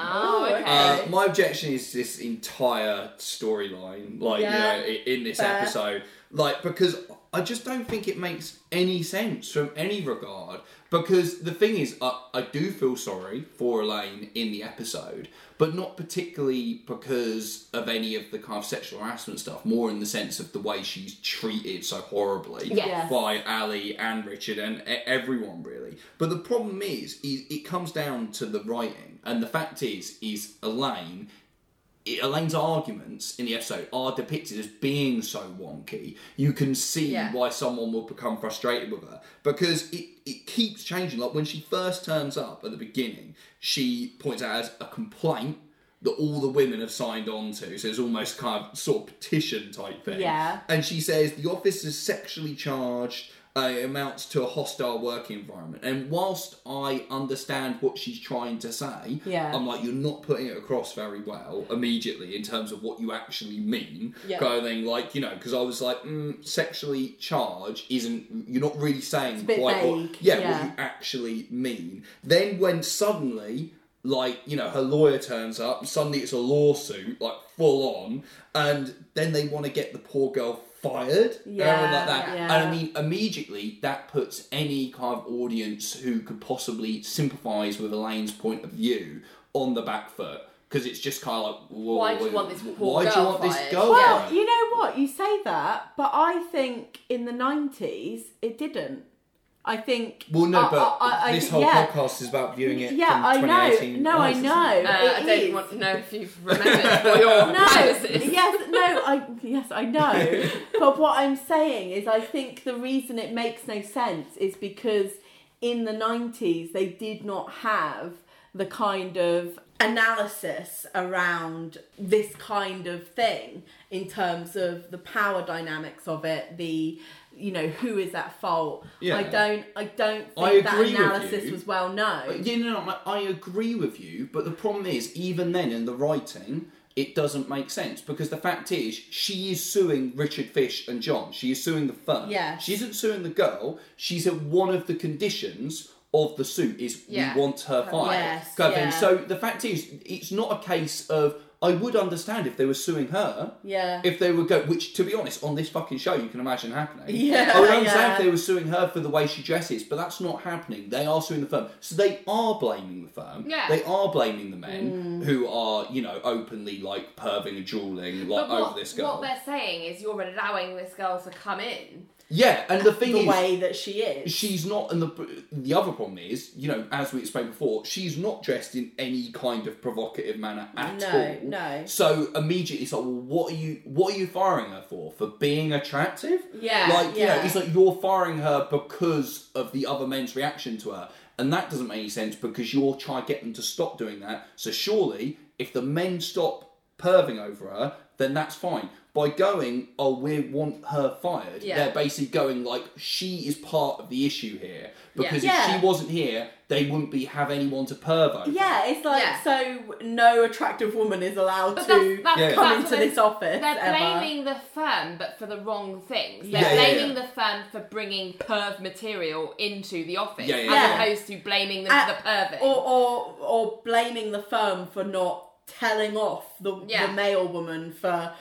Oh, okay. Uh, my objection is this entire storyline, like Yeah. you know, i- in this Fair. episode, like because I just don't think it makes any sense from any regard. Because the thing is, I, I do feel sorry for Elaine in the episode, but not particularly because of any of the kind of sexual harassment stuff. More in the sense of the way she's treated so horribly by Ally and Richard and e- everyone really. But the problem is, is it comes down to the writing, and the fact is, is Elaine. Elaine's arguments in the episode are depicted as being so wonky. You can see Yeah. why someone would become frustrated with her because it, it keeps changing. Like when she first turns up at the beginning, she points out as a complaint that all the women have signed on to. So it's almost kind of sort of petition type thing. Yeah. And she says the office is sexually charged. Uh, amounts to a hostile working environment. And whilst I understand what she's trying to say, Yeah. I'm like, you're not putting it across very well immediately in terms of what you actually mean. Yeah. Kind of thing, like, you know, because I was like, mm, sexually charged isn't, you're not really saying quite what, yeah, yeah. what you actually mean. Then when suddenly, like, you know, her lawyer turns up, suddenly it's a lawsuit, like, full on, and then they want to get the poor girl fired and everything like that. Yeah, And I mean, immediately that puts any kind of audience who could possibly sympathise with Elaine's point of view on the back foot. Because it's just kind of like, Why do you want this poor why do you girl want this fired? girl Well, fired? you know what? You say that, but I think in the 90s it didn't. I think. Well, no, I- but I- I- this whole yeah. podcast is about viewing it Yeah, from I know. No, I know. Uh, I don't is. want to know if you've remembered for your No, privacy. yes, no, I yes, I know. but what I'm saying is, I think the reason it makes no sense is because in the '90s they did not have the kind of analysis around this kind of thing in terms of the power dynamics of it, the you know who is at fault. Yeah. I don't, I don't think I that analysis was well known. Yeah, no, no, I I agree with you, but the problem is, even then in the writing, it doesn't make sense because the fact is, she is suing Richard Fish and John. She is suing the firm. Yes. She isn't suing the girl. She's at one of the conditions of the suit is Yeah. we want her fired. Yes, yeah. So the fact is, it's not a case of I would understand if they were suing her. Yeah. If they were go, which to be honest, on this fucking show, you can imagine happening. Yeah, I would understand yeah. if they were suing her for the way she dresses, but that's not happening. They are suing the firm, so they are blaming the firm. Yeah. They are blaming the men Mm. who are, you know, openly like perving and drooling like But what, over this girl. what they're saying is you're allowing this girl to come in. Yeah, and the thing is the is, way that she is. she's not and the the other problem is you know as we explained before she's not dressed in any kind of provocative manner at No, all no. no. so immediately it's like well what are you what are you firing her for for being attractive Yeah, like you know yeah. it's like you're firing her because of the other men's reaction to her and that doesn't make any sense because you're trying to get them to stop doing that so surely if the men stop perving over her then that's fine by going oh we want her fired Yeah. they're basically going like she is part of the issue here because Yeah. if Yeah. she wasn't here they wouldn't be have anyone to perv over yeah, it's like Yeah. so no attractive woman is allowed But to that's, that's, come that's into this office. They're ever. blaming the firm, but for the wrong things. They're Yeah, yeah, blaming yeah. the firm for bringing perv material into the office, Yeah, yeah, as yeah. opposed to blaming them Uh, for the perving. or, or or blaming the firm for not telling off the, Yeah. the mail woman for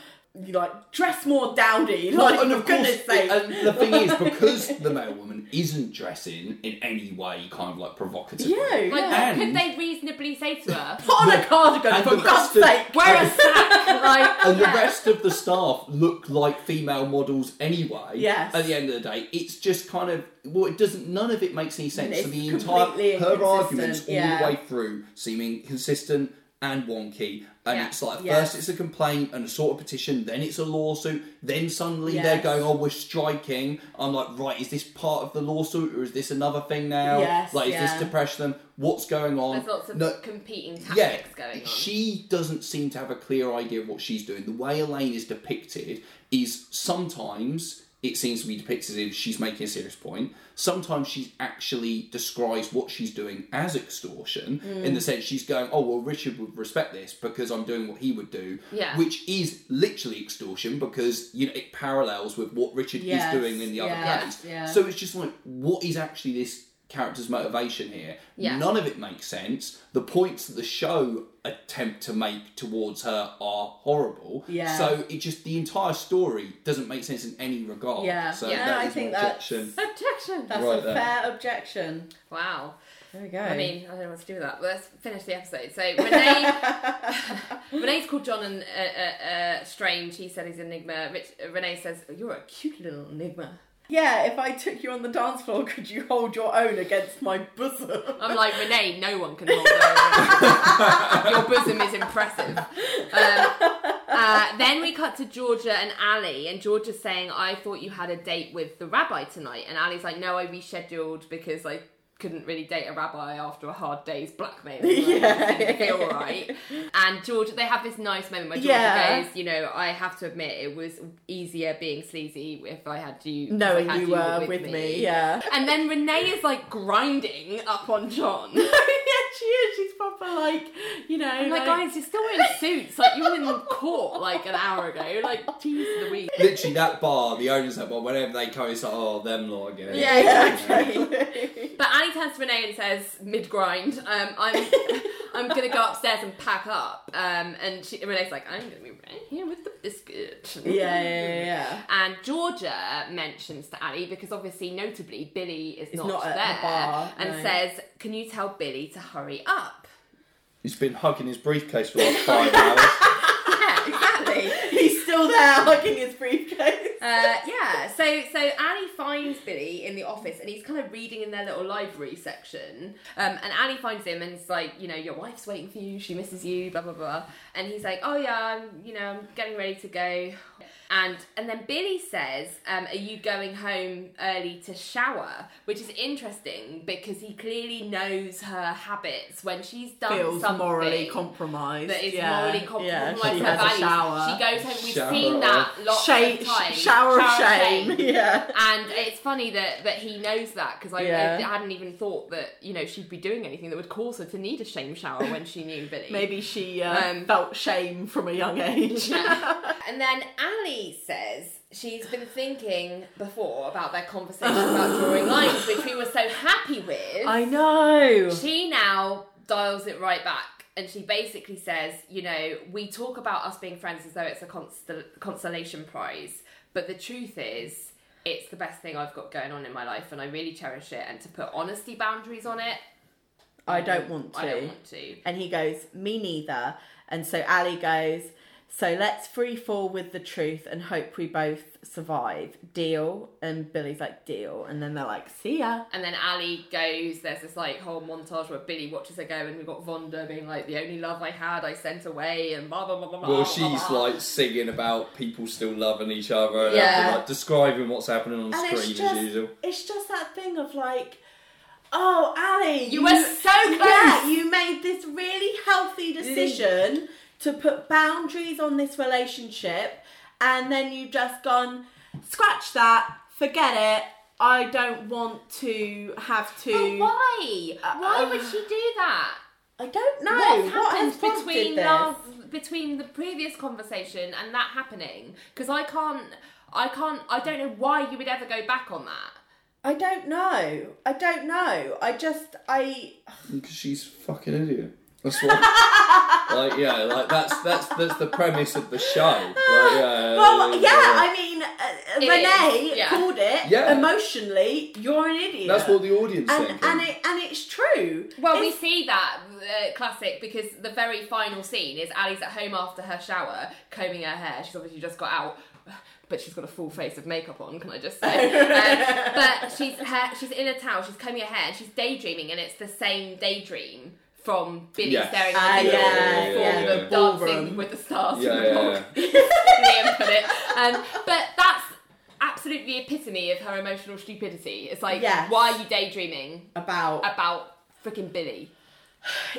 like dress more dowdy. Like and for of course, sake. and the thing is, because the mail woman isn't dressing in any way kind of like provocative, yeah, like, yeah. And- could they reasonably say to her, Put on a cardigan and for the God's rest sake. wear a sack? like, and the rest of the staff look like female models anyway. Yes. At the end of the day, it's just kind of well, it doesn't. None of it makes any sense. It's So the entire her inconsistent, arguments all yeah. the way through seeming consistent and wonky. And Yeah. it's like Yes. first it's a complaint and a sort of petition, then it's a lawsuit, then suddenly they're going, "Oh, we're striking." I'm like, right, is this part of the lawsuit or is this another thing now? Yes, like, is yeah. this to pressure them? What's going on? There's lots of No- competing yeah, tactics going on. she doesn't seem to have a clear idea of what she's doing. The way Elaine is depicted is sometimes it seems to be depicted as if she's making a serious point. Sometimes she actually describes what she's doing as extortion Mm. in the sense she's going, "Oh well, Richard would respect this because I'm doing what he would do," Yeah. which is literally extortion because you know it parallels with what Richard Yes, is doing in the other yeah, place. yeah. So it's just like, what is actually this character's motivation here? Yeah. None of it makes sense. The points that the show attempt to make towards her are horrible. Yeah. So it just the entire story doesn't make sense in any regard. Yeah. So Yeah, that I think my that's- objection. Objection. That's Right a there. fair objection. Wow. There we go. I mean, I don't know what to do with that. But let's finish the episode. So Renee, Renee's called John and uh, uh, uh, Strange. He said he's an enigma. Rich, uh, Renee says you're a cute little enigma. Yeah, if I took you on the dance floor, could you hold your own against my bosom? I'm like Renee. No one can hold her. Your bosom is impressive. Um, uh, then we cut to Georgia and Ally, and Georgia's saying, "I thought you had a date with the rabbi tonight," and Ally's like, "No, I rescheduled because I." Couldn't really date a rabbi after a hard day's blackmail. Yeah. Feel right. And George, they have this nice moment where George Yeah. goes, you know, I have to admit it was easier being sleazy if I had you, Knowing had you were with me, yeah. And then Renee is like grinding up on John. yeah, she is. She's proper like, you know, I'm like, guys, you're still wearing suits. Like, you were in court like an hour ago. Like, jeez the week. Literally, that bar, the owners of that bar, whenever they come, it's like, oh, them lot again. Yeah, Yeah, exactly. exactly. But Ally turns to Renee and says, mid grind, um, I'm I'm gonna go upstairs and pack up. Um, and she, Renee's like, I'm gonna be right here with the biscuit. yeah, yeah, yeah, yeah. And Georgia mentions to Ally because obviously, notably, Billy is Is not, not at the there, bar, and no. says, "Can you tell Billy to hurry up?" He's been hugging his briefcase for like five hours. Yeah, exactly. He's still there hugging his briefcase. Uh, yeah, so so Ally finds Billy in the office and he's kind of reading in their little library section. Um, and Ally finds him and it's like, you know, your wife's waiting for you, she misses you, blah blah blah. And he's like, oh yeah, I'm, you know, I'm getting ready to go. And and then Billy says, um, are you going home early to shower? Which is interesting because he clearly knows her habits when she's done Feels something morally compromised. that is yeah. morally compromised. Yeah, she her has a values. shower. She goes home. We've Shower seen that lots Shame, of times. shower, of shame. Yeah. And it's funny that, that he knows that because I, Yeah. I hadn't even thought that you know she'd be doing anything that would cause her to need a shame shower when she knew Billy. Maybe she uh, Um, felt shame from a young age. And then Ally says she's been thinking before about their conversation about drawing lines, which we were so happy with. I know. She now dials it right back and she basically says, you know, we talk about us being friends as though it's a constel- consolation prize, but the truth is, it's the best thing I've got going on in my life, and I really cherish it. And to put honesty boundaries on it, I don't want to. I don't want to. And he goes, Me neither. And so Ally goes, So let's free fall with the truth and hope we both survive. Deal. And Billy's like, Deal. And then they're like, See ya. And then Ally goes, there's this like whole montage where Billy watches her go, and we've got Vonda being like, the only love I had, I sent away, and blah blah blah blah blah. Well, blah, she's blah. like singing about people still loving each other and Yeah. everything, like describing what's happening on And screen it's as just, usual. it's just that thing of like, Oh, Ally, You were so close. Yeah, you made this really healthy decision to put boundaries on this relationship, and then you've just gone, scratch that, forget it. I don't want to have to. But why? Uh, why would uh, she do that? I don't know what what, happened has between this. last, between the previous conversation and that happening? Because I can't, I can't, I don't know why you would ever go back on that. I don't know. I don't know. I just I Because she's a fucking idiot. That's what. like yeah, like that's that's that's the premise of the show. Like, yeah, well, yeah. I mean, uh, It Renee is, yeah. called it Yeah. emotionally. You're an idiot. that's what the audience and think. and it and it's true. Well, we see that uh, classic because the very final scene is Ally's at home after her shower, combing her hair. She's obviously just got out. But she's got a full face of makeup on, can I just say? um, but she's her, she's in a towel, she's combing her hair, and she's daydreaming, and it's the same daydream from Billy Yes. staring Ah, at the yeah, door yeah, yeah. dancing Ballroom. with the stars. Yeah, from the yeah, ball. Liam put it. Um, but that's absolutely the epitome of her emotional stupidity. It's like, Yes. why are you daydreaming about about freaking Billy?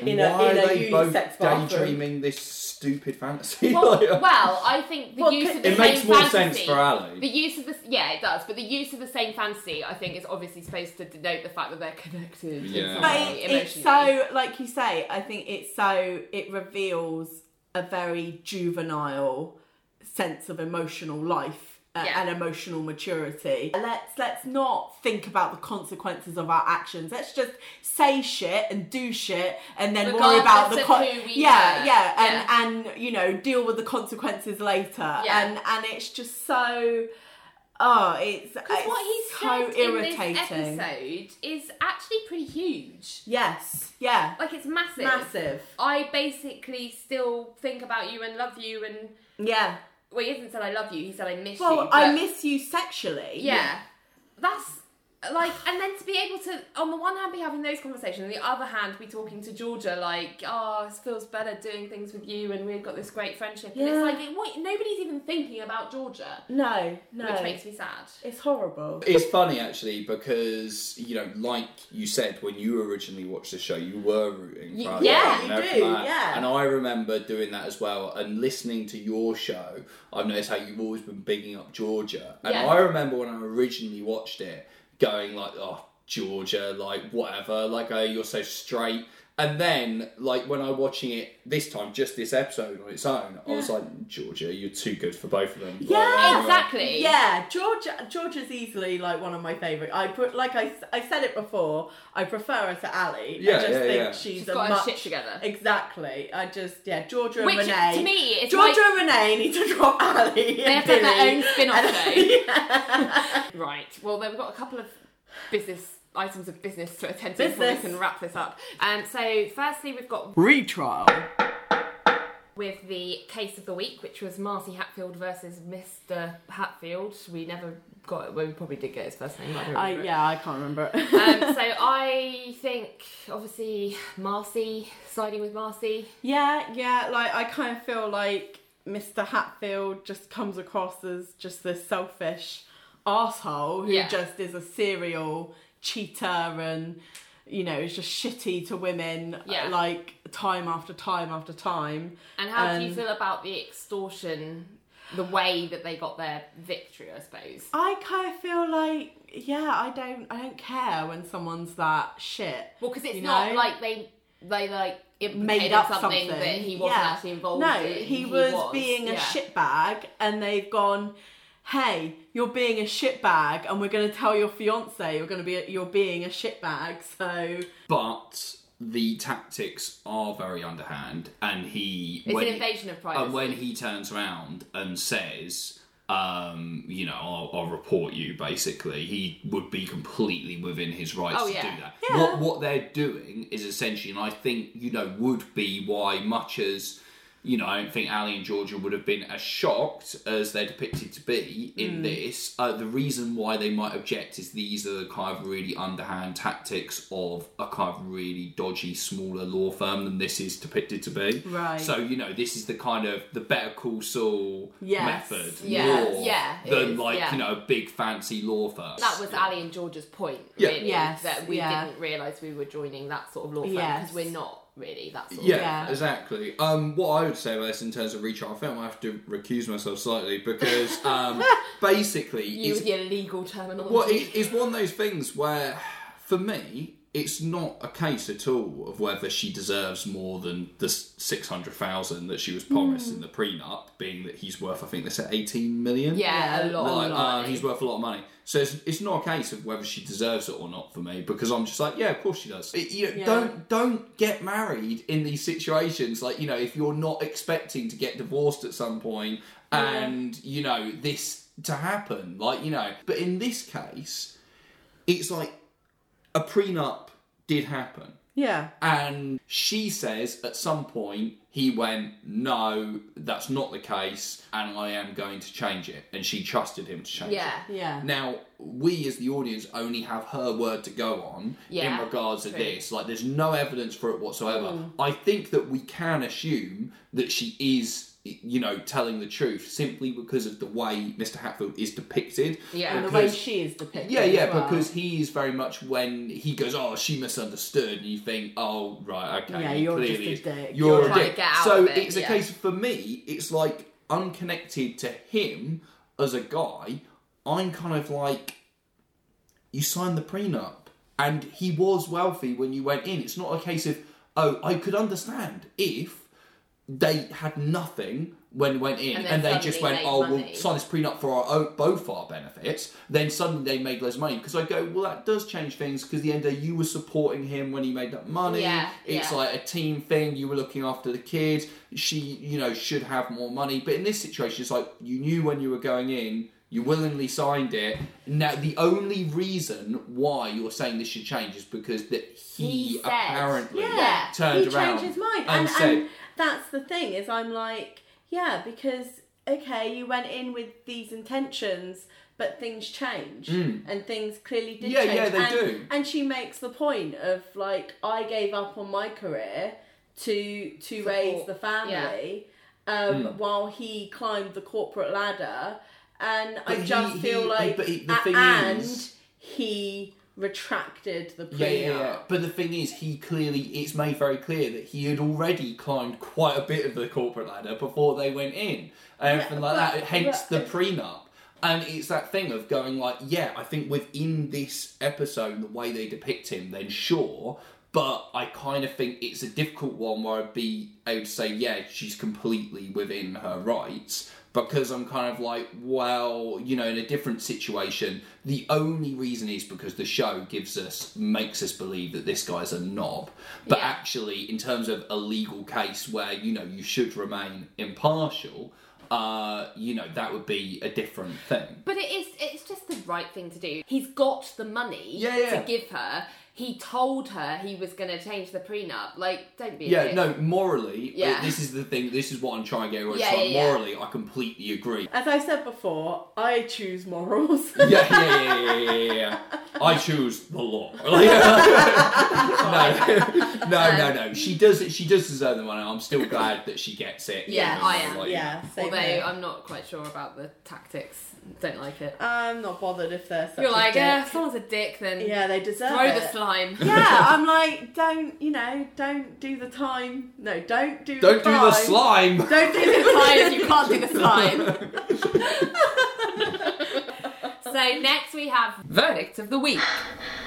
in a Why in are a they both daydreaming this stupid fantasy? Well, Like, uh, well, I think the Well, use of the same thing. it same makes more fantasy, sense for Ally. The use of the yeah, it does, but the use of the same fantasy, I think, is obviously supposed to denote the fact that they're connected. Yeah. But it, it's so, like you say, I think it's so, it reveals a very juvenile sense of emotional life uh, Yeah. and emotional maturity. Let's let's not think about the consequences of our actions. Let's just say shit and do shit, and then worry about the Regardless we yeah, hurt. yeah, and and you know deal with the consequences later. Yeah. And and it's just so. Oh, it's, Because it's what he so said irritating. in this episode is actually pretty huge. Yes, yeah, Like it's massive. massive. I basically still think about you and love you, and Yeah. Well, he hasn't said I love you. He said I miss Well, you. Well, I miss you sexually. Yeah. That's like, and then to be able to, on the one hand, be having those conversations, on the other hand, be talking to Georgia like, ah, oh, it feels better doing things with you, and we've got this great friendship. And it's like, what, nobody's even thinking about Georgia, No, no. which makes me sad. It's horrible. It's funny actually because you know, like you said, when you originally watched the show, you were rooting for Y- yeah, you do, that. yeah. And I remember doing that as well. And listening to your show, I've noticed how you've always been bigging up Georgia. And Yeah. I remember when I originally watched it, going like, "Oh, Georgia, like whatever, like oh, you're so straight." And then, like when I'm watching it this time, just this episode on its own, I was like, "Georgia, you're too good for both of them." Like, Yeah. Exactly. Yeah, Georgia. Georgia's easily like one of my favourite. I put like I, I said it before. I prefer her to Ally. Yeah, I just yeah, think yeah. she's, She's a got her much shit together. Exactly. I just yeah, Georgia Which, and Renee. to me, it's Georgia like- and Renee need to drop Ally. They have to have their own spin-off show. Right. Well, then we've got a couple of business items of business to attend to before Business. we can wrap this up. Um, so, firstly, we've got Retrial. with the case of the week, which was Marcy Hatfield versus Mr. Hatfield. We never got it. Well, we probably did get his first name. I don't I remember it. yeah, I can't remember. it. Um, so I think, obviously, Marcy siding with Marcy. Yeah, yeah, like I kind of feel like Mr. Hatfield just comes across as just this selfish asshole who Yeah. just is a serial cheater and you know is just shitty to women Yeah. like time after time after time. And how do you feel about the extortion, the way that they got their victory? I suppose. I kind of feel like yeah, I don't I don't care when someone's that shit. Well, because it's you not know? like they they like implicated made up something, something, that he wasn't Yeah. actually involved No, in. he, was, being yeah. a shitbag, and they've gone, "Hey, you're being a shitbag, and we're going to tell your fiance you're going to be you're being a shitbag." So But the tactics are very underhand, and he It's when an he- invasion of privacy. and when he turns around and says, um, you know, I'll, I'll report you, basically, he would be completely within his rights Oh, to yeah. do that. What, what they're doing is essentially, and I think, you know, would be why much as, you know, I don't think Ally and Georgia would have been as shocked as they're depicted to be in this. Uh, the reason why they might object is these are the kind of really underhand tactics of a kind of really dodgy, smaller law firm than this is depicted to be. Right. So, you know, this is the kind of the better call Saul Yes. method Yeah, more yeah, than is, like, yeah. you know, a big fancy law firm. that was Yeah. Ally and Georgia's point, Yeah. really. Yes, that we yeah. didn't realise we were joining that sort of law firm Yes. because we're not really that sort Yeah, Yeah. exactly. Um, what I would say about this in terms of reach, I think I have to recuse myself slightly because um, basically, You it's, with your legal terminology. well, it, it's one of those things where, for me, it's not a case at all of whether she deserves more than the six hundred thousand that she was promised in the prenup, being that he's worth, I think they said eighteen million. yeah, a lot. Like, a lot. uh, he's worth a lot of money. So it's, it's not a case of whether she deserves it or not for me because I'm just like, yeah, of course she does. It- you know, Yeah. Don't don't get married in these situations. Like you know, if you're not expecting to get divorced at some point, and you know this to happen, like you know. But in this case, it's like a prenup did happen. Yeah. And she says at some point he went, No, that's not the case, and I am going to change it. And she trusted him to change Yeah. it. Yeah. Now, we as the audience only have her word to go on Yeah, in regards to true. this. Like, there's no evidence for it whatsoever. Mm. I think that we can assume that she is, you know, telling the truth simply because of the way Mr. Hatfield is depicted. Yeah. And the way she is depicted. yeah, yeah, well. because he is very much when he goes, "Oh, she misunderstood," and you think, "Oh, right, okay, Yeah, you're just clearly a is- dick. You're, You're a trying to dick." get out so it, it's a case for me. It's like unconnected to him as a guy. I'm kind of like, you signed the prenup, and he was wealthy when you went in. It's not a case of, oh, I could understand if they had nothing when we went in And and, they just went, oh, money. we'll sign this prenup for our own, both our benefits. Then suddenly they made less money because I go, well, that does change things because the end of the day, you were supporting him when he made that money. Yeah, it's yeah. like a team thing. You were looking after the kid. She, you know, should have more money. But in this situation, it's like you knew when you were going in. You willingly signed it. Now, the only reason why you're saying this should change is because that he, He said. apparently Yeah. turned he around his mind, and, and, said, and that's the thing is I'm like, yeah, because okay, you went in with these intentions, but things change, and things clearly did Mm. Yeah, change. yeah, they and, do. And she makes the point of like, I gave up on my career to to raise the family, um, Mm. while he climbed the corporate ladder, and I But he- just feel he- like, but he- the a- thing and is- he retracted the prenup. Yeah, yeah, yeah. But the thing is, he clearly, it's made very clear that he had already climbed quite a bit of the corporate ladder before they went in. And everything like but- that, hence but- the prenup. And it's that thing of going like, yeah, I think within this episode, the way they depict him, then sure. But I kind of think it's a difficult one where I'd be able to say, yeah, she's completely within her rights. Because I'm kind of like, well, you know, in a different situation, the only reason is because the show gives us, makes us believe that this guy's a knob. But Yeah. actually, in terms of a legal case where, you know, you should remain impartial, uh, you know, that would be a different thing. But it is it's just the right thing to do. He's got the money Yeah, yeah. to give her. He told her he was going to change the prenup. Like, don't be Yeah, dick. no, morally, uh, Yeah. this is the thing, this is what I'm trying to get across. Yeah, like, yeah, yeah. morally, I completely agree. As I said before, I choose morals. yeah, yeah, yeah, yeah, yeah, yeah, yeah. I choose the law. no, no, no, um, no. She does. She does deserve the money. I'm still glad that she gets it. Yeah, even I though, am. like, yeah, same Although here. I'm not quite sure about the tactics. Don't like it. I'm not bothered if they're such You're a like, dick. yeah, if someone's a dick, then Yeah, they deserve throw it. the slime. yeah, I'm like, don't you know? Don't do the time. No, don't do. Don't the do the slime. Don't do the slime you can't do the slime. so next we have verdict of the week.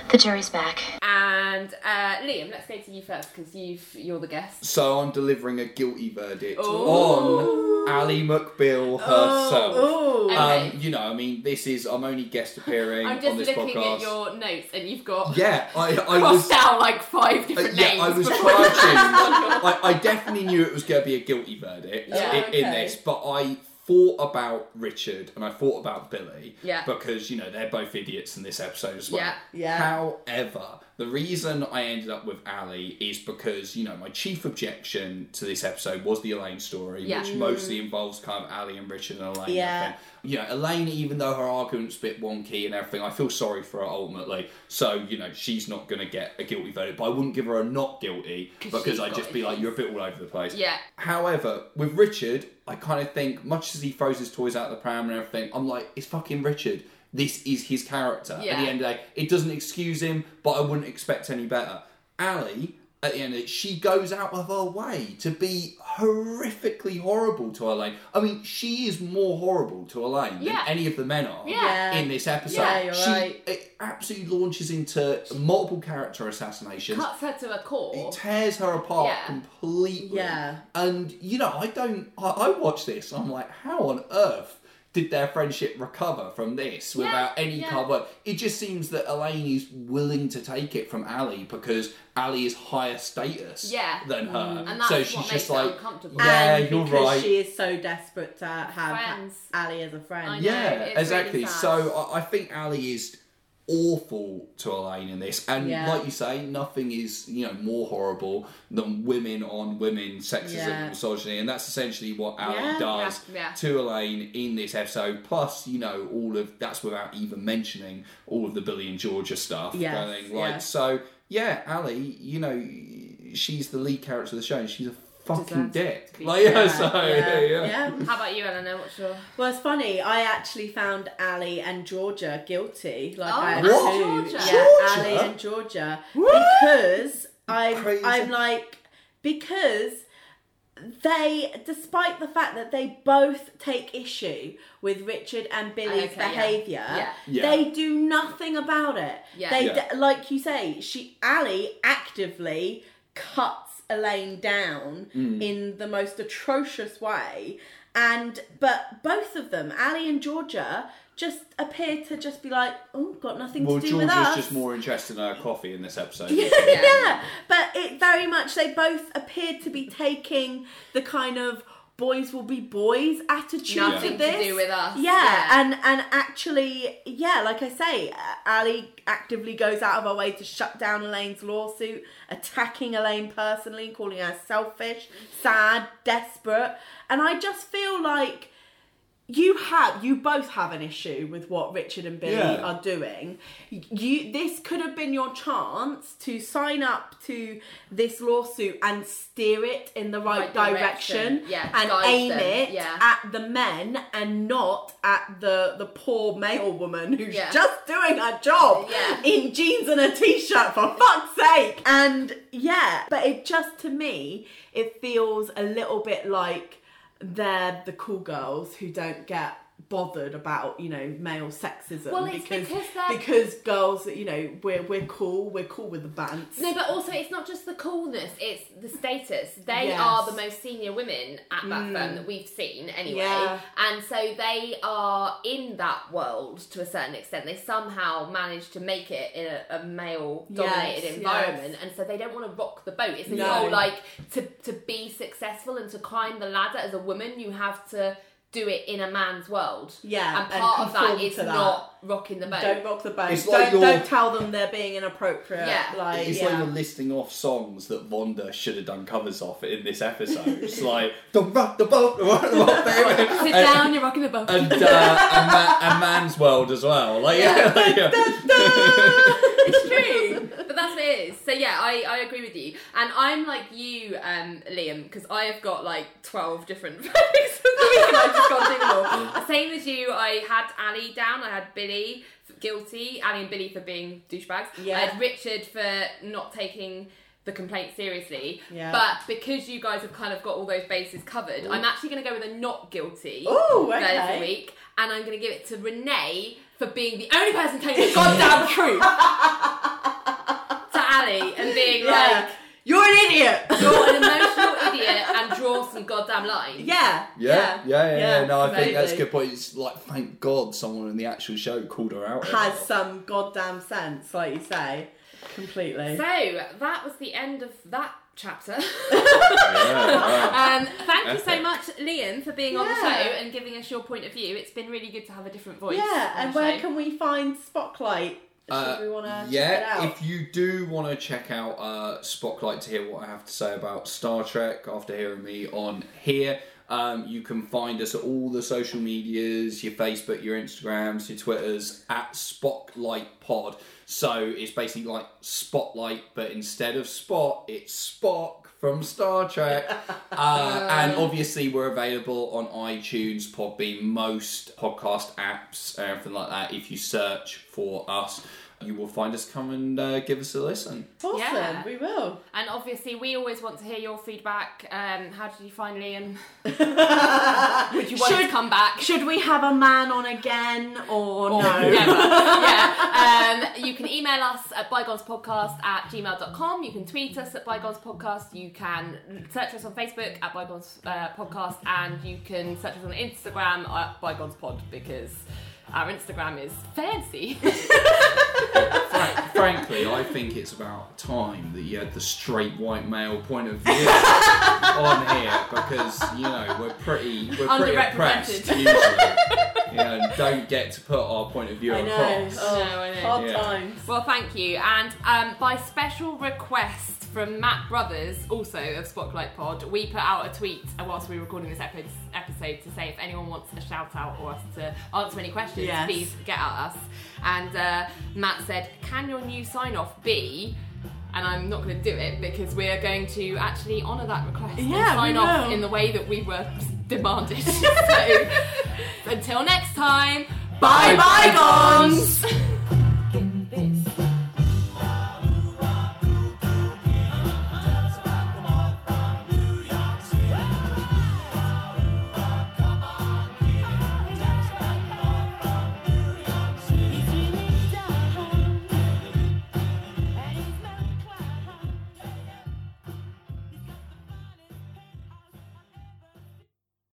The jury's back. And uh, Liam, let's go to you first because you've you're the guest. So I'm delivering a guilty verdict Ooh. on Ally Ally McBeal herself. Oh, Okay. Um, you know, I mean, this is I'm only guest appearing I'm on just this looking podcast. at your notes, and you've got Yeah, I, I was. crossed out like five uh, different yeah, names. I was before charging. I, I definitely knew it was going to be a guilty verdict Yeah, in, okay. this, but I thought about Richard and I thought about Billy Yeah. because you know they're both idiots in this episode as well. Yeah. Yeah. However, the reason I ended up with Ally is because you know my chief objection to this episode was the Elaine story, Yeah. which mostly involves kind of Ally and Richard and Elaine. Yeah. You know, Elaine, even though her argument's a bit wonky and everything, I feel sorry for her ultimately. So, you know, she's not going to get a guilty verdict, but I wouldn't give her a not guilty because I'd just be like, you're a bit all over the place. Yeah. However, with Richard, I kind of think, much as he throws his toys out of the pram and everything, I'm like, it's fucking Richard. This is his character. Yeah. At the end of the day, it doesn't excuse him, but I wouldn't expect any better. Ally, at the end of it, she goes out of her way to be horrifically horrible to Elaine. I mean, she is more horrible to Elaine Yeah. than any of the men are Yeah. in this episode. Yeah, you're she right. it absolutely launches into multiple character assassinations Cuts her to a core. it tears her apart Yeah. completely. Yeah. And you know, I don't. I, I watch this. I'm like, how on earth did their friendship recover from this without any yeah. cover? It just seems that Elaine is willing to take it from Ally because Ally is higher status Yeah. than her. Mm. And that's so what she's makes just it like, uncomfortable. yeah, and you're because right. she is so desperate to have Friends. Ally as a friend. Know. Yeah, it's exactly. really so I, I think Ally is awful to Elaine in this, and Yeah. like you say, nothing is you know more horrible than women on women sexism Yeah. and misogyny, and that's essentially what Ally Yeah. does Yeah, yeah. to Elaine in this episode. Plus, you know, all of that's without even mentioning all of the Billy and Georgia stuff. Going, like yeah. so. Yeah, Ally, you know, she's the lead character of the show. and She's a fucking dick. Like, yeah, Yeah, so yeah, yeah. yeah. How about you, Eleanor? What's your Well, it's funny. I actually found Ally and Georgia guilty. Like Oh, I had What? two. Georgia. Yeah, Georgia? Ally and Georgia. What? Because I'm, Crazy. I'm like, because they, despite the fact that they both take issue with Richard and Billy's Okay, behaviour, Yeah. Yeah. they do nothing about it. Yeah. They, Yeah. d- like you say, she Ally actively cuts Elaine down Mm. in the most atrocious way, and but both of them, Ally and Georgia, just appear to just be like, oh, got nothing Well, to do with it. Well Georgia's just more interested in her coffee in this episode. yeah, Yeah. yeah, but it very much they both appeared to be taking the kind of boys will be boys attitude Nothing to to do with us. Yeah, Yeah. and and actually, yeah, like I say, Ally actively goes out of her way to shut down Elaine's lawsuit, attacking Elaine personally, calling her selfish, sad, desperate, and I just feel like you have you both have an issue with what Richard and Billy Yeah. are doing. You this could have been your chance to sign up to this lawsuit and steer it in the right, Right direction. direction, Yeah, and guide aim them, it yeah. at the men and not at the the poor mail woman who's Yeah. just doing her job Yeah. in jeans and a t-shirt for fuck's sake. And yeah, but it just to me it feels a little bit like they're the cool girls who don't get bothered about you know male sexism Well, it's because because because girls you know we're we're cool we're cool with the bands No, but also it's not just the coolness; it's the status. They Yes. are the most senior women at that mm. firm that we've seen, anyway. Yeah. And so they are in that world to a certain extent. They somehow manage to make it in a, a male-dominated Yes, environment, and so they don't want to rock the boat. It's No. whole like to to be successful and to climb the ladder as a woman, you have to do it in a man's world. Yeah, and and part of that conform is to that. not rocking the boat. don't rock the boat It's don't, like don't tell them they're being inappropriate Yeah. like It's yeah. like you're listing off songs that Vonda should have done covers of in this episode. It's like, don't rock the boat, don't rock the boat, baby. Sit And- down, you're rocking the boat. And, uh, and, ma- and Man's World as well. Like, yeah. like, yeah. it's true, but that's what it is. So yeah, I, I agree with you, and I'm like you, um, Liam, because I have got like twelve different verdicts of the week, and I've just gone through them all. Same as you, I had Ally down, I had Billy guilty, Ally and Billy for being douchebags. Yeah. I had Richard for not taking. The complaint seriously, Yeah. but because you guys have kind of got all those bases covered, I'm actually going to go with a not guilty Ooh, okay. the week, and I'm going to give it to Renee for being the only person telling the goddamn truth to Ally and being Yeah. like, you're an idiot you're an emotional idiot and draw some goddamn lines. Yeah, Yeah, yeah, yeah. yeah, No, I think that's a good point. It's like, thank God someone in the actual show called her out. Has some goddamn sense, like you say, completely. So that was the end of that chapter. Yeah, Um, thank you so much, Liam, for being on the show and giving us your point of view. It's been really good to have a different voice. yeah, and where show. can we find Spocklight? Should Uh, we want to yeah, if you do want to check out uh, Spocklight to hear what I have to say about Star Trek after hearing me on here, um, you can find us at all the social medias your Facebook, your Instagrams, your Twitters at Spocklight Pod. So it's basically like Spotlight, but instead of Spot, it's Spock from Star Trek. uh, and obviously, we're available on iTunes, Podbean, most podcast apps, everything like that. If you search for us, you will find us. Come and uh, give us a listen. awesome, Yeah. we will. And obviously, we always want to hear your feedback. Um, how did you find Liam? Would you want Should- to come back? Should we have a man on again or, Or no? never. yeah. Um, you can email us at bygonespodcast at gmail.com. You can tweet us at bygonespodcast. You can search us on Facebook at bygones uh, podcast. And you can search us on Instagram at bygonespod because our Instagram is fancy. Fra- frankly, I think it's about time that you had the straight white male point of view on here because you know we're pretty we're pretty oppressed usually. yeah, and don't get to put our point of view I know. across. Oh, No, I know. Hard Yeah. times. Well, thank you. And um, by special request from Matt Brothers, also of Spocklight Pod, we put out a tweet whilst we were recording this epi- episode to say if anyone wants a shout out or us to answer any questions, Yes. please get at us. And uh, Matt said, Can your new sign off be? And I'm not going to do it because we are going to actually honour that request Yeah, we sign off will. in the way that we were demanded. so until next time, bye Bye, bygones!